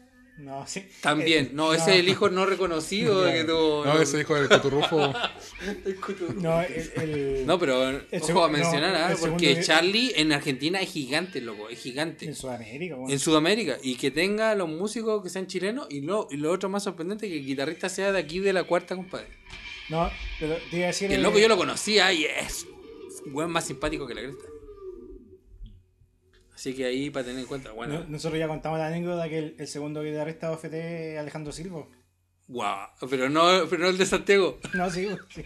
No, sí. También, Eh, no, ese es el hijo no reconocido de que tuvo. No, ese hijo del Coturrufo. (laughs) No, el, el- No, pero El ojo a mencionar, no, ¿ah? segundo porque que- Charlie en Argentina es gigante, loco, es gigante. en Sudamérica, bueno. En Sudamérica, y que tenga los músicos que sean chilenos, y lo, y lo otro más sorprendente, que el guitarrista sea de aquí de la cuarta, compadre. No, pero te iba a decir. Que el loco yo lo conocía y es un buen más simpático que la cresta. Así que ahí para tener en cuenta, bueno, no- nosotros ya contamos la anécdota que el, el segundo guitarrista de OFT es Alejandro Silva. guau, pero no, pero no el de Santiago. (laughs) No, sí, sí.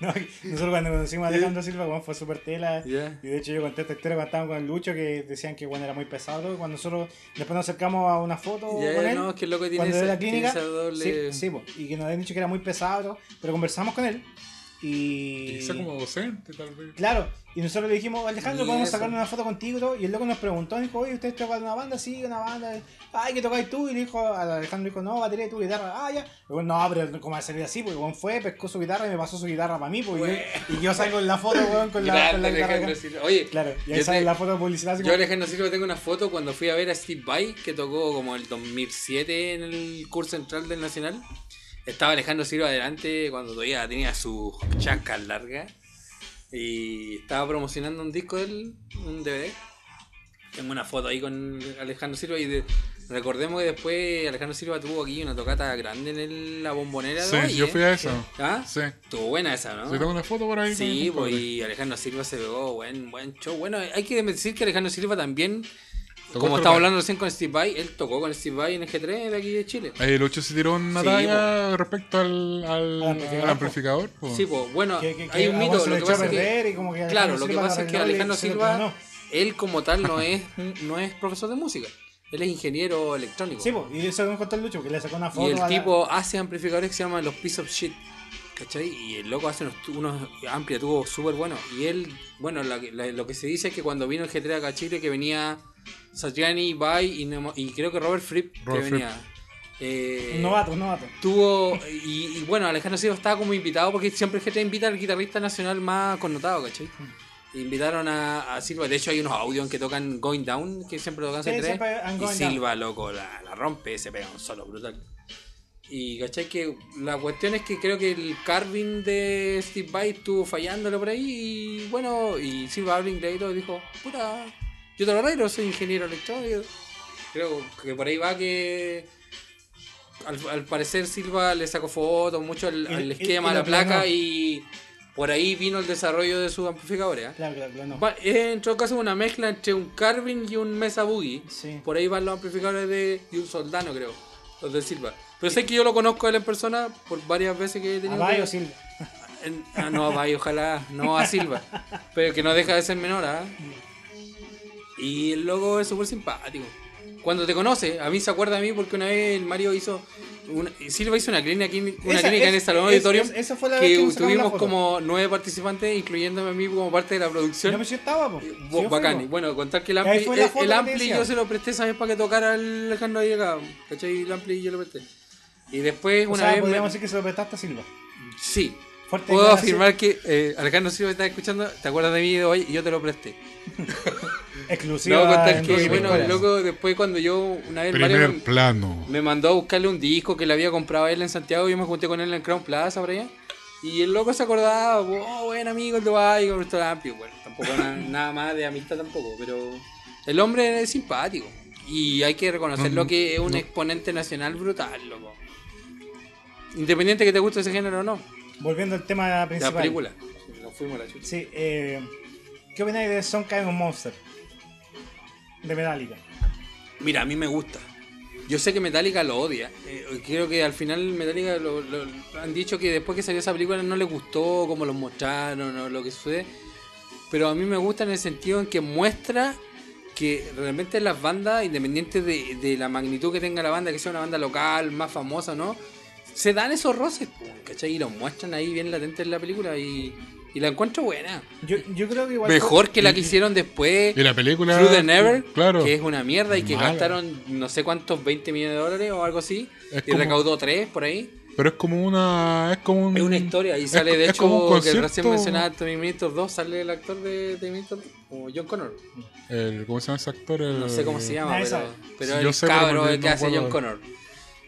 No, nosotros cuando conocimos a Alejandro Silva, bueno, fue súper tela. Y de hecho yo conté esta historia cuando estábamos con Lucho que decían que bueno, era muy pesado. Cuando nosotros después nos acercamos a una foto Ya, con él. no, es que el loco tiene cuando esa, de la tiene clínica. esa doble... Sí, sí, po, y que nos habían dicho que era muy pesado. Pero conversamos con él. Y. Quizá como docente, tal vez. Claro, y nosotros le dijimos, Alejandro, podemos eso. sacar una foto contigo y todo. Y el loco nos preguntó, dijo, oye, ¿ustedes tocan una banda? Sí, una banda. Ay, ¿qué tocáis tú? Y le dijo, al Alejandro dijo, no, batería tu guitarra. Ah, ya. Y bueno, no, pero ¿cómo va a salir así? Porque weón fue, pescó su guitarra y me pasó su guitarra para mí. Pues, y yo- y yo salgo en la foto, weón, con la, con la guitarra. Oye, Claro, y ahí sale te- la foto de publicidad. así yo como- Alejandro Silva tengo una foto cuando fui a ver a Steve Vai, que tocó como el 2007 en el curso central del Nacional. Estaba Alejandro Silva adelante cuando todavía tenía sus chascas largas. Y estaba promocionando un disco de él, un DVD. Tengo una foto ahí con Alejandro Silva y de- recordemos que después Alejandro Silva tuvo aquí una tocata grande en el- la bombonera de Sí, Valle. yo fui a eso. ¿Ah? Sí. Estuvo buena esa, ¿no? Sí, tengo una foto por ahí. Sí, pues y Alejandro Silva se pegó buen, buen show. Bueno, hay que decir que Alejandro Silva también, como lugar. hablando recién con Steve Vai, él tocó con Steve Vai en el G3 de aquí de Chile. Ahí Lucho se tiró una Sí, talla respecto al, al, Al amplificador, al amplificador. po. Sí, pues bueno, que- que- que hay un mito. Lo que pasa es que, perder y como que claro, Alejandro lo que Silva pasa es que Alejandro Silva, él como tal no (laughs) es, no es profesor de música. Él es ingeniero electrónico. Sí, pues, y eso me contó el Lucho, que le sacó una foto. y el la- tipo hace amplificadores que se llaman los Piece of Shit. ¿Cachai? Y el loco hace unos, unos ampliatubos súper buenos. Y él, bueno, la- la- lo que se dice es que cuando vino el G3 acá a Chile, que venía Satriani, Bai y, Nemo- y creo que Robert Fripp, Robert que venía. eh, Un novato, un novato. tuvo. Y, y bueno, Alejandro Silva estaba como invitado porque siempre el G3 invita al guitarrista nacional más connotado, ¿cachai? Invitaron a, a Silva, de hecho hay unos audios en que tocan Going Down, que siempre tocan Sí, C3. siempre han y Silva, loco, la, la rompe, se pega un solo brutal. Y cachai que la cuestión es que creo que el carving de Steve Vai estuvo fallándolo por ahí y bueno, y Silva habló inglés y todo y dijo, puta, yo te lo arreglo, soy ingeniero electrónico. Creo que por ahí va que al, al parecer Silva le sacó fotos mucho al, esquema, a la placa y por ahí vino el desarrollo de sus amplificadores. ¿ah? Claro, claro, claro. no. En todo caso una mezcla entre un Carvin y un Mesa Boogie. Sí. Por ahí van los amplificadores de un Soldano, creo. Los de Silva. Pero sé que yo lo conozco a él en persona por varias veces que he A tenido. Bayo que- Silva. ah, no, a Bayo, ojalá. No a Silva. (laughs) Pero que no deja de ser menor, ¿ah? Y el logo es súper simpático. Cuando te conoce, a mí se acuerda de mí porque una vez el Mario hizo. Una, Silva hizo una clínica, aquí, una Esa- clínica en el Salón Auditorium. es- esa fue la vez que que tuvimos como nueve participantes, incluyéndome a mí como parte de la producción. Me sí estaba, po. Fui, bacán. bueno, contar que el ampli, la el, que ampli yo se lo presté, ¿sabes? Para que tocara el Alejandro ahí acá. ¿Cachai? El ampli yo lo presté. Y después, O una sea, vez. podríamos me- decir que se lo prestaste a Silva. Sí. Fuerte Puedo afirmar que eh, Alejandro Silva está escuchando, ¿te acuerdas de mí de hoy? Y yo te lo presté. (laughs) Exclusiva. No, contar que, bueno, loco, después cuando yo, una vez Primer Mario me, plano. me mandó a buscarle un disco que le había comprado a él en Santiago, yo me junté con él en el Crown Plaza por allá. Y el loco se acordaba, oh, buen amigo el Dubai, con el amplio. Bueno, tampoco na- (laughs) nada más de amistad tampoco, pero el hombre es simpático. Y hay que reconocerlo No, que es un no. exponente nacional brutal, loco. Independiente que te guste ese género o no. Volviendo al tema La principal. película. Nos fuimos a la chucha. Sí, eh, ¿qué opináis de Son Kind of Monster? De Metallica. Mira, a mí me gusta. Yo sé que Metallica lo odia. Eh, creo que al final Metallica lo, han dicho que después que salió esa película no les gustó como los mostraron o lo que sucede. Pero a mí me gusta en el sentido en que muestra que realmente las bandas, independientes de, la magnitud que tenga la banda, que sea una banda local, más famosa no, se dan esos roces, ¿cachai? Y los muestran ahí bien latentes en la película y, y la encuentro buena. Yo, yo creo que igual. Mejor que la que hicieron después. Y la película. Through the Never, Claro. que es una mierda y que Mala. gastaron no sé cuántos 20 millones de dólares o algo así, Es y como- recaudó 3 por ahí. Pero es como una. Es como un. Es una historia y es sale de es como un hecho que recién mencionaba Terminator 2, sale el actor de Terminator 2, como John Connor. el- ¿Cómo se llama ese actor? El- No sé cómo se llama, pero, pero Sí, el pero cabro que hace John ver. Connor.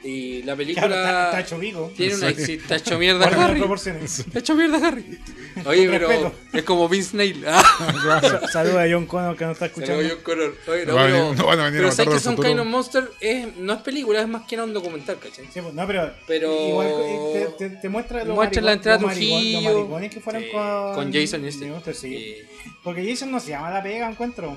Y la Claro, película está, está hecho pico. tiene una Sí. está hecho mierda Harry. Está hecho mierda Harry. Oye, pero es como Vince Neil. (laughs) Ah. Sa- Saluda a John Connor que nos está escuchando. John Connor. Oye, no, No van a pero, venir- no van a venir pero que son. Kind of Monster es, no es película, es más que nada un documental, ¿cachai? Sí, pues, no, pero, Pero- igual eh, te, te- te muestra los Muestra la entrada los los maricones que fueron Sí, con, con Jason y este. Sí. Porque Jason no se llama la pega, encuentro.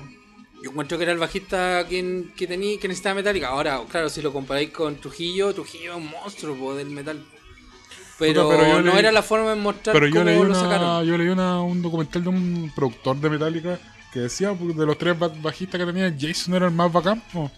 Yo encuentro que era el bajista quien, que tenía que necesitaba Metallica. Ahora, claro, si lo comparáis con Trujillo, Trujillo es un monstruo po, del metal. Pero, Puta, pero yo no leí- era la forma de mostrar Pero yo leí, lo una, sacaron. yo leí una, un documental de un productor de Metallica que decía pues, de los tres ba- bajistas que tenía, Jason era el más bacán. po.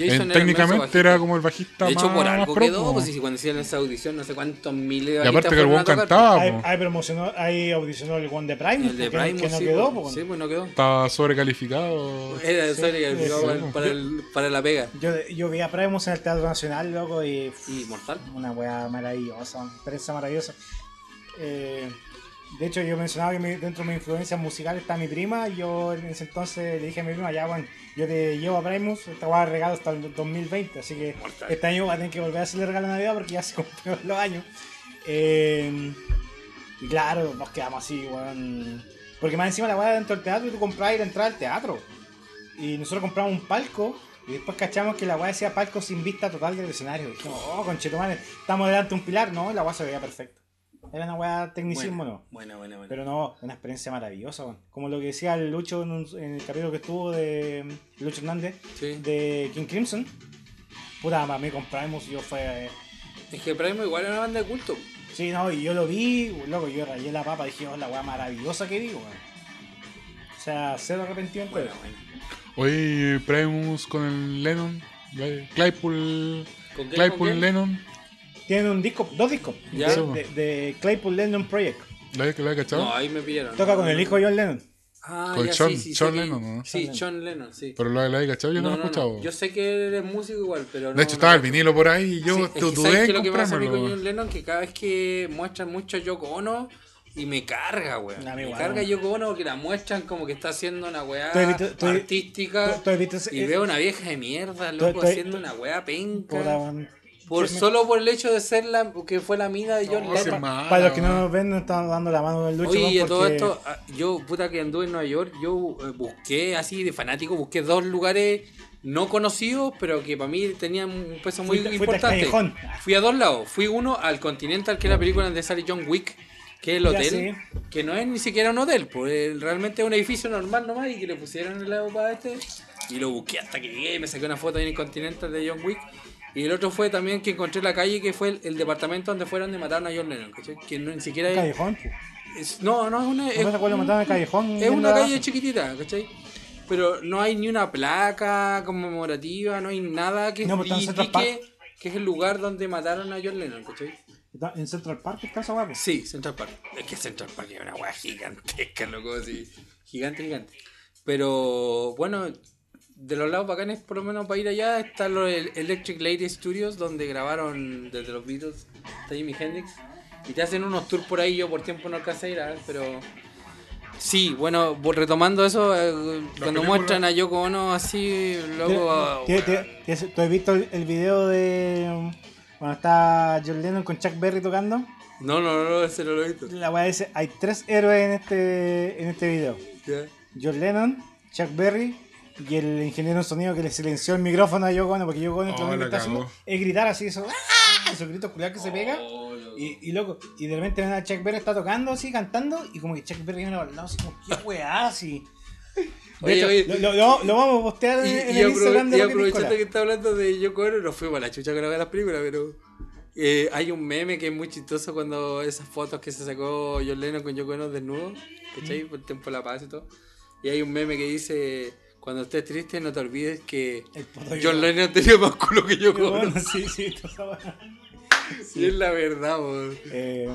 Jason En- era técnicamente era como el bajista De hecho, más, por más algo pro, quedó, pues si cuando hicieron esa audición, no sé cuántos miles de Y aparte que el buen cantaba, hay, promocionó, hay audicionó el One de Prime, El de que, Prime, que no sí, quedó. pues, sí, pues no quedó. estaba sobrecalificado. Era Sí, sorry, sí, para, para el- para la pega. Yo, yo vi a Primus en el Teatro Nacional, loco, y Y mortal. una weá maravillosa, una experiencia maravillosa. Eh, de hecho, yo mencionaba que mi- dentro de mis influencias musicales está mi prima. y Yo en ese entonces le dije a mi prima, ya, bueno, yo te llevo a Primus, esta weá de regalo hasta el 2020. Así que Mortal. este año voy a tener que volver a hacerle regalo de Navidad porque ya se (laughs) cumplieron los años. Eh, y claro, nos quedamos así, weón. Porque más encima la weá dentro del teatro y tú comprabas la entrada al teatro. Y nosotros compramos un palco. Y después cachamos que la weá decía palco sin vista total del escenario. Dijimos, oh, conchetumare, estamos delante de un pilar. No, la weá se veía perfecta. Era una weá tecnicismo, no. Buena, buena, buena. Pero no, una experiencia maravillosa, weón. Como lo que decía el Lucho en, un- en el capítulo que estuvo de Lucho Hernández, Sí. de King Crimson. Puta, para mí compramos y yo fue. Es que Primo igual era una banda de culto. Sí, no, y yo lo vi, loco, yo rayé la papa, dije, oh, la weá maravillosa que vi, weón. O sea, cero arrepentimiento. Bueno, bueno. Hoy Primus con el Lennon, Claypool, ¿Con qué, Claypool con qué? Lennon, Tiene un disco, dos discos, Ya. de, de- de Claypool Lennon Project. ¿la has la has cachado? No, ahí me pillaron. Toca con el hijo de John Lennon. Ah, Con ya, Sean- sí, sí, que- Lennon, ¿no? Sí, Sean Sean Lennon, sí. Pero la, la has cachado, yo no, lo he escuchado. Yo sé que eres músico igual, pero no. de hecho, no estaba el vinilo por ahí y yo Sí, es que dudé ¿sabes qué lo que pasa a mí con. John Lennon? Que cada vez que muestran mucho a Yoko Ono y me carga, weón. Me igual, carga. Yoko Ono que la muestran como que está haciendo una weá tú artística. tú- tú y veo una vieja de mierda, loco, haciendo una weá penca. Por, Sí, me- solo por el hecho de ser la que fue la mina de John No, Lennon. Para los que no nos ven, nos estamos dando la mano del Lucho. Oye, todo esto, ah, yo, puta que anduve en Nueva York, yo eh, busqué así de fanático, busqué dos lugares no conocidos, pero que para mí tenían un peso muy importante. Fui a dos lados. Fui uno al Continental, que es la película donde sale John Wick, que es el hotel, que no es ni siquiera un hotel, pues realmente es un edificio normal nomás y que le pusieron el lado para este. Y lo busqué hasta que llegué y me saqué una foto ahí en el Continental de John Wick. Y el otro fue también que encontré en la calle, que fue el, el departamento donde fueron de mataron a John Lennon, ¿cachai? Que no, ni siquiera Callejón, es- no, no es una. ¿No Es, mataron Callejón? es una calle chiquitita, ¿cachai? Pero no hay ni una placa conmemorativa, no hay nada que No, indique que es el lugar donde mataron a John Lennon, ¿cachai? En Central Park está esa guapo. Sí, Central Park. Es que Central Park es una weá gigantesca, loco, así. Gigante, gigante. Pero bueno, de los lados bacanes, por lo menos para ir allá, están los El- Electric Lady Studios, donde grabaron desde los Beatles hasta Jimi Hendrix. Y te hacen unos tours por ahí, yo por tiempo no alcancé a ir a ver, pero. Sí, bueno, retomando eso, eh, cuando muestran a Yoko Ono así, loco. ¿Te- te- te- te- ¿Tú has visto el, el video de cuando está John Lennon con Chuck Berry tocando? No, no, no, ese no lo he visto. La weá dice, hay tres héroes en este, en este video. Ya. John Lennon, Chuck Berry Y el ingeniero en sonido que le silenció el micrófono a Yoko Ono, porque Yoko Ono Oh, lo que está haciendo es gritar así, eso, ¡ah! esos gritos culiados que se pega. Y, y loco, y de repente ven a Chuck Berry está tocando así, cantando, y como que Chuck Berry viene al lado así como, qué weá, así. De (laughs) Oye, hecho, oye. Lo, lo- lo- vamos a postear Y, en, y el Instagram de y aprovechando que está hablando de Yoko Ono, nos fuimos a la chucha con la de las películas, pero eh, hay un meme que es muy chistoso cuando esas fotos que se sacó John Lennon con Yoko Ono desnudo, ¿cachai? Por el tiempo de la paz y todo. Y hay un meme que dice, cuando estés triste no te olvides que John. Lennon tenía más culo que Yoko Ono. Ono, sí, sí, toda. Y (laughs) es la verdad, weón. Eh,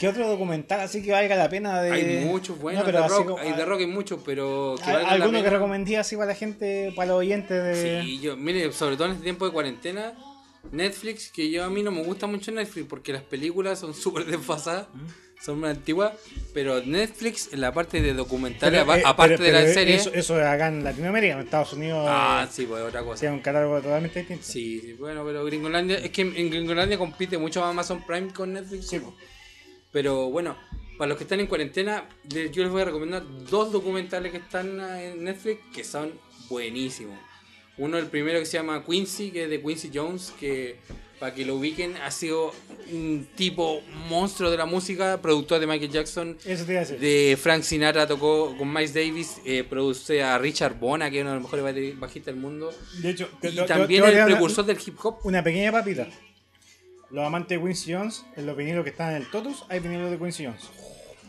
¿Qué otro documental así que valga la pena de.? Hay muchos buenos No, pero de rock, como- hay de rock hay muchos, pero que ¿Al- valgan la ¿Alguno que pena. recomendía así para la gente, para los oyentes de.? Sí, yo, mire, sobre todo en este tiempo de cuarentena, Netflix, que yo a mí no me gusta mucho Netflix porque las películas son súper desfasadas, son muy antiguas, pero Netflix en la parte de documentales, Pero, eh, aparte pero- de la serie... Eso, eso es acá en Latinoamérica, en Estados Unidos. ah, eh, sí, pues otra cosa. sea, un catálogo totalmente distinto. Sí, sí, bueno, pero Gringolandia, es que en Gringolandia compite mucho más Amazon Prime con Netflix. Sí, po. Pero bueno, para los que están en cuarentena, yo les voy a recomendar dos documentales que están eh, en Netflix que son buenísimos. Uno, el primero que se llama Quincy, que es de Quincy Jones, que para que lo ubiquen, ha sido un tipo monstruo de la música, productor de Michael Jackson, Eso te decir. de Frank Sinatra, tocó con Miles Davis, eh, produce a Richard Bona, que es uno de los mejores bajistas del mundo, De hecho, y también voy a el una- precursor del hip hop. Una pequeña papita. Los amantes de Quincy Jones, en los vinilos que están en el Totus, hay vinilos de Quincy Jones.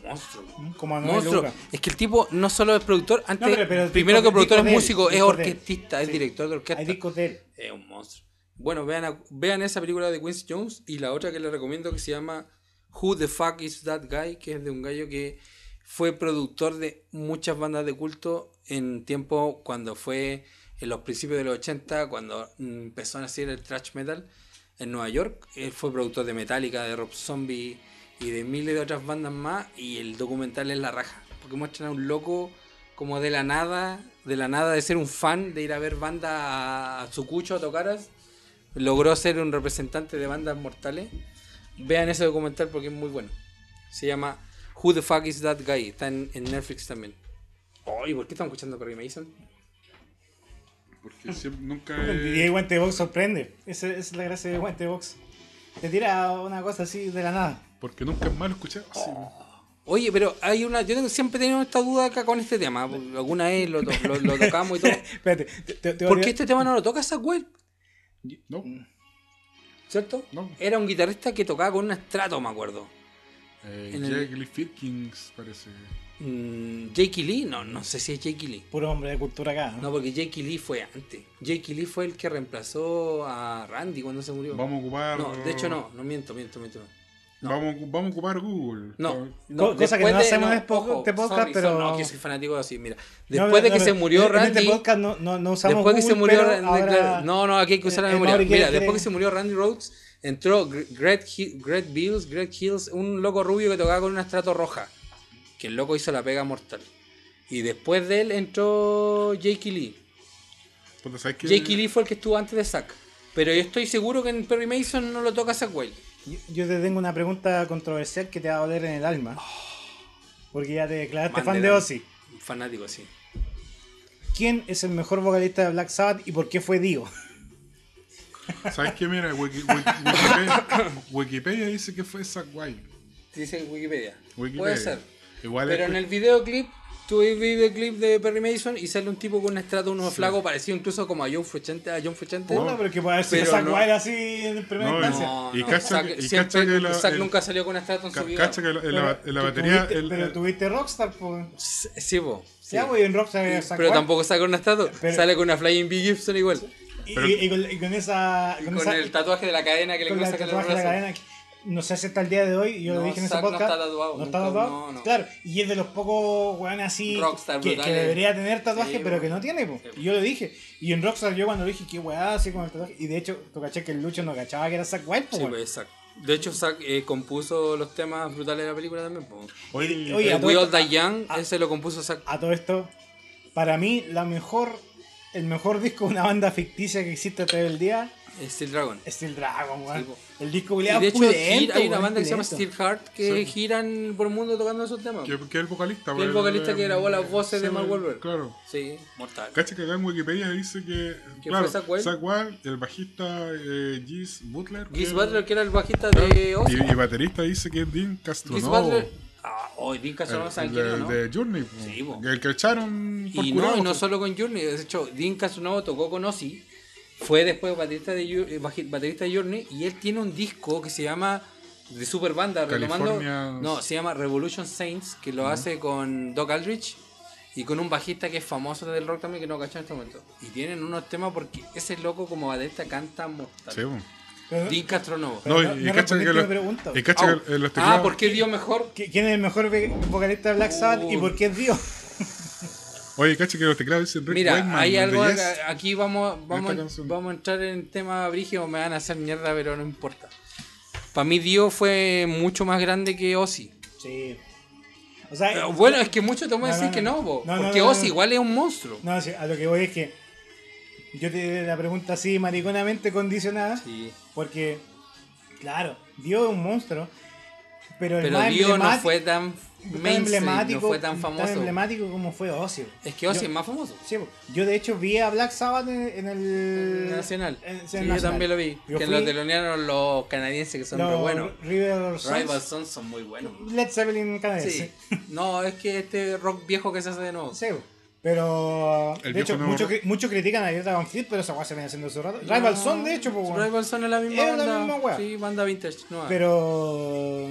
Monstruo. ¿Mm? Como Monstruo. Es que el tipo no solo es productor, antes, No, pero- pero primero discos- que productor es músico, es orquestista, es Sí. director de orquesta. Hay discos de él. Es un monstruo. Bueno, vean, vean esa película de Quincy Jones y la otra que les recomiendo que se llama Who the Fuck is That Guy, que es de un gallo que fue productor de muchas bandas de culto en tiempo cuando fue en los principios de los 80, cuando empezó a nacer el thrash metal en Nueva York. Él fue productor de Metallica, de Rob Zombie y de miles de otras bandas más y el documental es la raja, porque muestran a un loco como de la nada, de la nada de ser un fan, de ir a ver bandas a, a Sucucho a tocaras, logró ser un representante de bandas mortales. Vean ese documental porque es muy bueno. Se llama Who the fuck is that guy? Está en, en Netflix también. Oye, ¿por qué estamos escuchando Perry Mason? Porque siempre, nunca Y el he... guante box sorprende. Esa, esa es la gracia guante de box. Te tira una cosa así de la nada. Porque nunca es malo escuchar. así. Oye, pero hay una. Yo tengo- siempre he tenido esta duda acá con este tema. Alguna vez lo, to- lo- lo tocamos y todo. (laughs) Espérate, te, te- te voy ¿Por a- qué este tema no lo toca Zack Wild? No, ¿Cierto? No. Era un guitarrista que tocaba con un estrato, me acuerdo. eh, En el- Jake Lee Firkins parece. Mm, Jakey Lee, no, no sé si es Jakey Lee. Puro hombre de cultura acá. ¿no? No, porque Jakey Lee fue antes. Jakey Lee fue el que reemplazó a Randy cuando se murió. Vamos a ocupar. No, de hecho no, no miento, miento, miento. No. Vamos, vamos a ocupar Google. No, Co- cosa que no de- hacemos en este po- este podcast, sorry, pero- sorry, no, que soy fanático así, mira. No, Después de no, que no, se murió en Randy, este podcast no, no, no usamos después que se Google, murió Randy, ahora- no, no, aquí hay que usar la memoria. Quiere- Mira, después que se murió Randy Rhodes, entró Gr- Greg, Greg Bills, Greg Hills, un loco rubio que tocaba con una estrato roja, que el loco hizo la pega mortal. Y después de él entró Jakey Lee. Jakey Lee fue el que estuvo antes de Zack. Pero yo estoy seguro que en Perry Mason no lo toca Zack Wild. Yo, yo te tengo una pregunta controversial que te va a doler en el alma. Porque ya te declaraste fan de. Ozzy. Fanático, sí. ¿Quién es el mejor vocalista de Black Sabbath y por qué fue Dio? ¿Sabes qué? Mira, Wiki- Wiki- Wikipedia, (laughs) Wikipedia dice que fue Zack White. Dice en Wikipedia. Wikipedia. Puede ser. Igual Pero es- en el videoclip, el videoclip de Perry Mason y sale un tipo con un estrato, unos flagos parecido incluso como a John Frusciante. A John Frusciante. Puta, pero que sido Pero Zack no. Así en primera No, instancia. No, Y no. cacha Zack, que- y siempre- cacha que la- Zack el- nunca salió con estrato en su vida. Cacha que en la, en la batería. tuviste- el- pero tuviste Rockstar, pues. Sí, po. sí. Ya, pues en Rockstar era Zack Pero tampoco sale con un estrato. Pero- Sale con una Flying B. Gibson igual. Y, Pero- y- y con, y con esa. Y con con esa- el tatuaje de la cadena que le con cruza el tatuaje de la cadena. No sé si hasta el día de hoy, yo lo No, dije en ese Zack no podcast. está tatuado, No está tatuado. no, no. Claro, y es de los pocos weones así Rockstar que, debería tener tatuaje, Sí, pero que no tiene. po. Sí, Y yo lo dije. Y en Rockstar yo cuando lo dije, qué weá, así con el tatuaje. Y de hecho, tú caché que el Lucho no cachaba que era Zack White, po, Sí, weón. pues Zack. De hecho, Zack eh, compuso los temas brutales de la película también. po. Oye, Oye, el We All Die Young, a- ese lo compuso Zack. A todo esto, para mí, la mejor, el mejor disco de una banda ficticia que existe hasta el día Steel Dragon. Steel Dragon, weón. Sí, el disco Y culiado de hecho, pulento, hay una banda que se llama. Steel Heart que Sí. giran por el mundo tocando esos temas. Que, que el vocalista. Que el vocalista que grabó las voces de Mark Wahlberg. Claro. Sí, mortal. Cacha que acá en Wikipedia dice que. ¿Que claro, fue Wild? el bajista eh, Giz Butler. Giz Butler, que era el bajista claro, de Ozzy. y, y baterista dice que es Dean Giz Castronovo. Butler. Ah, hoy Dean Castronovo, el- ¿saben el quién de, es, no? de Journey. Sí, po. el que echaron por Y curado, no, y no solo con Journey. De hecho, Dean Castronovo tocó con Ozzy. Fue después baterista de, eh, baterista de Journey. Y él tiene un disco que se llama. De super banda, retomando. California- No, se llama Revolution Saints. Que lo hace con Doc Aldrich. Y con un bajista que es famoso del rock también. Que no cacho en este momento. Y tienen unos temas porque ese loco como baterista canta mortal. Sí. Pero- Dean Castronovo. Pero No, no- y, no y cacha que, lo- y cacha que Ah, teclados. ¿por qué dio mejor? ¿Qui- ¿Quién es el mejor vocalista de Black Sabbath y por qué es Dio? (laughs) Oye, cacha que los teclados dicen Rick Mira, hay algo Yes. acá- aquí vamos vamos, vamos a entrar en tema brígido, me van a hacer mierda, pero no importa. Para mí Dio fue mucho más grande que Ozzy. Sí. O sea, Pero bueno, es que muchos te van a decir no, que no. no, po, No, no, porque no, no, Ozzy no. igual es un monstruo. No, sí, a lo que voy es que yo te la pregunta así mariconamente condicionada, Sí. porque, claro, Dio es un monstruo, pero el Pero más Dio no fue tan tan mainstream, emblemático, no fue tan famoso. emblemático como fue Ozzy. Es que Ozzy Yo- es más famoso. Sí, yo de hecho vi a Black Sabbath en, en el Nacional. en- en Sí, el yo Nacional. también lo vi. Yo que fui- los telonearon los canadienses que son los re buenos. Rival Sons son muy buenos. Led Zeppelin canadiense. Sí. No, es que este rock viejo que se hace de nuevo. Sí, pero El de hecho muchos muchos critican a Dragon Fleet, pero esa weá se viene haciendo su rato. Rival Son, de hecho, pues, Rival Son es la misma Es la banda. misma. Sí, banda vintage. nueva. Pero,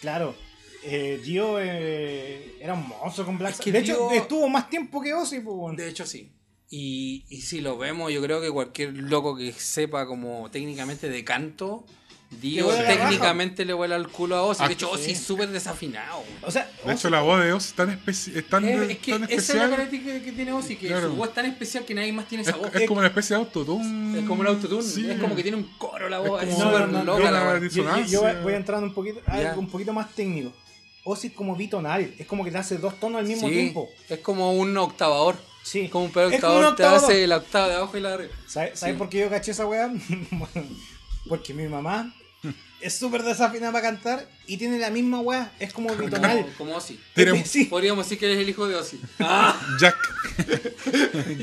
claro, eh, Dio eh, era un monstruo con Black Es que. De hecho, estuvo más tiempo que Ozzy, pues. De hecho, sí. Y, y si lo vemos, yo creo que cualquier loco que sepa como técnicamente de canto, Dio vuela la técnicamente le vuela el culo a Ozzy. Ah, De hecho, Ozzy sí. es súper desafinado. güey. O sea, De Ozzy- hecho, la voz de Ozzy es tan, especi- es tan, Es, es que tan esa es la especial. característica que tiene Ozzy, que Claro. su voz es tan especial que nadie más tiene Es, esa voz. es como una especie de autotune. Es como un autotune, Sí. es como que tiene un coro la voz, es súper no, no, loca no, la voz. yo, yo- voy a entrar un poquito, a Ya. algo un poquito más técnico. Ozzy es como bitonal, es como que te hace dos tonos al mismo Sí, tiempo. es como un octavador. Sí. Como un octavador te hace la octava de abajo y la de arriba. ¿Sabes Sí. por qué yo caché esa weá? (laughs) Porque mi mamá es súper desafinada para cantar y tiene la misma weá, es como bitonal. Como, (laughs) como Ozzy. (laughs) Sí. Podríamos decir que eres el hijo de Ozzy. (laughs) Jack.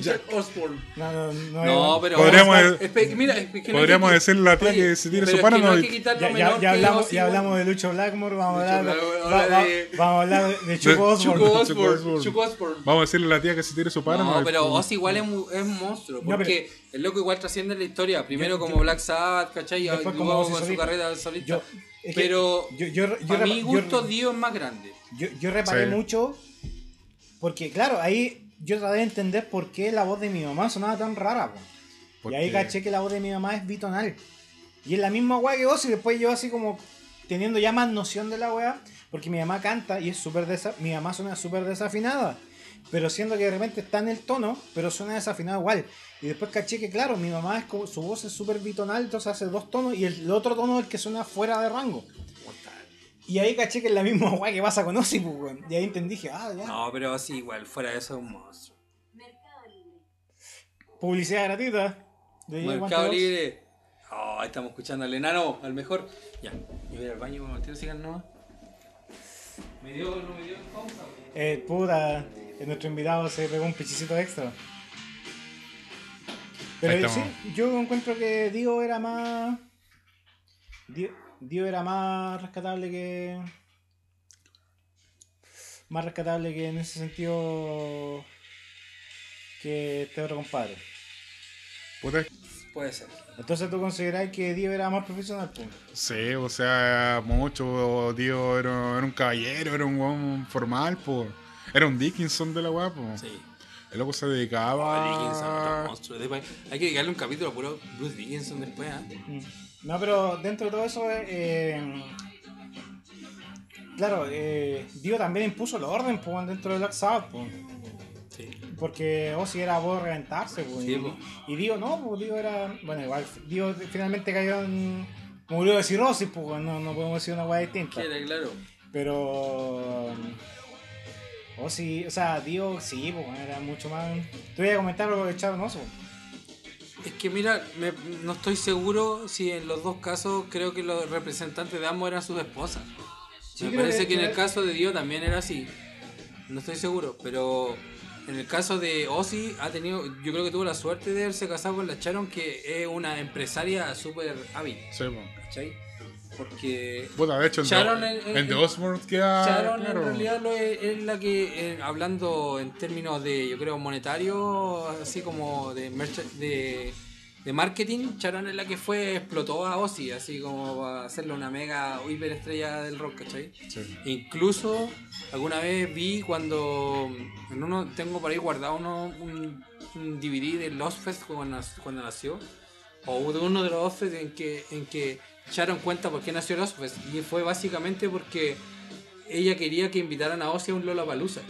Jack Osborne. No, no, no. No, pero. Podríamos- espe- mira, es que no hay Podríamos que- decir la tía que se tire pero su es que no hay que quitar lo Ya, ya, menor ya que hablamos, Ozzy, ya hablamos de Lucho Blackmore, vamos a Lucho hablar, Blackmore, va- ahora va- de- vamos a hablar de Chuck Osborne. Chuck Chuck Osborne. Osborne. Chuck Osborne. Vamos a decirle a la tía que se tire su páramo. No, pero Ozzy igual es, mu- es un monstruo. No, Porque el loco igual trasciende la historia. Primero Yo- como yo- Black Sabbath, ¿cachai? Y Después como luego Ozzy con su solista. carrera solista. Yo- es que pero yo, yo, yo, a mi gusto Dio es más grande. yo, yo reparé Sí. mucho porque, claro, ahí yo traté de entender por qué la voz de mi mamá sonaba tan rara. po. Y Porque- ahí caché que la voz de mi mamá es bitonal. Y es la misma weá que vos y después yo así como teniendo ya más noción de la weá, porque mi mamá canta y es súper desa mi mamá suena súper desafinada. Pero siendo que de repente está en el tono, pero suena desafinado igual. Y después caché que, claro, mi mamá es como, su voz es súper bitonal, entonces hace dos tonos y el, el otro tono es el que suena fuera de rango. Y ahí caché que es la misma (laughs) weá que pasa con Ozzy, pues, weón. Y ahí entendí, dije, ah, ya. No, pero Ozzy igual, fuera de eso es un monstruo. Publicidad gratuita. De Mercado. Libre. Oh, estamos escuchando al enano, al mejor. Ya, yo voy al baño con el tiro, sigan nomás. Me dio, no me dio pausa. Eh, puta, nuestro invitado se pegó un pichicito extra. Pero sí, yo encuentro que Dio era más. Dio, Dio era más rescatable que. Más rescatable que en ese sentido. que este otro compadre. Puta, Puede ser. Entonces tú considerás que Dio era más profesional, pues? Sí, o sea, mucho, tío, era, era un caballero, era un weón formal, pues. Era un Dickinson de la weá, pues. Sí. El loco se Oh, dedicaba. Dickinson, otro monstruo. Después, hay que dedicarle un capítulo a puro Bruce Dickinson después. Mm. No, pero dentro de todo eso, eh, claro, eh, Dio también impuso el orden pues, dentro de Black Sabbath, pues, Sí. porque Ozzy era vos reventarse, pues, Sí, y, pues. y Dio no, pues Dio era, bueno, igual, Dio finalmente cayó en, murió de cirrosis, pues, no, no podemos decir una hueá distinta, Queda claro. pero Ozzy, o sea, Dio sí, pues, era mucho más, te voy a comentar lo de Oso. Es que mira, me- no estoy seguro si en los dos casos creo que los representantes de ambos eran sus esposas. Sí, me parece que- que, en el caso de Dio también era así. No estoy seguro, pero en el caso de Ozzy ha tenido, yo creo que tuvo la suerte de haberse casado con la Sharon, que es una empresaria súper hábil, Sí. ¿cachai? Porque Puta, de hecho, en, Sharon The Osborne queda. Sharon claro. en realidad lo es, es la que, eh, hablando en términos de, yo creo, monetario, así como de, de, de marketing, Sharon es la que fue, explotó a Ozzy, así como para hacerle una mega hiperestrella del rock, ¿cachai? Sí. Incluso alguna vez vi cuando en uno tengo por ahí guardado uno, un, un DVD de Lost Fest cuando, cuando nació, o de uno de los en que, en que Sharon cuenta por qué nació Lost Fest, y fue básicamente porque ella quería que invitaran a Ozzy a un Lollapalooza.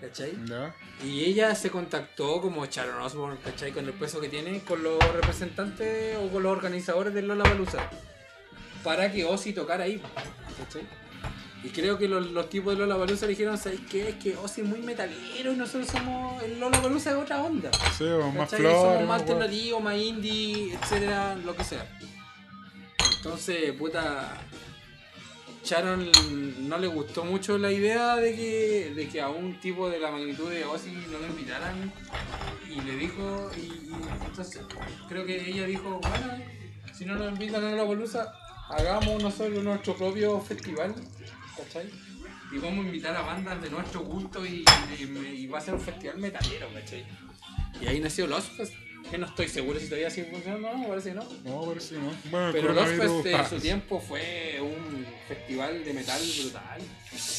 ¿Cachai? ¿Ya? Y ella se contactó como Sharon Osbourne, ¿cachai? Con el peso que tiene, con los representantes o con los organizadores del Lollapalooza. Para que Ozzy tocara ahí, ¿cachai? Y creo que los, los tipos de Lollapalooza le dijeron, ¿sabes qué? Es que Ozzy es muy metalero y nosotros somos... El Lollapalooza es otra onda. Sí, po, más flores. Somos más alternativos, más indie, etcétera, lo que sea. Entonces, puta... Sharon no le gustó mucho la idea de que, de que a un tipo de la magnitud de Ozzy no lo invitaran y le dijo, y, entonces creo que ella dijo, bueno, si no nos invitan a la bolusa, hagamos nosotros nuestro propio festival, ¿cachai? Y vamos a invitar a bandas de nuestro gusto y, va a ser un festival metalero, ¿cachai? Y ahí nació Fest, que no estoy seguro si todavía sigue funcionando, no, parece que no. No, parece que no. Bueno, Pero Lost coronavirus, Fest en ah, su tiempo fue un festival de metal brutal.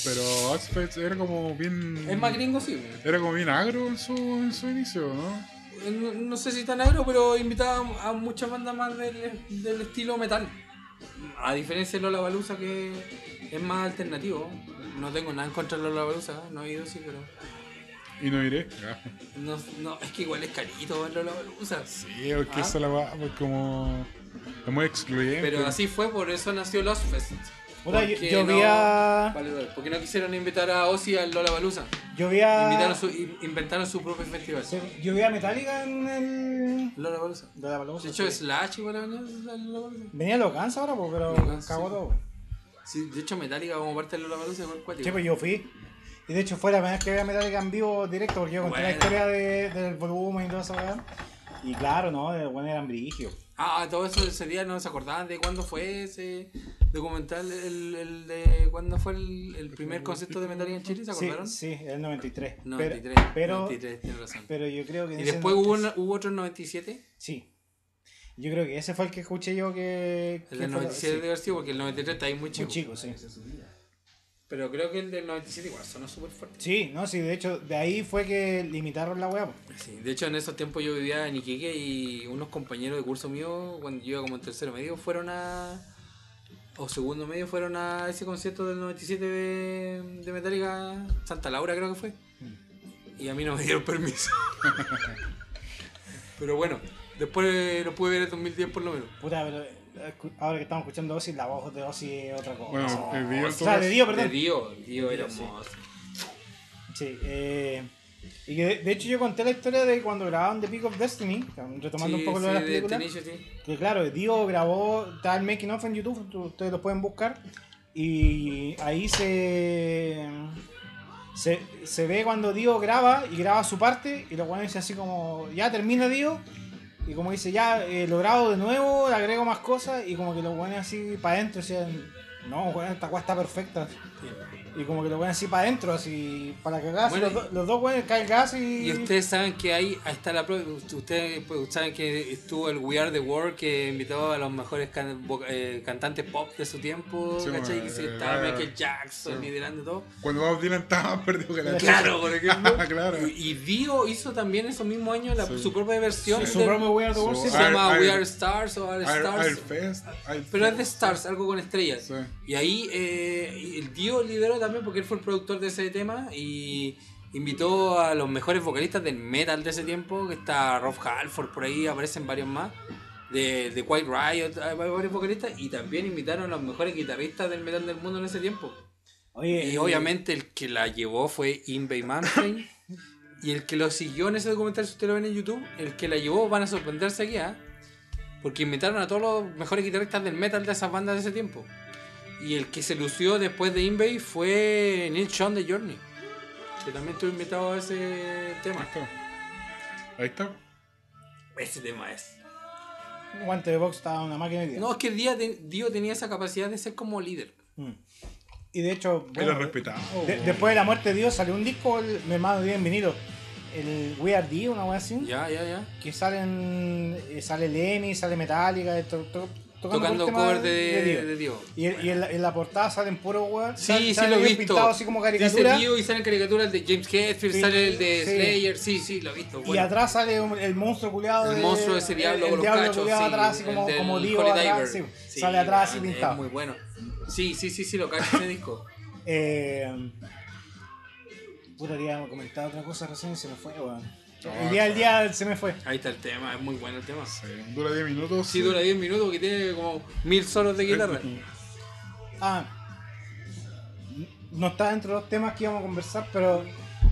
Pero Ozfest era como bien. Es más gringo, sí. Era como bien agro en su, en su inicio, ¿no? Eh, No, no sé si tan agro, pero invitaba a muchas bandas más del, del estilo metal. A diferencia de Lola Balusa, que es más alternativo. No tengo nada en contra de Lola Balusa, no he ido, sí, pero. Y no iré. No, no, es que igual es carito ver Lola Balusa. Sí, porque Ah. esa la va, pues como. Es muy excluyente. Pero así fue, por eso nació Lost Fest. Puta, yo, Porque yo no- vi a. Vale, vale, porque no quisieron invitar a Ozzy al Lola Balusa. Yo vi a. Invitaron su, in- inventaron su propio festival. sí, Yo vi a Metallica en el. Lola Balusa. De la Palusa, De hecho, sí. Slash igual Lollapalooza. Venía los Guns ahora, pero cagó sí. todo. Sí, de hecho, Metallica como parte de Lollapalooza igual cuático. Sí, pues yo fui. Y de hecho fue la primera vez que vi a Metallica en vivo directo, porque yo conté la historia de- del volumen y toda esa weá. Y claro, no, de bueno eran brigios. Ah, todo eso ese día no se acordaban de cuándo fue ese documental, el, el de cuándo fue el, el primer concierto de Metallica en Chile, ¿se Sí, acordaron? sí, era el 93. Pero- 93, pero, 93, tienes razón. pero yo creo que... ¿Y después hubo, 93 una- hubo otro en 97? Sí. Yo creo que ese fue el que escuché yo que... El del fue- 97 sí, debe haber sido porque el 93 está ahí muy muy chico. chico, sí. Pero creo que el del 97 igual sonó súper fuerte. Sí, no, sí, de hecho, de ahí fue que limitaron la weá. Sí, de hecho en esos tiempos yo vivía en Iquique y unos compañeros de curso mío, cuando yo iba como en tercero medio, fueron a... O segundo medio fueron a ese concierto del 97 de, de Metallica, Santa Laura creo que fue. Y a mí no me dieron permiso. (laughs) Pero bueno, después lo pude ver en 2010 por lo menos. Puta, pero ahora que estamos escuchando Ozzy, la voz de Ozzy es otra cosa. Bueno, el Dio en o todo sea, de Dio, De perdón. Dio, Dio era Sí. hermoso. Sí, eh, y que de, de hecho yo conté la historia de cuando grababan The Peak of Destiny, retomando Sí, un poco lo sí, de las de películas. Que claro, Dio grabó, está el making of en YouTube, ustedes lo pueden buscar. Y ahí se, se, se ve cuando Dio graba y graba su parte y los buenos dicen así como, ya termina Dio. Y como dice, ya eh, lo grabo de nuevo, le agrego más cosas y como que los buenos así para adentro decían, no, weón, esta cosa está perfecta. Y como que lo ponen así para adentro, así para que gas, Bueno, los, do- los dos buenos caen gas y... Y ustedes saben que ahí, ahí está la prueba. Ustedes pues, saben que estuvo el We Are the World que invitó a los mejores can- eh, cantantes pop de su tiempo. Sí, ¿cachai? Que eh, estaba eh, Michael Jackson sí. liderando todo. Cuando Bob Dylan estaba más (laughs) perdido que la Claro, por ejemplo. (laughs) claro. Y, y Dio hizo también esos mismos años la- Sí. su propia versión. su del- propio We Are the World, Su- sí, se llama We Are Stars o Are Air, Stars. Airfest. Pero es de Stars, algo con estrellas. Sí. Y ahí eh, el Dio lideró también porque él fue el productor de ese tema y invitó a los mejores vocalistas del metal de ese tiempo, que está Rob Halford por ahí, aparecen varios más, de, de Quiet Riot, varios vocalistas, y también invitaron a los mejores guitarristas del metal del mundo en ese tiempo. Oye, Y eh, obviamente el que la llevó fue Invey Manfred, (laughs) Y el que lo siguió en ese documental, si usted lo ven en YouTube, el que la llevó, van a sorprenderse aquí, ¿ah? Porque invitaron a todos los mejores guitarristas del metal de esas bandas de ese tiempo. Y el que se lució después de Invade fue Neil Sean de Journey. Que también estuvo invitado a ese Ahí tema. está. Ahí está. Ese tema es. Un guante de box estaba una máquina de No, es que Dio, Dio tenía esa capacidad de ser como líder. Mm. Y de hecho, Era bueno, respetado. de- después de la muerte de Dios salió un disco, el, mi hermano dio en vinilo, el We Are D, una wea así, Ya, ya, ya. que salen, eh, sale Lemmy, sale Metallica, to- to- tocando, Tocando cover de, de Dio. Y, y en, la, en la portada salen puro weón. Sí, sí, lo he visto. pintado así como Dice caricatura. Dio y salen caricaturas de James Hetfield, Sí, sale el de sí. Slayer. Sí, sí, lo he visto. Y atrás sale un- el monstruo culiado. El monstruo de ese diablo el, con los diablo cachos, culiado sí, atrás, así como, como Dio atrás. Diver. sí, sale atrás así weón, pintado. Es muy bueno. Sí, sí, sí, sí, lo cacho ese disco. Eh, puta, quería comentar otra cosa recién y se me fue, weón. No, el día del día se me fue. Ahí está el tema, es muy bueno el tema. Sí, dura 10 minutos. Sí, dura 10 minutos porque tiene como mil solos de guitarra. Ah, no está dentro de los temas que íbamos a conversar, pero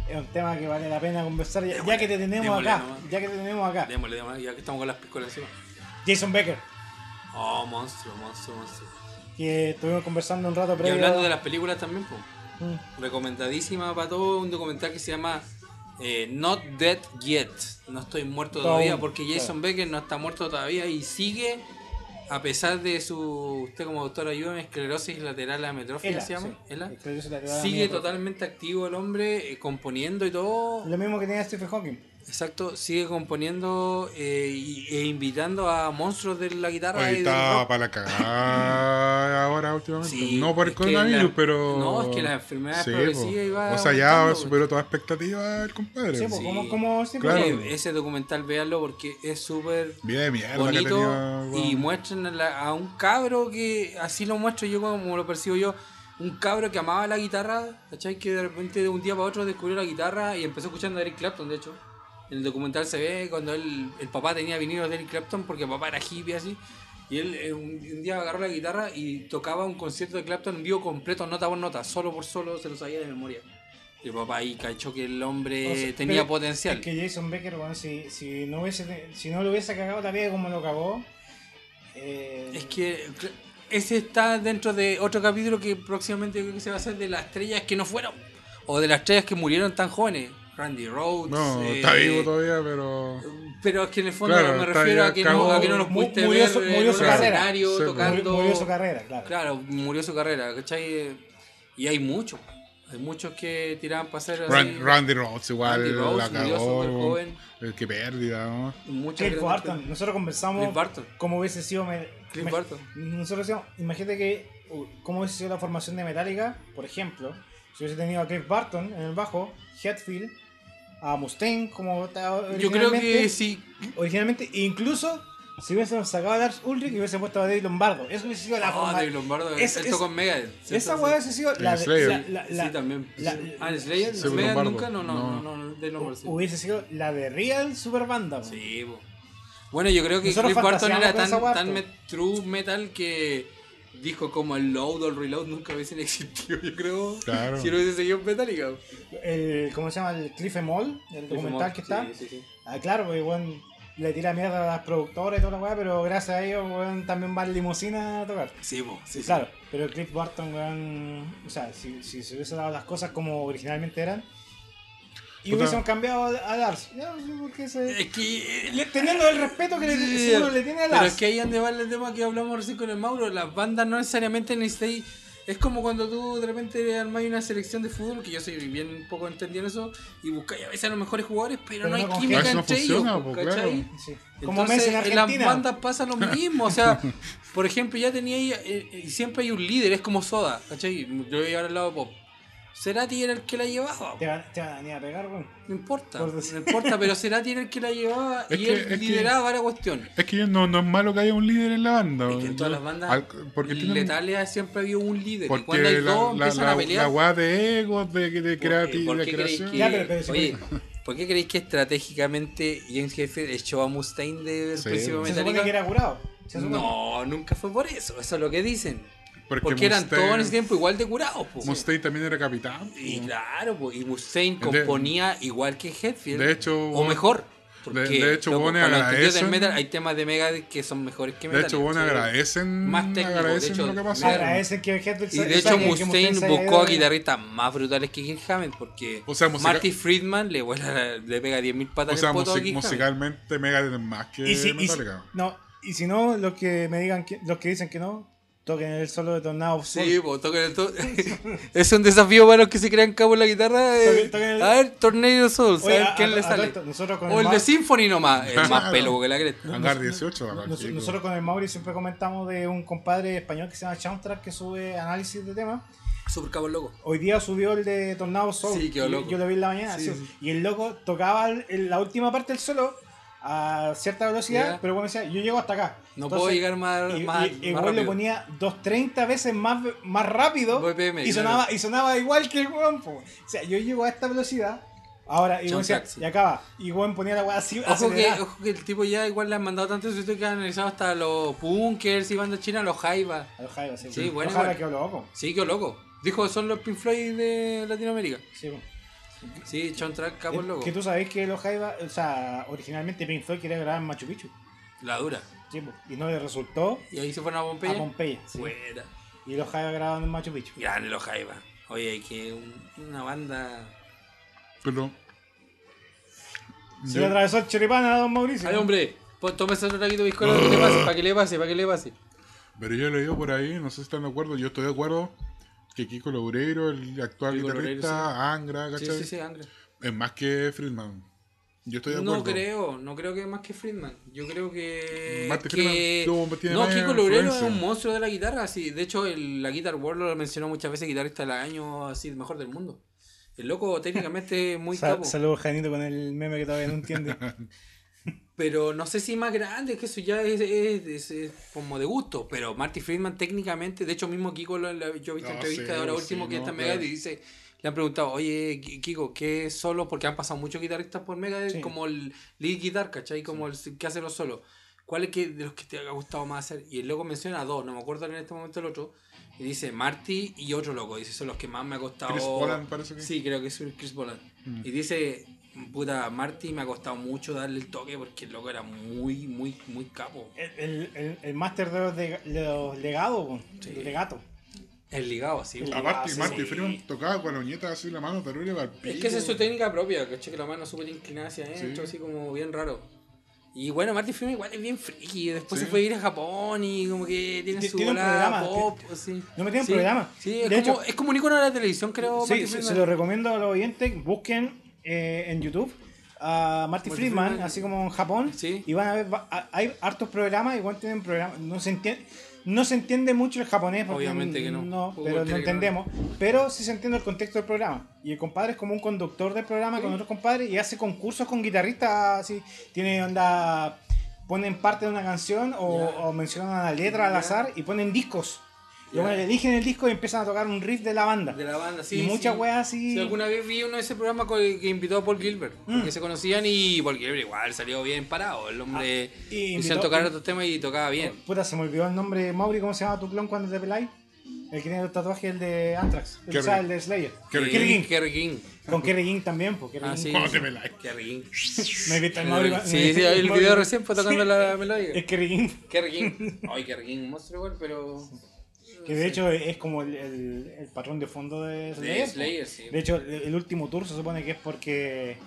es un tema que vale la pena conversar ya, ya que te tenemos démosle acá. nomás. Ya que te tenemos acá. Démosle, démosle, ya que estamos con las piscolas encima. Jason Becker, Oh, monstruo, monstruo, monstruo. que estuvimos conversando un rato Y previo. hablando de las películas también, pues. Mm. Recomendadísima para todos, un documental que se llama eh, Not Dead Yet. No estoy muerto Todavía, porque Jason. Becker no está muerto todavía y sigue, a pesar de su, usted como doctor ayuda, esclerosis lateral ametrófica Ela, se llama, sí. Ela. Sigue totalmente activo el hombre, eh, componiendo y todo. Lo mismo que tenía Stephen Hawking. Exacto, sigue componiendo eh, y- e invitando a monstruos de la guitarra del está para la cagada (laughs) ahora últimamente. Sí, no por el coronavirus, la- pero. no, es que la enfermedad Sí, progresiva iba O sea, ya superó toda expectativa el compadre. Sí, pues, Sí. como, como siempre. Claro. Ese documental, véanlo porque es súper bonito tenía. y muestran a, la- a un cabro que así lo muestro yo como lo percibo yo un cabro que amaba la guitarra ¿cachai? que de repente de un día para otro descubrió la guitarra y empezó escuchando a Eric Clapton de hecho en el documental se ve cuando él, el papá tenía vinilos de Eric Clapton porque el papá era hippie así y él eh, un, día agarró la guitarra y tocaba un concierto de Clapton en vivo completo nota por nota solo por solo se lo sabía de memoria y el papá ahí cachó que el hombre O sea, tenía potencial Es que Jason Becker, weón, si, si, no hubiese, si no lo hubiese cagado vida como lo cagó. eh, Es que ese está dentro de otro capítulo que próximamente creo que se va a hacer de las estrellas que no fueron. O de las estrellas que murieron tan jóvenes. Randy Rhodes. No, eh, está vivo todavía, pero. Pero es que en el fondo Claro, me refiero a que, no, a que no los pudiste murió ver su- en murió su carrera. escenario Sí, tocando. murió su carrera, claro. Claro, murió su carrera, ¿cachai? Y hay muchos. Hay muchos que tiraban para hacer así. Ran- Randy Rhodes igual Randy Rhodes la cagó. Eh, Qué pérdida, ¿no? Muchas Cliff Barton, nosotros conversamos Cliff Barton. cómo hubiese sido. me- Cliff me- Barton. Nosotros decíamos, imagínate que uh, cómo hubiese sido la formación de Metallica, por ejemplo, si hubiese tenido a Cliff Barton en el bajo, Hetfield, a Mustaine, como estaba Yo creo que originalmente, sí. Originalmente, incluso si hubiesen sacado a Lars Ulrich y hubiesen puesto a David Lombardo. Eso hubiese sido la Ah, forma. Dave Lombardo, Es- es- en Megadeth. Esa weá hubiese sido la, de- la, la- la- sí, también. la- ah, ¿en Slayer? Sí, ¿Megadeth Lombardo. nunca? No, no, No. no, no, de Lombardo, sí. hubiese sido la de Real Super Banda. Sí, po. Bueno, yo creo que Nosotros Cliff Barton era con tan, tan met- true metal que dijo como el load o el reload nunca hubiesen existido, yo creo. Claro. Si no hubiese seguido en Metallica. El, ¿Cómo se llama? El Cliff Emol, el documental que está. Sí, sí, sí. Ah, claro, porque weón le tira mierda a las productoras y toda la weá, pero gracias a ellos weón también va en limusina a tocar. Sí, po, sí, sí. Claro, pero Cliff Barton, weón, o sea, si, si se hubiese dado las cosas como originalmente eran, y hubiesen cambiado a, Lars, ya, no sé por qué se... Es que... eh, Le- teniendo el respeto que le, uno le tiene a Pero Lars. es que ahí ande va el tema que hablamos recién con el Mauro. Las bandas no necesariamente necesitáis. Es como cuando tú de repente armas una selección de fútbol, que yo soy bien poco entendido en eso, y buscáis a veces a los mejores jugadores, pero, Pero no hay no química no entre funciona, ellos. claro. Sí. Como Entonces, en en las bandas pasa lo (laughs) mismo, o sea, por ejemplo, ya tenía ahí, eh, y siempre hay un líder, es como Soda, ¿cachai? Yo voy a al lado de Pop. Cerati era el que la llevaba, Te, te van a venir a pegar, weón. no importa, Por no importa, pero (laughs) Cerati era el que la llevaba Es y que- él que- lideraba varias cuestiones. Es que no, no es malo que haya un líder en la banda. Es que en todas las Al- bandas porque tienen- letales siempre ha habido un líder. y Porque cuando hay la, dos la, empiezan la, a pelear. la weá de egos, de, de, creati- ¿por de qué creéis creación. que, Ya, pero- pero si- oye, ¿por qué creéis que estratégicamente James Hetfield echó a Mustaine del Sí. principio de Se supone que era curado. No, nunca fue por eso. Eso es lo que dicen. Porque Porque eran Mustaine- todos en ese tiempo igual de curados, po. Mustaine también era capitán. Y claro, po, y Mustaine De- componía igual que Hetfield. de hecho, o mejor. Porque, de- de hecho, bueno, agradecen- metal hay temas de Megadeth que son mejores que De Metal. hecho, bueno, agradecen, Más técnico, de agradecen hecho, lo que pasó. Agradecen que Hetfield Y de hecho Mustaine buscó a de- guitarristas más brutales que Kirk Hammett porque O sea, musica- Marty Friedman le, vuela- le pega 10.000 patas O sea, poto a music- musicalmente Megadeth es más que Y si, y si- no, y si no, los que me digan que, los que dicen que no, toquen el solo de Tornado of Soul. Sí, pues toquen el to- (laughs) es un desafío para los que se crean cabo en la guitarra. eh, Toquen- toquen el- A ver, Tornado Souls, Oye, a ver a- quién a- le sale. nosotros con O el de Symphony nomás, el más Claro. peludo que la cresta. Hangar 18, bacán, Nos- nosotros con el Mauri siempre comentamos de un compadre español que se llama Soundtrack que sube análisis de temas. Super cabo loco. Hoy día subió el de Tornado Soul. Sí, quedó loco. Yo lo vi en la mañana. Sí, sí. sí. Y el loco tocaba el- el- la última parte del solo a cierta velocidad, pero bueno, decía, yo llego hasta acá. No puedo llegar más- y, más- y- más rápido. ponía 230 veces más, más rápido BPM, y, claro. sonaba, y sonaba igual que el weón. O sea, yo llego a esta velocidad. Ahora, y, decía, sí. y acaba. Y weón ponía la weá así. Ojo que, ojo que el tipo ya igual le han mandado tanto su que han analizado hasta los punkers y bandas chinas, los Jaiba. A los Jaiba, sí. Sí, bueno, Los igual. quedó loco. Sí, qué loco. Dijo son los Pink Floyd de Latinoamérica. Sí, po. Sí, Soundtrack capo loco. Que tú sabés que los Jaiba, o sea, originalmente Pink Floyd quería grabar en Machu Picchu. La dura. Sí, y no le resultó Y ahí se fueron a Pompeya. a Pompeya. sí. Fuera. Y los Jaiba grababan en Machu Picchu. Grande los Jaiba. Oye, hay que un- una banda. Pero. Se le atravesó el choripán a don Mauricio. Ay, hombre, pues tómese otro traguito de para que le pase, para que le pase, para que le pase. Pero yo leído por ahí, no sé si están de acuerdo, yo estoy de acuerdo que Kiko Loureiro, el actual Kiko Loureiro, guitarrista, Angra, Sí, ¿cachai? sí, sí, Angre. Es más que Friedman. Yo estoy de No acuerdo. creo, no creo que más que Friedman. Yo creo que. Marty que... Friedman no, Kiko Loureiro es un monstruo de la guitarra. Sí. De hecho, el- la Guitar World lo mencionó muchas veces, guitarrista del año, así, el mejor del mundo. El loco técnicamente es muy Sa- capo. Saludos, Janito, con el meme que todavía no entiende. (laughs) Pero no sé si más grande, que eso ya es, es- es- es como de gusto. Pero Marty Friedman técnicamente, de hecho mismo Kiko, lo- lo- yo he visto No, entrevistas sí, ahora sí, último que no, está en claro. Megadeth y dice, le han preguntado, oye Ki- Kiko, ¿qué solo? Porque han pasado muchos guitarristas por Megadeth, Sí. como el lead guitar, ¿cachai? Como el que hace los solos. ¿Cuál es que, de los que te ha gustado más hacer? Y el loco menciona a dos, no me acuerdo en este momento el otro. Y dice Marty y otro loco. Dice, son los que más me ha costado. Chris Bolan, parece que. Sí, creo que es Chris Bolan. Mm. Y dice, puta, Marty me ha costado mucho darle el toque porque el loco era muy, muy, muy capo. el, el, el, el máster de los, de, de los legados, Sí. el legato. El ligado, así. El- Aparte, sí, Marty sí. Freeman tocaba con la uñeta así la mano terrible para el Es que esa es su técnica propia, caché que la mano súper inclinada hacia adentro, Sí. así como bien raro. Y bueno, Marty Freeman igual es bien friki, después Sí. se fue a ir a Japón y como que tiene Ti- su tiene programa, pop, así. No me tiene un Sí, programa. Sí, es, De como, hecho- es como un icono de la televisión, creo. Sí, Marty se, se lo recomiendo a los oyentes. Busquen eh, en YouTube a Marty Friedman, Friedman. así como en Japón. Sí. Y van a ver, va- hay hartos programas, igual tienen programas. No se entiende. No se entiende mucho el japonés, porque Obviamente que no. Pero no entendemos. Pero sí se entiende el contexto del programa. Y el compadre es como un conductor del programa con otros compadres y hace concursos con guitarristas. Así, tiene onda. Ponen parte de una canción o, mencionan una letra al azar y ponen discos. Y Ya. bueno, eligen el disco y empiezan a tocar un riff de la banda. De la banda, sí. y muchas sí. weas así. Sí, alguna vez vi uno de ese programa que invitó a Paul Gilbert, Mm. que se conocían y Paul Gilbert igual salió bien parado. El hombre Ah, y invitó- tocar otros temas y tocaba bien. Puta, se me olvidó el nombre. Mauri, ¿cómo se llama tu clon cuando te peláis? El que tiene el tatuaje, el de Anthrax. El, Kerry. o sea, el de Slayer. Kerry Kerry King. Kerry King. Con Kerry King también, porque Kerry Ah, King- sí. ¿Cómo te peláis? Kerry King. (laughs) (laughs) Me viste el Mauri. Sí, sí, el video recién fue tocando la melodía. Es Kerry King. Kerry King. (laughs) Ay, Kerry King, un monstruo igual, pero. Que de hecho es como el, el, el patrón de fondo de Slayer. De po. Slayer, sí. De hecho, el último tour se supone que es porque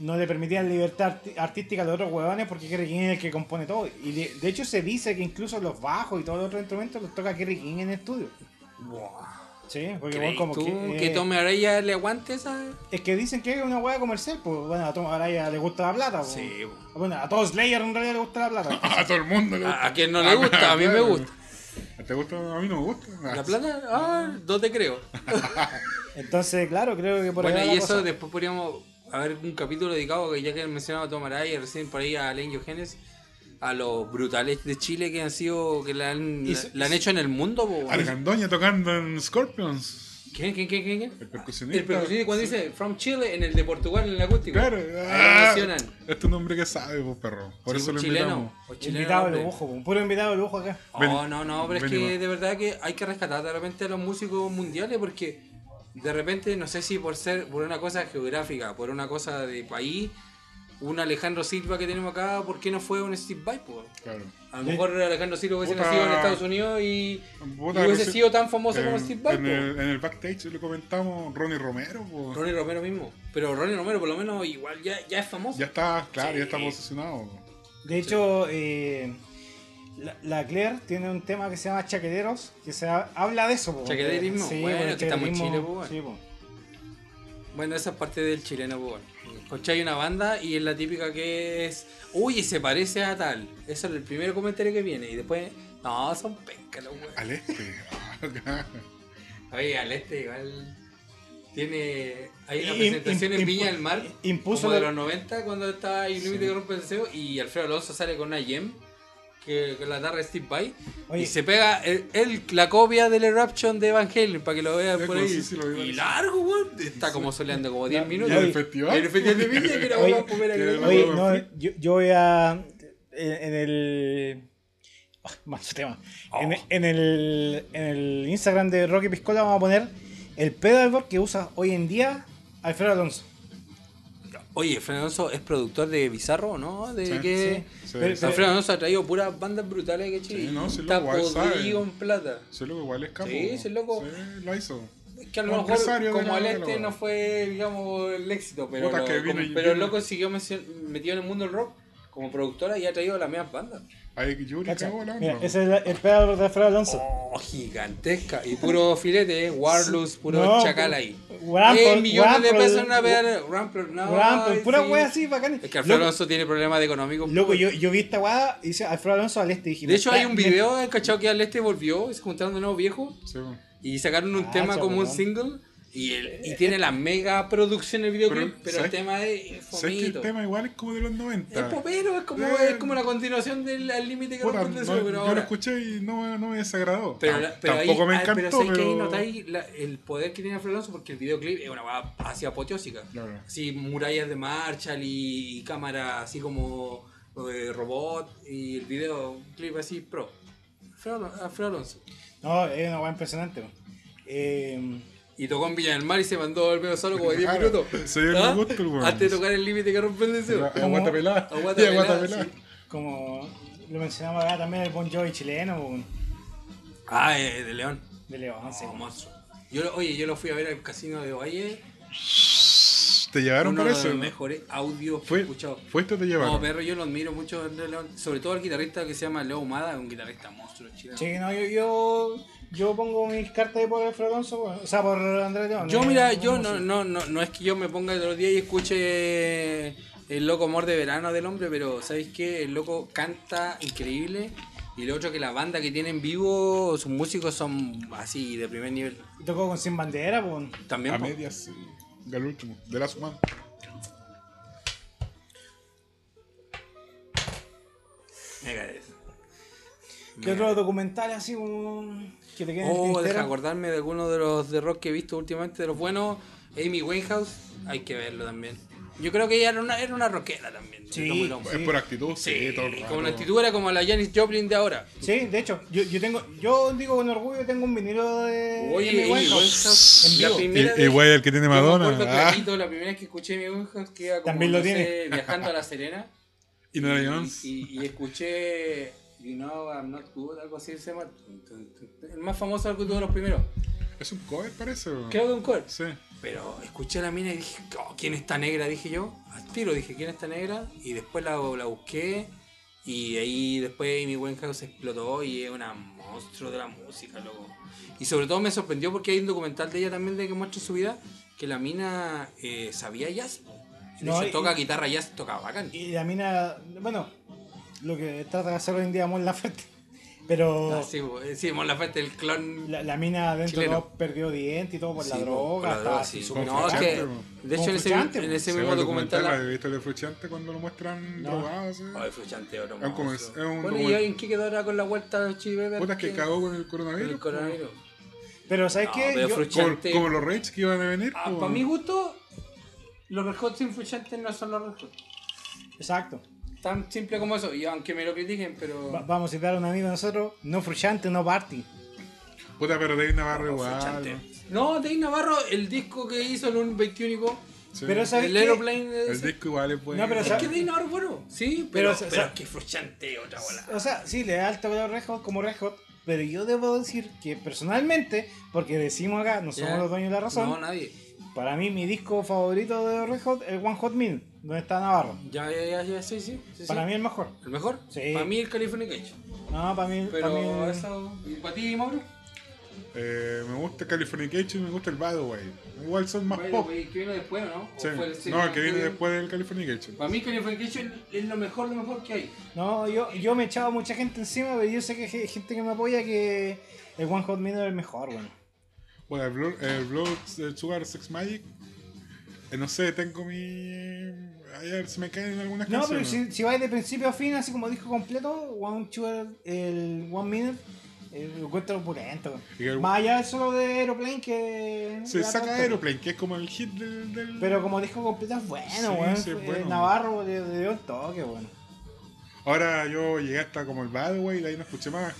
no le permitían libertad artística a los otros huevones porque Kerry King es el que compone todo. Y de, de hecho se dice que incluso los bajos y todos los otros instrumentos los toca Kerry King en el estudio. Sí, porque ¿Crees bueno, como tú que, que eh, Tommy Araya le aguante esa? Es que dicen que es una hueá comercial, pues bueno, a Tom Araya le gusta la plata. pues. Sí, Bueno, a todos Slayer en realidad le gusta la plata. (laughs) A todo el mundo le gusta. A, a quien no le gusta, a mí me gusta. ¿Te gusta? A mí no me gusta. ¿La plata? Ah, no te creo. (laughs) Entonces, claro, creo que por ahí Bueno, y eso cosa. después podríamos haber un capítulo dedicado, que ya que mencionaba a Tom Araya, recién por ahí a Alain Johannes, a los brutales de Chile que han sido, que la han, Y la, se- la han hecho en el mundo. Argandoña tocando en Scorpions. ¿Quién, quién, quién, quién? quién? El percusionista. El percusionista cuando dice From Chile en el de Portugal en el acústico. Claro. Ah. Este es un hombre que sabe, pues, perro. Por Sí, eso lo chileno. invitamos. chileno, Invitado lujo, po, puro invitado de lujo acá. Oh, Ven- no, no, pero es que de verdad que hay que rescatar de repente a los músicos mundiales porque de repente, no sé si por ser, por una cosa geográfica, por una cosa de país, un Alejandro Silva que tenemos acá, ¿por qué no fue un Steve Vai? Claro. A lo mejor Alejandro Silva hubiese Puta. nacido en Estados Unidos y, Puta, y hubiese sido tan famoso como Steve Vai. En po. el, en el backstage le comentamos Ronnie Romero, pues. Ronnie Romero mismo. Pero Ronnie Romero por lo menos igual ya, ya es famoso. Ya está, claro, Sí. ya está posicionado. De hecho, eh, la, la Claire tiene un tema que se llama Chaqueteros, que se ha- habla de eso. po. Chaqueterismo, Sí, bueno, po, que estamos en chaqueterismo, Chile, po, sí, po. Bueno, esa es parte del chileno, pues. Hay una banda y es la típica que es. Uy, se parece a tal. Eso es el primer comentario que viene. Y después. No, son pencas los weones. Al este. (laughs) Oye, al este igual. Tiene. Hay una presentación en Viña del Mar. impuso como de los 90 cuando estaba ahí Límite que rompe el deseo. Y Alfredo Alonso sale con una gem. Que, que la tarra Steve Vai. Oye. Y se pega el, el- la copia del Eruption de Evangelion para que lo vean por ahí. sí, sí, lo vi, y largo, weón. Está como soleando como 10 minutos. ¿Y el festival? En el festival de Viña, que era una primera. Oye, no, yo, yo voy a. En, en el. ah, Más tema. En, Oh. en el, en el Instagram de Rocky Piscola vamos a poner el pedalboard que usa hoy en día Alfredo Alonso. Oye, Alfredo Alonso es productor de Bizarro, ¿no? De Sí, que... sí. Sí, Pero- sí. Alfredo Alonso ha traído puras bandas brutales que Sí, no, sí, Está loco, podrido en plata. Sí, loco, igual es capo. Sí, sí, loco. Sí, lo hizo. Es que a lo mejor como al este no fue, digamos, el éxito, pero, lo- como- pero el loco siguió metido en el mundo del rock como productora y ha traído las mismas bandas. Ahí Yuri Cacha, cagó la onda. ese es el, el pedalboard de Alfredo Alonso. Oh, gigantesca. Y puro filete, ¿eh? Warless, puro No, chacal ahí. Rampol- Eh, millones de Rampol- pesos en una pedal. Rampol, no. Rampol, pura sí. wea así, bacán. Es que Alfredo Loco, Alonso tiene problemas económicos. Loco, pues. yo, yo vi esta weá y dice Alfredo Alonso al este dije, De hecho, hay un video del cachao que al este volvió, se juntaron de nuevo viejos Sí, y sacaron un Ah, tema como un single. Y, el, y tiene la mega producción el videoclip, Pero, pero, el ¿sabes- tema es ¿Sabes que el tema igual es como de los 90? Es popero, es como, Eh. es como la continuación del límite que Puta, no, deseo, pero yo ahora. lo escuché y no, no me desagradó. Pero, la- pero ahí, Tampoco me ah, encantó, pero sé que ahí pero- notáis la- el poder que tiene Alfredo Alonso porque el videoclip es una weá así apoteósica. Claro. Así murallas de Marshall y, y cámara así como eh, robot y el videoclip así pro. Alfredo, Alfredo Alonso. No, es una weá impresionante. Eh, Y tocó en Villa del Mar y se mandó el medio solo como de 10 Claro, minutos. se dio el ¿Ah? gusto weón. Antes de tocar el límite que rompe el deseo. Aguanta pelada. Aguanta sí. como lo mencionamos acá también el Bon Jovi chileno, weón, Ah, eh, de León. de León. sí. Oh, monstruo. Yo, oye, yo lo fui a ver al casino de Valle. ¿Te llevaron Uno por de eso? los no? mejores audios que he ¿Fue, escuchado. ¿Fuiste o te No, llevaron? perro, yo lo admiro mucho, Andrés León. sobre todo al guitarrista que se llama Leo Humada, un guitarrista monstruo chileno. Sí, no, yo, yo, yo pongo mis cartas ahí por Alfredo Alonso, weón. o sea, por Andrés León. Yo, no- mira, no- yo no no, no, no, es que yo me ponga el otro día y escuche el loco amor de verano del hombre, pero ¿sabéis qué? El loco canta increíble. Y lo otro que la banda que tiene en vivo, sus músicos son así de primer nivel. Tocó con Sin Bandera, pues. También. A po. medias, sí. Del último, de la. Megadeth. ¿Qué otro documental así como que te Oh, deja acordarme de algunos de los de rock que he visto últimamente, de los buenos. Amy Winehouse, hay que verlo también. Yo creo que ella era una, era una rockera también. Sí. Es por actitud, sí, Sí, todo el rato. como la actitud era como la Janis Joplin de ahora. Sí, de hecho, yo, yo tengo, yo digo con orgullo, tengo un vinilo de Oye, Amy Amy Winehouse en vivo. Y- igual el que tiene yo me Madonna. Ah. clarito, la primera vez que escuché Amy Winehouse que era como, También lo no sé, tiene. viajando a La Serena. (laughs) Y no era Jones. Y, y escuché You know I'm not good, algo así se llama. El más famoso algo de los primeros. Es un cover, parece. o? Creo que un cover. Sí. Pero escuché a la mina y dije, oh, ¿quién está negra? Dije yo. Al tiro dije, ¿quién está negra? Y después la, la busqué. Y ahí después mi Winehouse explotó y es una monstruo de la música, loco. Y sobre todo me sorprendió porque hay un documental de ella también de que muestra su vida, que la mina eh, sabía jazz. No, y- toca guitarra jazz, toca bacán. Y la mina, bueno, lo que trata de hacer hoy en día Mon Laferte. (laughs) Pero Ah, sí, eh, sí, Mon Laferte, el clon. la, la mina dentro de Chileno. todo perdió dientes y todo por Sí, la droga. por la droga, así sí. súper No, es frustrante, que, de hecho, en ese, frustrante, en ese Sí, mismo el documental. ¿La he visto el de Fruchante cuando lo muestran No. drogado? así? Ay, Fruchante, otro Es como- monstruo. es un Bueno, ¿y en qué quedó ahora con la vuelta de Chile? Puta, que cagó con el Con coronavirus. el coronavirus. Pero ¿sabes No, qué? pero Yo- Como, los Rage que iban a venir. Ah, para mi gusto, los Red Hot sin no son los Red Hot. Exacto. Tan simple como eso, y aunque me lo critiquen, pero. Va- vamos a citar a un amigo de nosotros. No fruchante, no party. Puta, pero Dave Navarro No, igual. ¿no? No, Dave Navarro, el disco que hizo el un 21 Sí. Pero ¿sabes el qué? Aeroplane. El ese. disco igual es bueno. No, pero Es que Dave Navarro es bueno, sí, Pero, pero, pero, sa- es que Fruchante otra bola. O sea, sí, le da alto valor Red Hot como Red Hot. Pero yo debo decir que personalmente, porque decimos acá, no somos Ya. los dueños de la razón. No, nadie. Para mí, mi disco favorito de Red Hot es One Hot Minute, donde está Navarro. Ya, ya, ya, ya, sí, sí. sí, Para sí. mí, el mejor. ¿El mejor? Sí. Para mí el Californication. No, para mí. Pero para mí eso. ¿Y para ti, Mauro? Eh, me gusta Californication y me gusta el Bad Way. Igual son más By the pop. way, que viene después, ¿no? ¿O Sí. el No, el que viene fue- después del Californication. Para mí Californication es lo mejor, lo mejor que hay. No, yo, yo me echaba mucha gente encima, pero yo sé que hay gente que me apoya que el One Hot Minute es el mejor, bueno. Bueno, el Blood, el Blood el Sugar Sex Magic. Eh, no sé, tengo mi. Ayer se me caen algunas No, pero canciones. si, si vais de principio a fin, así como disco completo, One Sugar, el One Minute, eh, lo encuentro opulento. Y el- Más allá solo de Aeroplane que. Se saca tanto. Aeroplane, que es como el hit del. del- Pero como disco completo es bueno, Sí, weón. sí, es bueno. Navarro le dio el toque, bueno. Ahora yo llegué hasta como el Bad Way, de ahí no escuché más.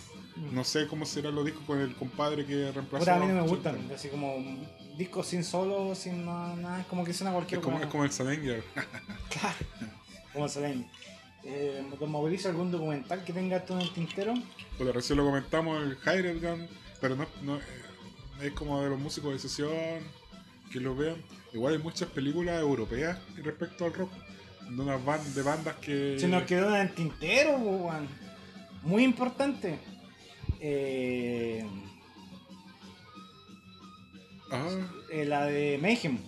No sé cómo serán los discos con el compadre que reemplazó. Puta, a mí no me gustan, así como discos sin solo, sin nada, nada, es como que suena cualquier Es como, weón. es como el Salinger. (laughs) Claro, como se ven. Eh, Mauricio, ¿algún documental que tenga tú en el tintero? Pues recién lo comentamos, el Hired Gun, pero no, no, eh, es como de los músicos de sesión, que lo vean. Igual hay muchas películas europeas respecto al rock, de unas ban- de bandas que... Se nos quedó en el tintero. Muy importante. Eh, Ah, eh, la de Mayhem.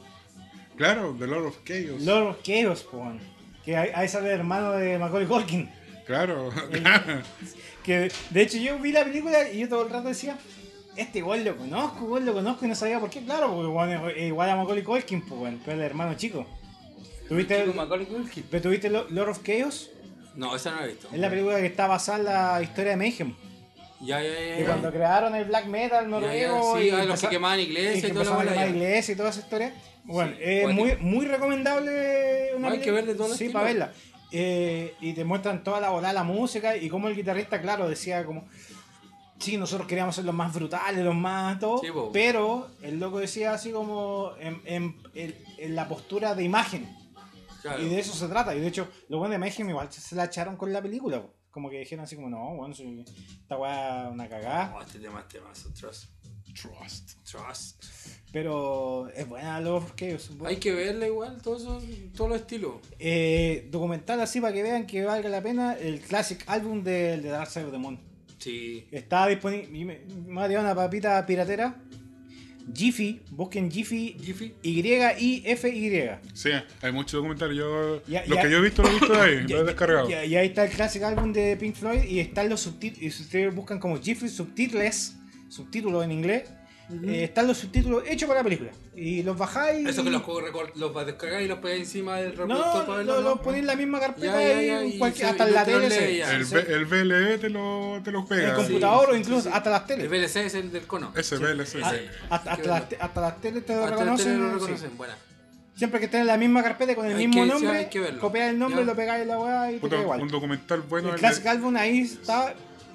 claro, The Lord of Chaos. Lord of Chaos, po, weón. Que ahí sale el hermano de Macaulay Culkin. Claro, (laughs) Que de hecho yo vi la película y yo todo el rato decía, este igual lo conozco, igual lo conozco y no sabía por qué. Claro, porque es igual a Macaulay Culkin, pues, pero el hermano chico. ¿Tuviste, Chico Macaulay Culkin. ¿pero ¿tuviste Lo- Lord of Chaos? No, esa no la he visto. Es la película que está basada en la historia de Mayhem. Ya, ya, ya. Ya. cuando crearon el black metal noruego sí, y los que quemaban y iglesias que y toda la iglesia y toda esa historia. Bueno, Sí, es cuático. muy, muy recomendable una Hay que ver de todos los Sí, para verla. Eh, y te muestran toda la bola, la música y como el guitarrista, claro, decía como... Sí, nosotros queríamos ser los más brutales, los más todo, Sí, pero el loco decía así como en, en- en- en la postura de imagen. Claro. Y de eso se trata. Y de hecho, los buenos de Mayhem igual se se la echaron con la película. po. Como que dijeron así como, no, bueno, soy- esta weá es una cagada. No, este tema es temazo, Trust. Trust. Trust. Pero es buena Love Chaos. Hay que verla igual, todos esos- todos los estilos. Eh, documental así para que vean que valga la pena. El classic álbum del de Dark Side of the Moon. Sí. Está disponible. Me, me una papita piratera. Jiffy, busquen Jiffy. Jiffy. Y-I-F-Y. Sí, hay muchos documentales. Yo, Ya, lo ya. que yo he visto, lo he visto de ahí, (laughs) lo he descargado. Y, ahí está el classic álbum de Pink Floyd y están los subtítulos. Y si ustedes buscan como Jiffy subtitles, subtítulos en inglés, eh, están los subtítulos hechos para la película. Y los bajáis. Eso que los, los vas a descargar y los pegáis encima del reproductor No, para lo, verlo. lo ¿no? ponéis en la misma carpeta Ya, ya, y ya, en y cualquier- hasta en la te tele. se-. El, se- el VLE te lo, te lo en pega. el computador sí, o incluso sí. hasta las El teles. VLC es el del cono. Ese VLC. Ah, hasta, hasta las, te- hasta las teles te lo Hasta reconocen. lo sí. reconocen. Buena. Siempre que estén en la misma carpeta con el Hay mismo que- nombre, copiáis el nombre, Ya. lo pegáis en la weá y te Puta, queda igual. un documental bueno. el el Classic Album ahí está,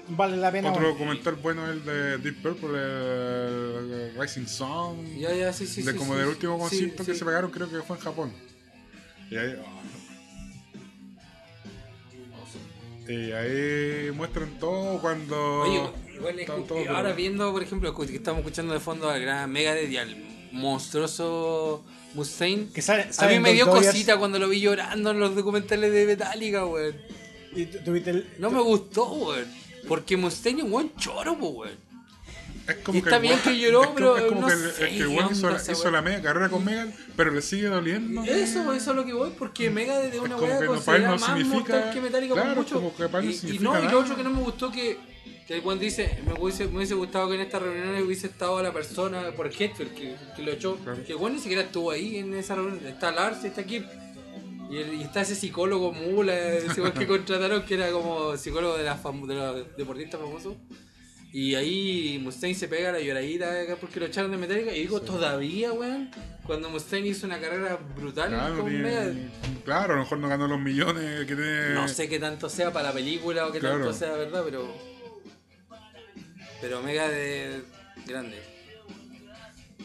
vale la pena. otro bueno. documental bueno es el de Deep Purple, el Rising Sun. Ya, ya, sí, sí. de sí, como sí, del sí. último Sí, concierto que sí. se pegaron, creo que fue en Japón. Y ahí, y ahí muestran todo cuando. Oye, igual es pero- ahora viendo, por ejemplo, que estamos escuchando de fondo al gran Megadeth y al monstruoso Mustaine. Que sale- A mí me dio cosita cuando lo vi llorando en los documentales de Metallica, weón. Y tu- tuviste el- No me gustó, weón. Porque Mustaine es un buen choro, po, weón. Es como Y está el bien weón- que lloró, pero es como no que el- sé que hizo, la, hizo media carrera con Megan, pero le sigue doliendo. Eso, eso es lo que voy, porque Megadeth es una weá que no, más significa- mortal que Metallica claro, por mucho. como que para él no y, no, y lo otro que no me gustó que, que cuando dice, me hubiese, me hubiese gustado que en esta reunión hubiese estado la persona por Hetfield que, que lo echó. Claro. Que bueno ni siquiera estuvo ahí en esa reunión. Está Lars, está Kip. Y, está ese psicólogo mula, ese que (laughs) contrataron que era como psicólogo de, las de los deportistas famosos. Y ahí Mustaine se pega la lloradita porque lo echaron de Metallica. Y digo, todavía, weón, cuando Mustaine hizo una carrera brutal Claro, con tiene- claro, a lo mejor no ganó los millones que tiene. No sé qué tanto sea para la película o qué Claro. tanto sea verdad, pero. Pero Mega de grande.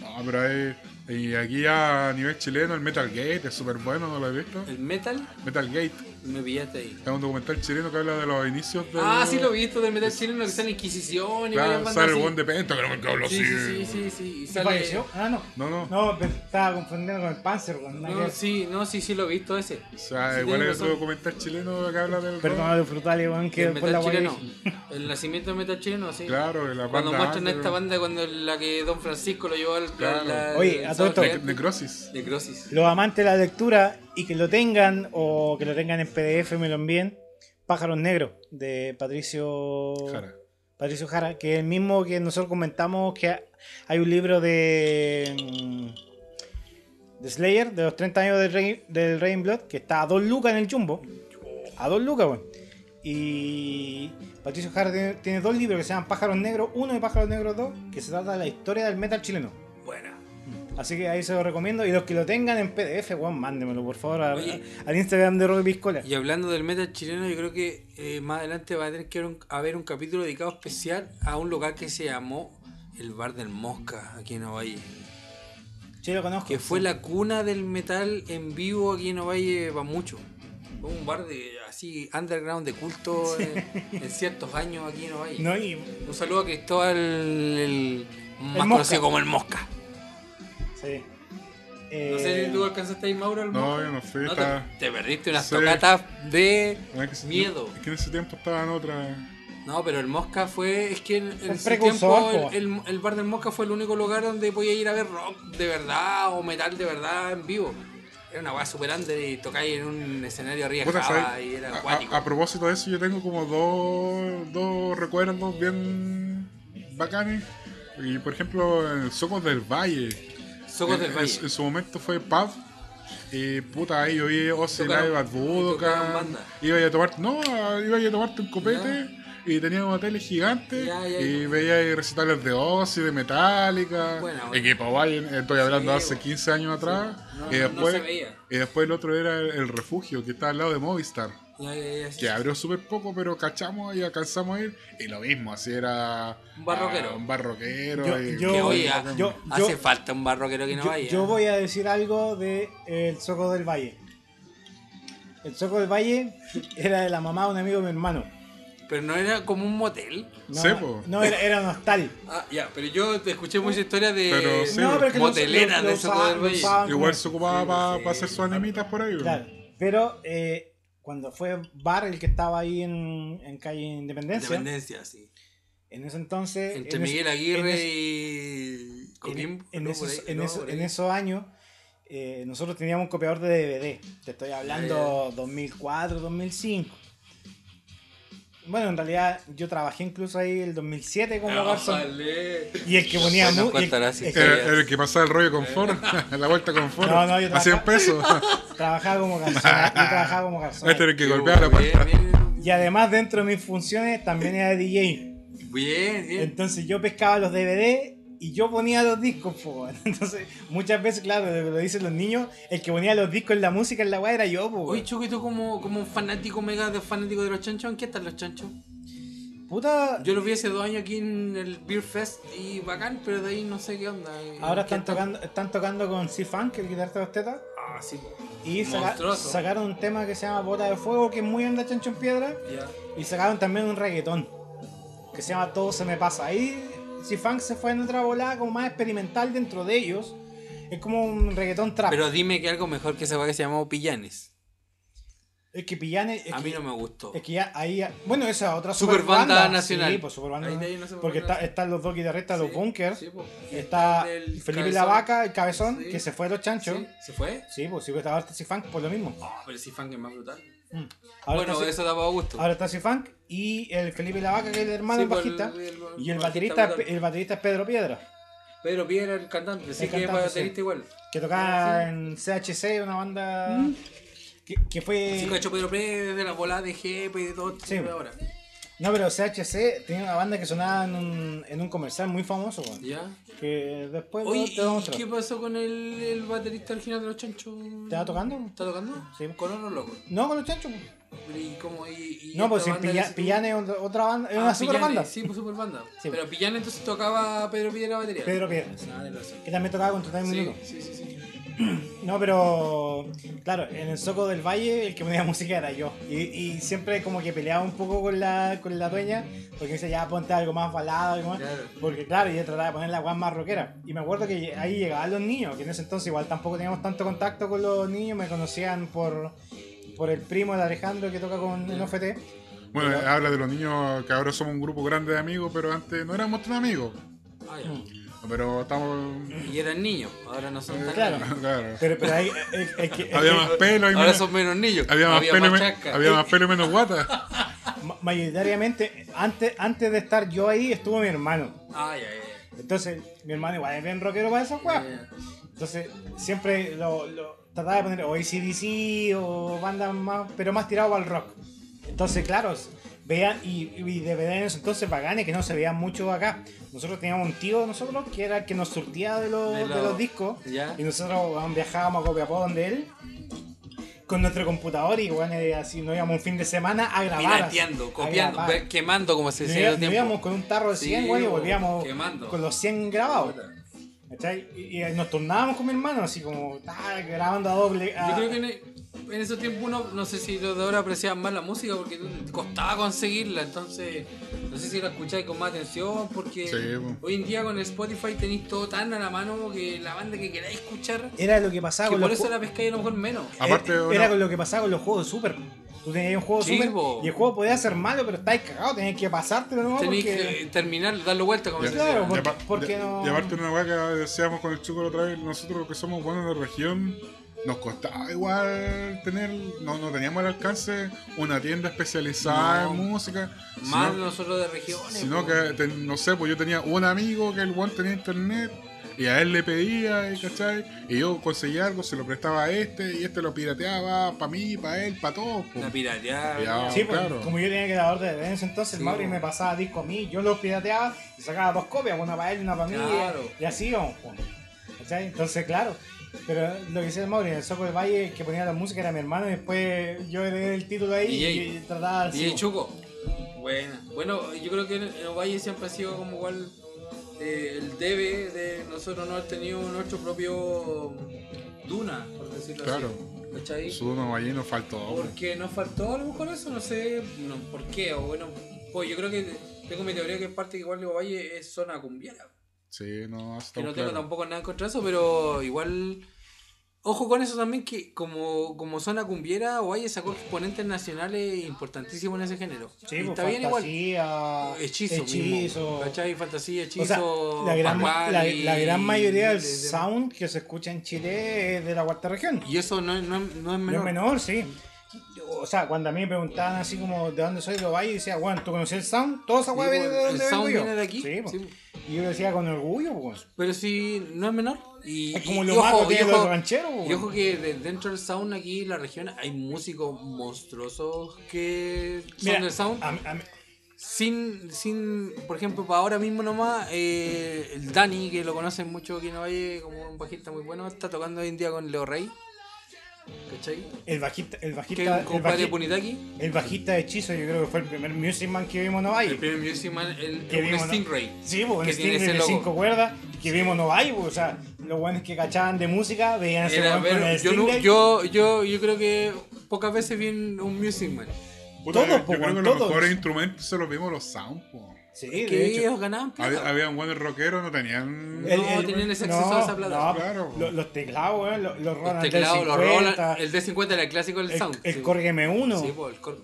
No, pero hay, y aquí a nivel chileno el Metal Gate es súper bueno, ¿no lo has visto? El metal Metal Gate me pillaste ahí. es un documental chileno que habla de los inicios de. Ah, sí lo he visto del metal chileno que está en Inquisición y varias Claro, sale el buen de Penta, que Sí, así. sí, sí, sí, sí. Y ¿Se sale- falleció? Ah, no. No, no. No, pero estaba confundiendo con el Panzer, que No, sí, no, sí, sí lo he visto ese. O sea, Sí, igual es un razón. documental chileno que habla del. Perdón a los frutales, weón, que el por la chileno. (laughs) El nacimiento del metal chileno, sí. Claro, de la Cuando banda muestran under. esta banda cuando la que Don Francisco lo llevó al Claro. la- Oye, a todo esto- Necrosis. de Crosis. Los amantes de la lectura y que lo tengan o que lo tengan en PDF me lo envíen. Pájaros Negros de Patricio Jara. Patricio Jara, que es el mismo que nosotros comentamos que hay un libro de, mm, de Slayer, de los 30 años del Rey, del Blood, que está a 2 lucas en el Jumbo. A 2 lucas, weón. Y Patricio Jara tiene, tiene dos libros que se llaman Pájaros Negros 1 y Pájaros Negros 2, que se trata de la historia del metal chileno. Así que ahí se lo recomiendo. Y los que lo tengan en PDF, weón, mándemelo por favor a- Oye. al Instagram de Robbie Piscola. Y hablando del metal chileno, yo creo que eh, más adelante va a tener que haber un, haber un capítulo dedicado especial a un lugar que se llamó el Bar del Mosca, aquí en Ovalle. Sí, lo conozco. Que fue la cuna del metal en vivo aquí en Ovalle va mucho. Fue un bar de así underground de culto eh, en ciertos años aquí en Ovalle. No, y Un saludo a Cristóbal, el más Mosca. conocido como el Mosca. Sí. No sé Eh, si tú alcanzaste ahí, Mauro, el No, yo no fui, te, estaba- te perdiste unas Sí. tocatas de que ese- miedo. Es que en ese tiempo estaba en otra. No, pero el Mosca fue. Es que en, precursor, tiempo po. el, el- el bar del Mosca fue el único lugar donde podía ir a ver rock de verdad o metal de verdad en vivo. Era una weá super under y tocáis en un escenario arriba y era A- acuático. a, a propósito de eso, yo tengo como dos, dos recuerdos bien bacanes. Y por ejemplo, en Socos del Valle. Socos en, del en Valle. su- en su momento fue pub. Y puta, ahí yo vi Ozzy Tocaron- Live at tocaron Budokan. banda. Iba a tomar, no, iba a tomarte un copete. Y tenía una tele gigante. Ya, ya, y veía ahí recitales de Ozzy, de Metallica. Bueno, bueno. Equipo estoy hablando Sí, hace bueno. 15 años atrás. No, y, no- no después, se veía. y después el otro era el, el refugio, que está al lado de Movistar. Ya, ya, ya, sí. Que abrió súper poco, pero cachamos y alcanzamos a ir. Y lo mismo, así era. Un barroquero. ah, un barroquero. Yo- y- yo- Que yo- hace falta un barroquero que no yo, vaya. yo voy a decir algo de El Soco del Valle. El Soco del Valle era de la mamá de un amigo de mi hermano. Pero no era como un motel. No, era, era un hostal. Ah, ya, pero yo te escuché mucha historia de Pero sí, no, pero moteleras de Soco del Valle. Igual se ocupaba Sí, para sí. hacer sus anemitas por ahí. Claro. Pero eh, cuando fue Bar, el que estaba ahí en, en calle Independencia, Independencia, sí. en ese entonces. Entre en Miguel Aguirre y en, Coquimbo. en ¿no? esos, en ¿no? esos- en años eh, nosotros teníamos un copiador de DVD. Te estoy hablando 2004, 2005. Bueno, en realidad yo trabajé incluso ahí el 2007 como garzón. Ájale. Y el que ponía y el- el el que pasaba el rollo con Ford, (laughs) la vuelta con Ford. No, no, yo a 100 pesos. trabajaba como garzón. Yo trabajaba como garzón. Este era el que golpeaba la puerta. Y además dentro de mis funciones también era DJ. Bien, bien. Entonces yo pescaba los DVD y yo ponía los discos. po. (laughs) Entonces muchas veces, claro, lo dicen los niños, el que ponía los discos en la música en la weá era yo. po. Oye, Chucky, tú como, como un fanático mega de fanático de los chanchos, ¿en qué están los chanchos? Puta, Yo los vi hace dos años aquí en el Beer Fest y bacán, pero de ahí no sé qué onda. ahora ¿Qué están tocando, están tocando con C-Funk, el guitarrista de los tetas. Ah, sí. Y saca- sacaron un tema que se llama Bota de Fuego, que es muy onda chancho en piedra. Ya. Y sacaron también un reggaetón, que se llama Todo se me pasa. Ahí C-Funk se fue en otra volada como más experimental dentro de ellos. Es como un reggaetón trap. Pero dime que algo mejor que esa weá que se llamó Pillanes. es que Pillanes... Es A que, mí no me gustó. Es que ya ahí... Bueno, esa otra Super super banda banda nacional. Sí, pues super banda Ahí no Porque está, están los dos guitarristas, los Sí, Bunkers. sí, po. y está el Felipe cabezón. la Vaca, el cabezón, Sí. que se fue de los chanchos. Sí, ¿Se fue? Sí, pues sí, pues estaba C-Funk por lo mismo. Oh, pero fan que es más brutal. Mm. Ahora bueno, está, eso daba gusto. ahora está C-Funk y el Felipe la Vaca, que es el hermano Sí, pues, bajista. el- el- y el baterista, el baterista es Pedro Piedra, Pedro Piedra, el cantante, sí que es cantante, baterista sí. igual. que tocaba en CHC, una banda que, que fue... Sí, cacho Pedro Piedra, de la volada de GP y de todo Sí. ahora. No, pero CHC tenía una banda que sonaba en un, en un comercial muy famoso, weón. ¿Ya? Que después Oye, te voy a ¿y mostrar. qué pasó con el, el baterista original de los chanchos? ¿Te va tocando? ¿Está tocando? Sí. Con otro loco. No, con los chanchos. ¿Y cómo? ¿Y, y No, pues esta sin banda Pilla- le- Pillane es otra- otra banda, es Ah, una super Pillane, banda. Sí, pues super banda. Sí. Pero Pillane entonces tocaba Pedro Piedra batería. Pedro Piedra. Ah, razón. Que también tocaba con Total Sí, Minuto. sí, sí, sí. No, pero claro, en el Soco del Valle el que ponía música era yo. Y, y siempre como que peleaba un poco con la, con la dueña, porque dice ya ponte algo más balado, algo más. Claro. Porque claro, yo trataba de poner la guan más rockera. Y me acuerdo que ahí llegaban los niños, que en ese entonces igual tampoco teníamos tanto contacto con los niños, me conocían por, por el primo de Alejandro que toca con en OFT. Bueno, habla de los niños que ahora somos un grupo grande de amigos, pero antes no éramos tan amigos. Ah. Pero estamos. Y eran niños, ahora no son tan Claro. niños. Claro. Pero, pero ahí es, es que, es Había que más pelo y Ahora menos. son menos niños. Había más pelo y chasca. había más pelo y menos guata. (laughs) ma- mayoritariamente, antes, antes de estar yo ahí, estuvo mi hermano. Ah, ya, ya, Entonces, mi hermano igual es bien rockero para esas ya. weas. Entonces, siempre lo, lo trataba de poner o ACDC o bandas más, pero más tirado al rock. Entonces, claro, vean, y, y de verdad en ese entonces bacanes que no se veían mucho acá. Nosotros teníamos un tío de nosotros que era el que nos surtía de los, De de los- discos. Ya. Y nosotros viajábamos a Copiapó donde él con nuestro computador y weón, eh, así nos íbamos un fin de semana a grabar. Pirateando, copiando, grabar. ve- quemando como se Nos decía nos tiempo. íbamos con un tarro de 100 Sí, weón, y volvíamos quemando. con los 100 grabados. Y, y nos turnábamos con mi hermano, así como ah, grabando a doble. a- Yo creo que en, esos tiempos uno, no sé si los de ahora apreciaban más la música porque costaba conseguirla, entonces no sé si la escucháis con más atención porque Sí, hoy en día con el Spotify tenéis todo tan a la mano que la banda que queráis escuchar, Era lo que pasaba que con por los eso la pescáis a lo mejor menos. Aparte, era, era con lo que pasaba con los juegos de Super. Tú tenías un juego Sí, Super bo. y el juego podía ser malo, pero estáis cagados, tenías que pasártelo ¿no? Tenéis porque... que terminar, darle vuelta como Ya. se Claro, porque- porque no- y aparte una weá que decíamos con el chico la otra vez, nosotros que somos buenos de región, nos costaba igual tener, no, no teníamos al alcance una tienda especializada No. en música, Más sino, nosotros de regiones. sino que, ten- no sé, pues yo tenía un amigo que el one tenía internet y a él le pedía, y, ¿cachai? Y yo conseguía algo, se lo prestaba a este y este lo pirateaba para mí, para él, para todos. pues. La pirateada. Ya. Sí, pues, claro. como yo tenía grabador de en ese entonces, Sí, el Mauri me pasaba disco a mí, yo los pirateaba y sacaba dos copias, una para él y una para mí, Claro. y así íbamos. pues. ¿Cachai? Entonces, claro. Pero lo que decía el Mauri, en el Soco del Valle, el que ponía la música era mi hermano, y después yo heredé el título ahí DJ. y, trataba así. DJ pues. Chuco. Buena. Bueno, yo creo que en el Valle siempre ha sido como igual eh, el debe de nosotros no haber tenido nuestro propio Duna, por decirlo Claro. así. ¿Cachai? Su uno allí nos faltó. pues. Porque nos faltó a lo mejor eso, no sé no, por qué. O bueno, pues yo creo que tengo mi teoría que es parte que igual de Valle es zona cumbiera. Sí, no, Que está no tengo claro. tampoco nada contra eso, pero igual. Ojo con eso también, que como, como zona cumbiera, Ovalle sacó exponentes nacionales importantísimos en ese género. Sí, Y pues, está bien igual. fantasía, Hechizo, hechizo. mismo. ¿Cachai? Fantasía, hechizo. O sea, la gran, la, y- la gran mayoría del de- de- sound que se escucha en Chile es de la cuarta región. Y eso no, es- no, es- no es No menor. es menor, sí. O sea, cuando a mí me preguntaban así como de dónde soy de Ovalle, y decía, bueno, ¿tú conoces el sound? Toda esa Sí, weá viene de pues, donde el sound vengo yo. viene de aquí. Sí, sí. Y yo decía con orgullo, pues. Pero sí, no es menor. Y, Es como y- lo malo ojo- los rancheros, pues. Y ojo que de- dentro del sound aquí en la región hay músicos monstruosos que son Mira, del sound. a mí- a mí- Sin, sin, por ejemplo, para ahora mismo nomás, eh, el Dani, que lo conocen mucho aquí en Valle como un bajista muy bueno, está tocando hoy en día con Leo Rey. ¿Cachai? el bajista, el bajista, el, el bajista de hechizo, yo creo que fue el primer Music Man que vimos en Ovalle. El primer Music Man, el, Que vimos, ¿no? Stingray. Sí, pues que un tiene Stingray de logo. cinco cuerdas que vimos en Ovalle, pues, o sea, los buenos que cachaban de música veían ese Era con el yo, Stingray. yo, yo, yo creo que pocas veces vi un Music Man. Puta, Todos, yo po, creo que weón, los todos. mejores instrumentos se los vimos los sound, po. Sí, que de hecho. ellos ganaban plata. Había, habían buenos rockeros, no tenían. El- No, tenían ese acceso a esa plata. No, Claro. Los, los teclados, los, los Los teclados, los D50, Roland, el D50 era el clásico del el, sound. el sí. Korg M1 Sí, po, el Korg.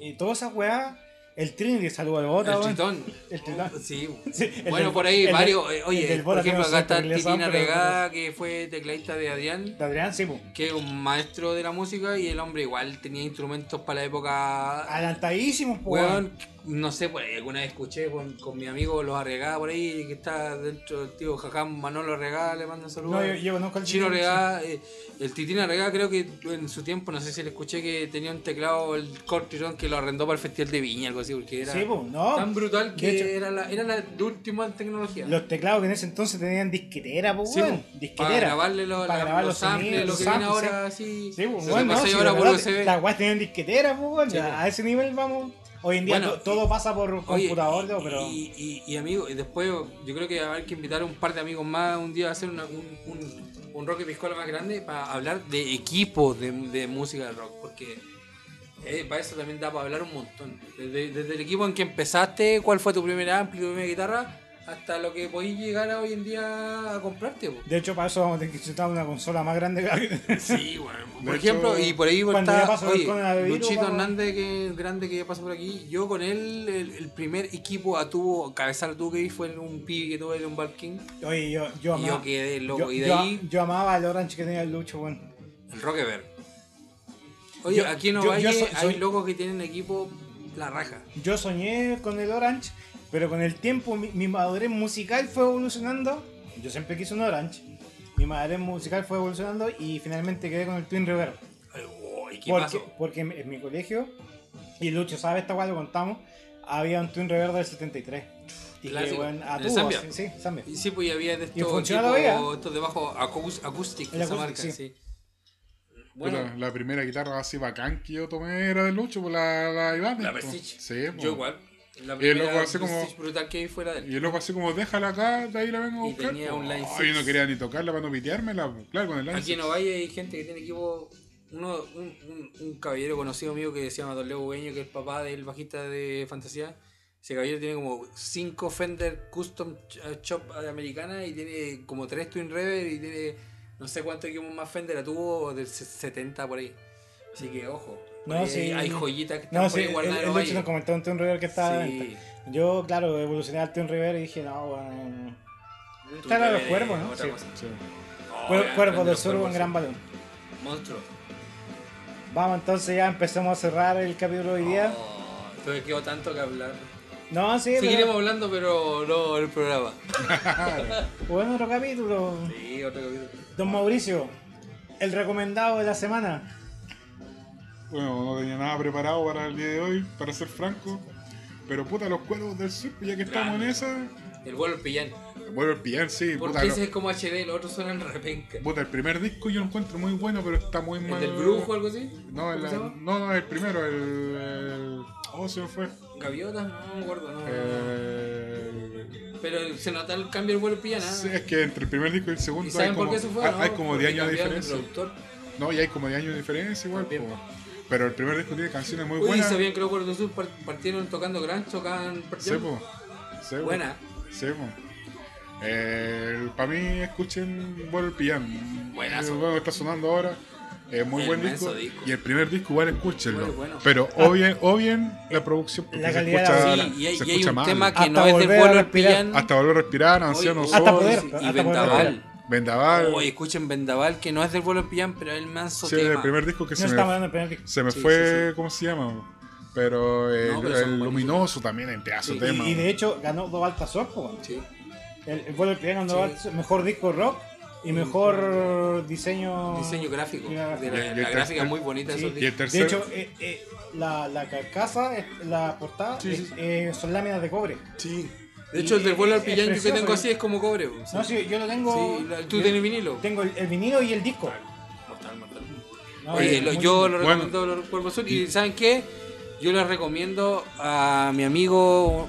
y todas esas weas. El Trinity, saludo al bota, El. Tritón. El Tritón. Sí. Sí, (laughs) el bueno, del- por ahí el varios. eh, el oye, por ejemplo, acá está un Titina pero- Regada, que fue tecladista de Adrián, De Adrián, sí, po. que es un maestro de la música y el hombre igual tenía instrumentos para la época. Adelantadísimos. Weón, no sé, pues alguna vez escuché con, con mi amigo Los Arregá por ahí, que está dentro del tío Jajam Manolo Arregá, le mando saludos. No, yo, yo conozco al Chino Arregá, eh, el Titín Arregá creo que en su tiempo, no sé si le escuché que tenía un teclado, el Cortison, que lo arrendó para el Festival de Viña, algo así, porque era Sí, no. tan brutal que hecho, era la, era la última tecnología. Los teclados que en ese entonces tenían disquetera, pues, Sí, Disquetera. para grabarle lo- Para la- grabar los los samples, sonidos, lo que viene ahora, así. Sí, pues, bueno, no, sí, ahora por verdad, USB. Las weas tenían disquetera, pues. Sí. A ese nivel vamos. Hoy en día Bueno, to- todo pasa por Oye, computador, y, ¿no? pero. y, y, y, amigo, y después yo creo que va a haber que invitar a un par de amigos más un día a hacer una- un, un, un rock y piscola más grande para hablar de equipos de, de música de rock, porque eh, para eso también da para hablar un montón. Desde, desde el equipo en que empezaste, cuál fue tu primer ampli, tu primera guitarra, hasta lo que podéis llegar a hoy en día a comprarte. po. De hecho, para eso vamos a tener que necesitar una consola más grande (laughs) que la Sí, bueno. Por De ejemplo, hecho, y por ahí cuando está ya oye, con el Avero, Luchito vamos- Hernández, que es grande que pasa por aquí. Yo con él, el, el primer equipo a tuvo, cabezal tuvo que vi fue un pibe que tuvo en un Valking. Oye, yo, yo Y amaba. yo quedé loco. yo, y de yo- ahí, yo amaba el Orange que tenía el Lucho, weón. el Rockeberg. Oye, Yo- aquí en yo- yo Ovalle soy- hay soy- locos que tienen equipo la raja. Yo soñé con el Orange, pero con el tiempo mi, mi madurez musical fue evolucionando. Yo siempre quise un Orange. Mi madurez musical fue evolucionando y finalmente quedé con el Twin Reverb. Ay, oh, ¿y ¿Qué Porque, pasó? porque en, en mi colegio, y Lucho sabe esta cual lo contamos, había un Twin Reverb del 73. Y que, weón, a ¿En el tubo, Zambia? sí, sí, Zambia. Y sí, pues y había de ¿Y estos todavía? estos de bajo acous- acoustic, El esa acoustic, marca, sí. sí. Bueno, Bueno, la primera guitarra así bacán que yo tomé era de Lucho, por la, la Iván. la. Prestige. Sí, po. Yo igual. La Y primera luego así como- brutal que fuera de él. Y el loco así como, déjala acá, de ahí la vengo a Y buscar. tenía po. un Line yo no quería ni tocarla para no piteármela. Claro, con el Line Aquí en. Ovalle hay gente que tiene equipo. Uno, un, un, un caballero conocido mío que se llama Don Leo Bueño, que es el papá del bajista de Fantasía. Ese caballero tiene como 5 Fender Custom eh, Shop americana y tiene como 3 Twin Reverb y tiene no sé cuántos equipos más Fender la tuvo del se- 70 por ahí. Así que ojo. No, sí. Hay joyitas que están No, por sí, el, guardadas en el Ovalle. Lucho nos comentó un Twin Reverb que estaba Sí. venta. Yo, claro, evolucioné al Twin Reverb y dije, no, bueno. Claro, los cuervos, ¿no? Sí. Sí. Oh, Cuer- gran- Cuervo grande del Sur, un cuervos, gran balón. Monstruo. Vamos, entonces ya empezamos a cerrar el capítulo de hoy día. Oh, entonces quedó tanto que hablar. No, sí, pero- Seguiremos hablando, pero no en el programa. (laughs) bueno, otro capítulo. Sí, otro capítulo. Don Mauricio, el recomendado de la semana. Bueno, no tenía nada preparado para el día de hoy, para ser franco. Pero puta, los cuervos del sur, ya que estamos en esa. El vuelo del pillán. El pillar, sí. Porque Puta, ese es como HD, los otros suenan repenca. puta, el primer disco yo lo encuentro muy bueno, pero está muy ¿El mal. del brujo o algo así? No, el, no, no, el primero, el, el- Oh, se me fue. ¿Gaviotas? No, me acuerdo. No. Eh, Pero se nota el cambio del vuelo pillán. ¿ah? sí, es que entre el primer disco y el segundo ¿Y saben hay por como, fue? hay, no? hay como 10 Porque años de diferencia. No, y hay como 10 años de diferencia igual. También. Pero el primer disco tiene canciones muy Uy, buenas. ¿sabían que los Sur par- partieron tocando grunge, tocaban. Sí, po. Buena. Sí, po. Eh, para mí, escuchen Vuelo el Pillán. Buenazo. El juego que está sonando ahora. Es muy buen Inmenso disco. disco. Y el primer disco igual escúchenlo. Muy bueno. Pero obvien, obvien la producción porque La se calidad escucha, de la Sí, y hay, se y hay escucha un mal. tema que Hasta no es de volver a vuelo del respirar. pillán. Hasta volver a respirar, Ancianos Oye, Hasta poder. y hasta poder Vendaval. Vendaval. Oye, escuchen Vendaval, que no es del vuelo pillán, pero es el manso Sí, tema. el primer disco que No se me, dando el primer disco. se me Sí, fue, ¿cómo se llama? Pero el, No, pero luminoso también en pedazo Sí, de tema. Y, y de hecho ganó dos altas po. Sí. El, el vuelo piano ganó Sí. dos mejor disco rock y mejor diseño. Diseño gráfico. De la, Y el la tercer- gráfica es muy bonita de Sí. esos Y el discos. De tercer, hecho, eh, eh, la, la carcasa, eh, la portada, Sí, eh, sí. eh, son láminas de cobre. Sí. De hecho, el del vuelo al pillán que tengo así es como cobre. No, sí, yo lo tengo. Sí, la- tú tienes vinilo. Tengo el, el vinilo y el disco. Mortal, mortal. No, Oye, es lo- muy yo lo Bueno. recomiendo los Cuervos Sur. Y ¿saben qué? Yo les recomiendo a mi amigo,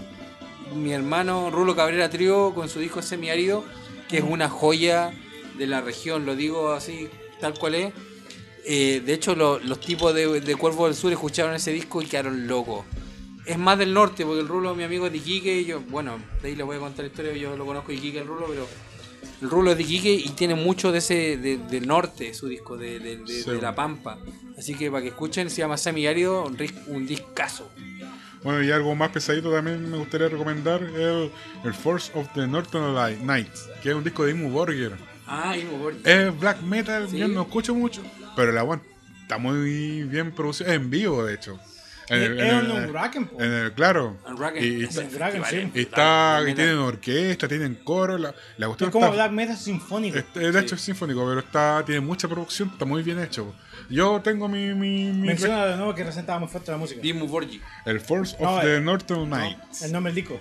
mi hermano Rulo Cabrera Trío con su disco Semiárido, que es una joya de la región, lo digo así, tal cual es. Eh, de hecho, lo- los tipos de, de Cuervos del Sur escucharon ese disco y quedaron locos. Es más del norte, porque el Rulo, mi amigo es de Iquique, y yo, bueno, de ahí les voy a contar la historia, yo lo conozco de Iquique, el Rulo, pero el Rulo es de Iquique y tiene mucho de ese de- del norte su disco, de, de- de- Sí. de la Pampa. Así que para que escuchen, se llama Semiárido, un, un discazo. Bueno, y algo más pesadito también me gustaría recomendar el, el Force of the Northern Light- Nights, que es un disco de Imu Borger. Ah, me acuerdo. Es black metal, Sí. yo no escucho mucho, pero la one está muy bien producido, es en vivo de hecho. En el- Es en un el- en el- claro. Y, está, sí. está- y tienen orquesta, tienen coro. La, la cuestión Es como está- Black Metal sinfónico. este, de hecho es sinfónico, pero está tiene mucha producción, está muy bien hecho. Yo tengo mi, mi, mi- Menciona de nuevo que muy fuerte la música. Dimmu Borgir. el Force of No, the eh, Northern Nights. El nombre del disco.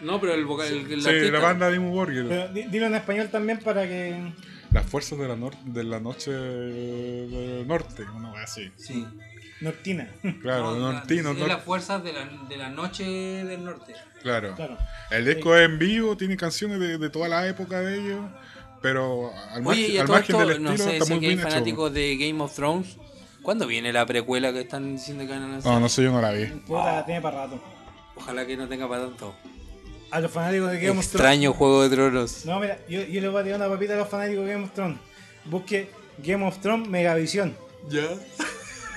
No, pero el vocal, el, el Sí, artista- la banda Dimmu. Pero di- dilo en español también para que. Las fuerzas de la, nor- de la noche del norte, una así. Sí. Noctina. Claro, No, nortino, nor- las fuerzas de la, de la noche del norte. claro. claro. El disco es en vivo, tiene canciones de, de toda la época de ellos, pero al, Oye, margen, y a al todo margen esto, del no estilo sé está si muy que hay bien hecho. fanáticos de Game of Thrones. ¿Cuándo viene la precuela que están diciendo que van a lanzar? No, no sé, yo no la vi. Puta, la tiene para rato. Ojalá que no tenga para tanto. A los fanáticos de Game of Thrones. Extraño Juego de Tronos. No, mira, yo, yo le voy a tirar una papita a los fanáticos de Game of Thrones. Busque Game of Thrones Megavisión. ¿Ya?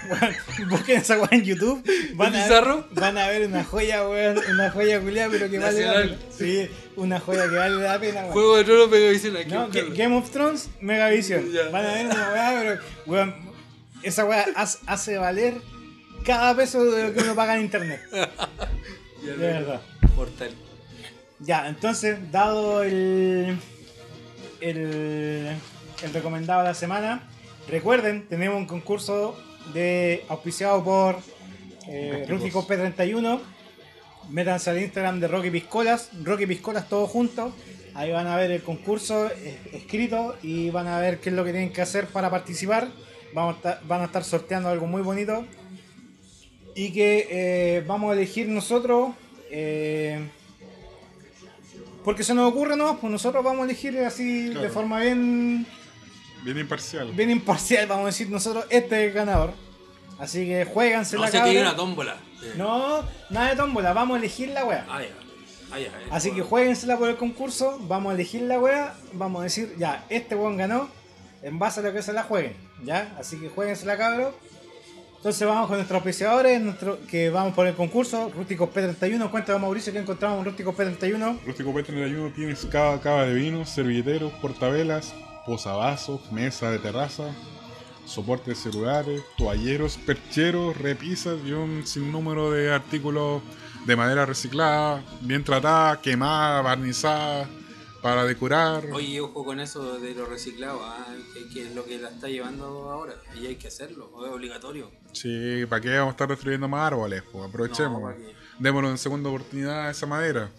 (laughs) Busquen esa weá en YouTube. Van ¿El a, ver, van a ver una joya, weón. Una joya culiada, pero que vale la pena. Sí, una joya que vale la pena, weón. Juego de Tronos me dicen aquí. No, Game of Thrones, Megavisión. Ya. Van a ver una weá, pero, weón, esa weá hace, hace valer cada peso de lo que uno paga en internet. (laughs) Ya, De verdad. Mortal. Ya, entonces, dado el, el, el recomendado de la semana, recuerden, tenemos un concurso de auspiciado por eh. Rústicos P31. Métanse al Instagram de Rocky Piscolas, Rocky Piscolas todos juntos. Ahí van a ver el concurso eh, escrito y van a ver qué es lo que tienen que hacer para participar. Vamos a estar- van a estar sorteando algo muy bonito. Y que eh, vamos a elegir nosotros. eh, porque se nos ocurre, ¿no? Pues nosotros vamos a elegir así de forma bien, Bien imparcial. bien imparcial, vamos a decir nosotros, este es el ganador. Así que jueguense No la cabra. una tómbola. Sí. No, nada de tómbola, vamos a elegir la wea. Ah, ya. Ah, ya. Así que jueguensela por el concurso, vamos a elegir la wea, vamos a decir, ya, este weón ganó, en base a lo que se la jueguen, ¿ya? Así que jueguensela cabros. Entonces vamos con nuestros auspiciadores, nuestro, que vamos por el concurso, Rústicos P31, cuéntanos Mauricio que encontramos en Rústicos P31. Rústico P31 tienes cava, cava de vino, servilleteros, portavelas, posavasos, mesa de terraza, soportes de celulares, toalleros, percheros, repisas y un sinnúmero de artículos de madera reciclada, bien tratada, quemada, barnizada, para decorar. Oye, ojo con eso de lo reciclado, ah, que, es lo que la está llevando ahora. Y hay que hacerlo, es obligatorio. Sí, ¿para qué vamos a estar destruyendo más árboles? Pues aprovechemos. No. Démoslo en segunda oportunidad a esa madera.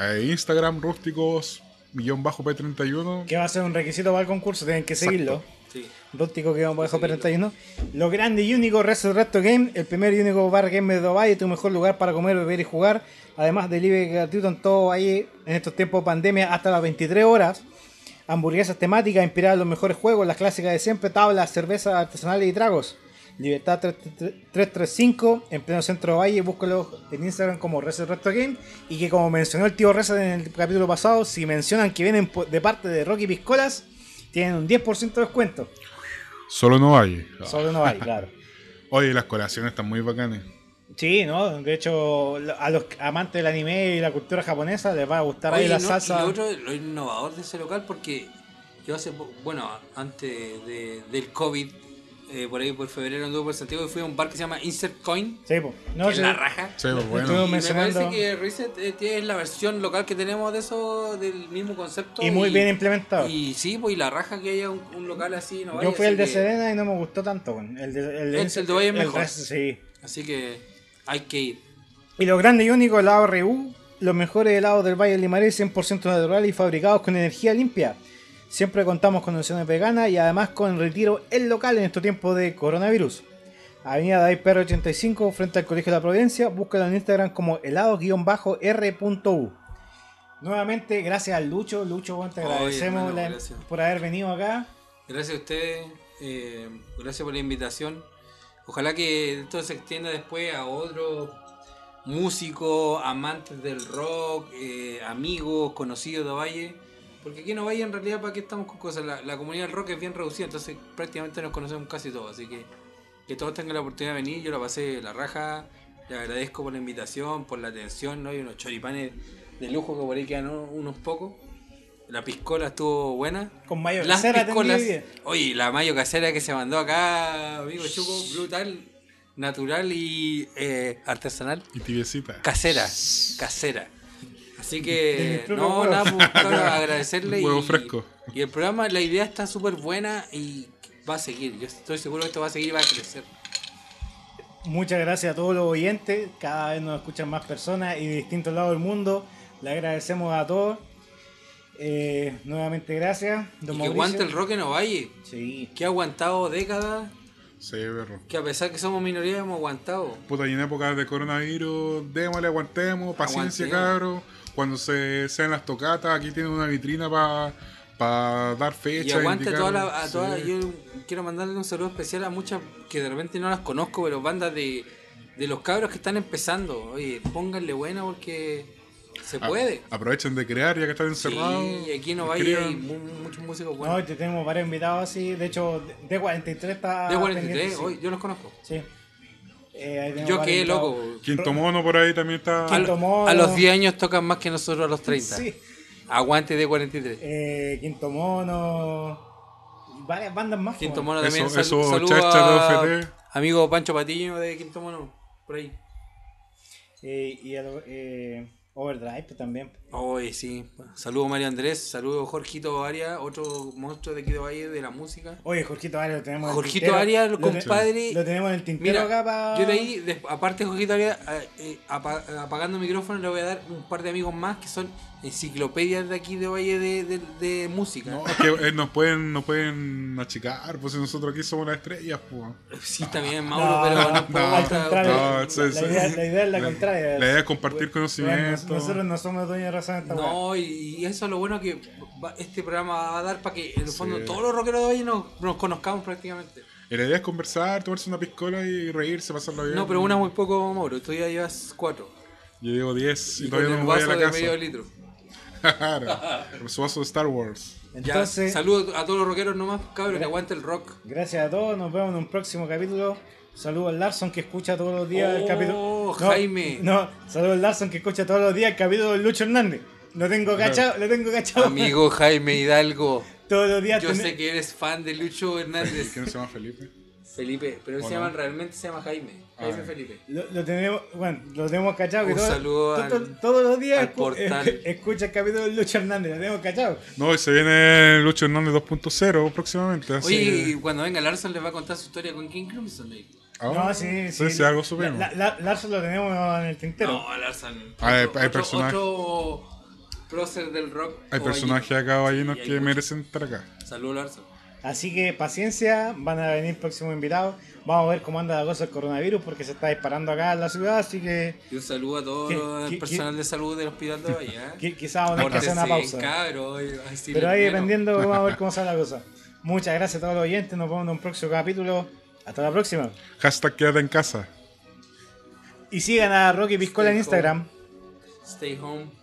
Eh, Instagram, rústicos, millón bajo P31. que va a ser un requisito para el concurso, tienen que seguirlo. Sí. Rústico que vamos a dejar 31. Lo grande y único Resto Resto Game, el primer y único bar game de Dubai, tu mejor lugar para comer, beber y jugar. Además, delivery gratuito en todo ahí en estos tiempos de pandemia hasta las 23 horas. Hamburguesas temáticas inspiradas en los mejores juegos, las clásicas de siempre, tablas, cervezas artesanales y tragos. Libertad 335 en pleno centro de Valle, búscalo en Instagram como Reset Resto Game. Y que como mencionó el tío Reset en el capítulo pasado, si mencionan que vienen de parte de Rocky Piscolas, tienen un 10% de descuento. Solo no hay. Solo no hay, (laughs) claro. Oye, las colaciones están muy bacanas. Sí, ¿no? De hecho, a los amantes del anime y la cultura japonesa les va a gustar ahí Oye, la no, salsa. Y lo otro, lo innovador de ese local, porque yo hace, bueno, antes de, del COVID, eh, por ahí por febrero anduve por Santiago y fui a un bar que se llama Insert Coin, Sí, pues. No, que es sí. la raja. Sí, pues, bueno. Y me parece que Reset eh, tiene la versión local que tenemos de eso, del mismo concepto. Y muy bien implementado. Y sí, pues y la raja que haya un, un local así. No Yo vaya, fui al así de que- Serena y no me gustó tanto. El de, el de El- el de Valle es mejor. resto, sí. Así que hay que ir. Y lo grande y único, helado RU, los mejores helados del Valle del Limaré, 100% naturales y fabricados con energía limpia. Siempre contamos con opciones veganas y además con retiro en local en estos tiempos de coronavirus. Avenida David Perro 85, frente al Colegio de la Providencia, búscalo en Instagram como helado-r.u. Nuevamente, gracias al Lucho. Lucho, te Oye, agradecemos hermano, la- gracias. por haber venido acá. Gracias a ustedes, eh, gracias por la invitación. Ojalá que esto se extienda después a otros músicos, amantes del rock, eh, amigos, conocidos de Valle. Porque aquí en Ovalle en realidad para qué estamos con cosas. La, la comunidad del rock es bien reducida, entonces prácticamente nos conocemos casi todos. Así que que todos tengan la oportunidad de venir. Yo la pasé la raja. Le agradezco por la invitación, por la atención. ¿no? Hay unos choripanes de lujo que por ahí quedan ¿no? unos pocos. La piscola estuvo buena. Con mayo Las casera, piscolas. Oye, la mayo casera que se mandó acá, amigo Chuco, brutal. natural y eh, artesanal. Y tibiecita. Casera, casera. Así que, no, nada, pues, cabrón, (laughs) agradecerle. Huevo y, fresco. Y el programa, la idea está súper buena y va a seguir. Yo estoy seguro que esto va a seguir y va a crecer. Muchas gracias a todos los oyentes. Cada vez nos escuchan más personas y de distintos lados del mundo. Le agradecemos a todos. Eh, nuevamente gracias. Y que aguante el rock en Ovalle, Sí. que ha aguantado décadas, Sí, perro. que a pesar que somos minoría hemos aguantado. Puta, y en épocas de coronavirus, démosle, aguantemos, paciencia, cabros. Cuando se sean las tocatas, aquí tienen una vitrina para dar fecha. Y aguante indicar- toda la, a sí. todas, yo quiero mandarle un saludo especial a muchas que de repente no las conozco, pero bandas de, de los cabros que están empezando. Oye, pónganle buena porque se A- puede. aprovechen de crear ya que están Sí, encerrados. y aquí no vaya hay muchos músicos No, buenos. hoy te tenemos varios invitados así. De hecho, D43 está. de 43, pendiente, sí. hoy yo los conozco. Sí. Eh, Yo invitados. loco. Quinto Mono por ahí también está. Quinto A, Mono. a los 10 años tocan más que nosotros a los 30. Sí. Aguante de 43. Eh, Quinto Mono. y Varias bandas más. Quinto. Mono también. Eso- Sal- eso, saludo chacha de OFT. Amigo Pancho Patiño de Quinto Mono. Por ahí. Eh, y el, eh, Overdrive pues, también. Oye, sí. Saludo Mario Andrés, saludo Jorgito Arias, otro monstruo de aquí de Valle de la música. Oye, Jorgito Arias lo tenemos en el Jorgito tintero. Arias, Lo compadre. Lo tenemos en el tintero Mira, acá para. yo de ahí, des- aparte de Jorgito Arias, eh, eh, apa- apagando el micrófono, le voy a dar un par de amigos más que son enciclopedias de aquí de Valle de, de- de música. No, es que eh, nos pueden, nos pueden achicar, pues si nosotros aquí somos las estrellas, pues. Sí, también Mauro, No, pero no, no, puedo al contrario. no, la, sí, la sí. idea, la idea es la, La- contraria. La idea es compartir Bueno, conocimiento. nosotros no somos dueños de esta. No, y, y eso es lo bueno que va- este programa va a dar para que en el fondo Sí. todos los rockeros de Valle nos, nos conozcamos prácticamente. Y la idea es conversar, tomarse una piscola y reírse, pasarlo bien. No, pero una muy poco, Mauro. Tú ya llevas cuatro. Yo digo 10 y, Y todavía no me voy a vaso la de casa. medio litro. (laughs) Claro, su vaso de Star Wars. Entonces, saludos a todos los rockeros nomás, cabrón, que aguante el rock. gracias a todos. Nos vemos en un próximo capítulo. Saludos al Larson que escucha todos los días el Oh, capítulo. Jaime. No, saludos al Larson que escucha todos los días el capítulo de Lucho Hernández. Lo tengo cachado, lo tengo cachado. Amigo Jaime Hidalgo, (laughs) Todos los días yo ten- sé que eres fan de Lucho Hernández. ¿Quién se llama Felipe? Felipe, pero él ¿O se no? llama, realmente se llama Jaime. Jaime Ah. Felipe. Lo, lo tenemos, bueno, lo tenemos cachado. que Un todo- saludo to- to- al- todos los días al escu- portal. (laughs) escucha el capítulo de Lucho Hernández, lo tenemos cachado. No, y se viene Lucho Hernández 2.0 próximamente. Oye, y cuando venga Larson les va a contar su historia con King Crimson. ahí. Ah, no, sí, sí. sí, algo supimos. La, la- Larson lo tenemos en el tintero. No, Larson. Ah, hay- otro, hay otro- personajes. otro prócer del rock. Hay personajes acá ballenos Sí, que merecen estar acá. Saludos Larson. Así que paciencia, van a venir próximos invitados. Vamos a ver cómo anda la cosa del coronavirus porque se está disparando acá en la ciudad, así que Y un saludo a todo ¿Qué- el qué- personal de salud del hospital de Valle. ¿eh? (laughs) qui- quizás vamos a hacer una pausa. cabro, Pero ahí dependiendo, vamos a ver (laughs) cómo sale la cosa. Muchas gracias a todos los oyentes, nos vemos en un próximo capítulo. Hasta la próxima. Hashtag quédate en casa. Y sigan a Rocky Piscola en Instagram. Stay home.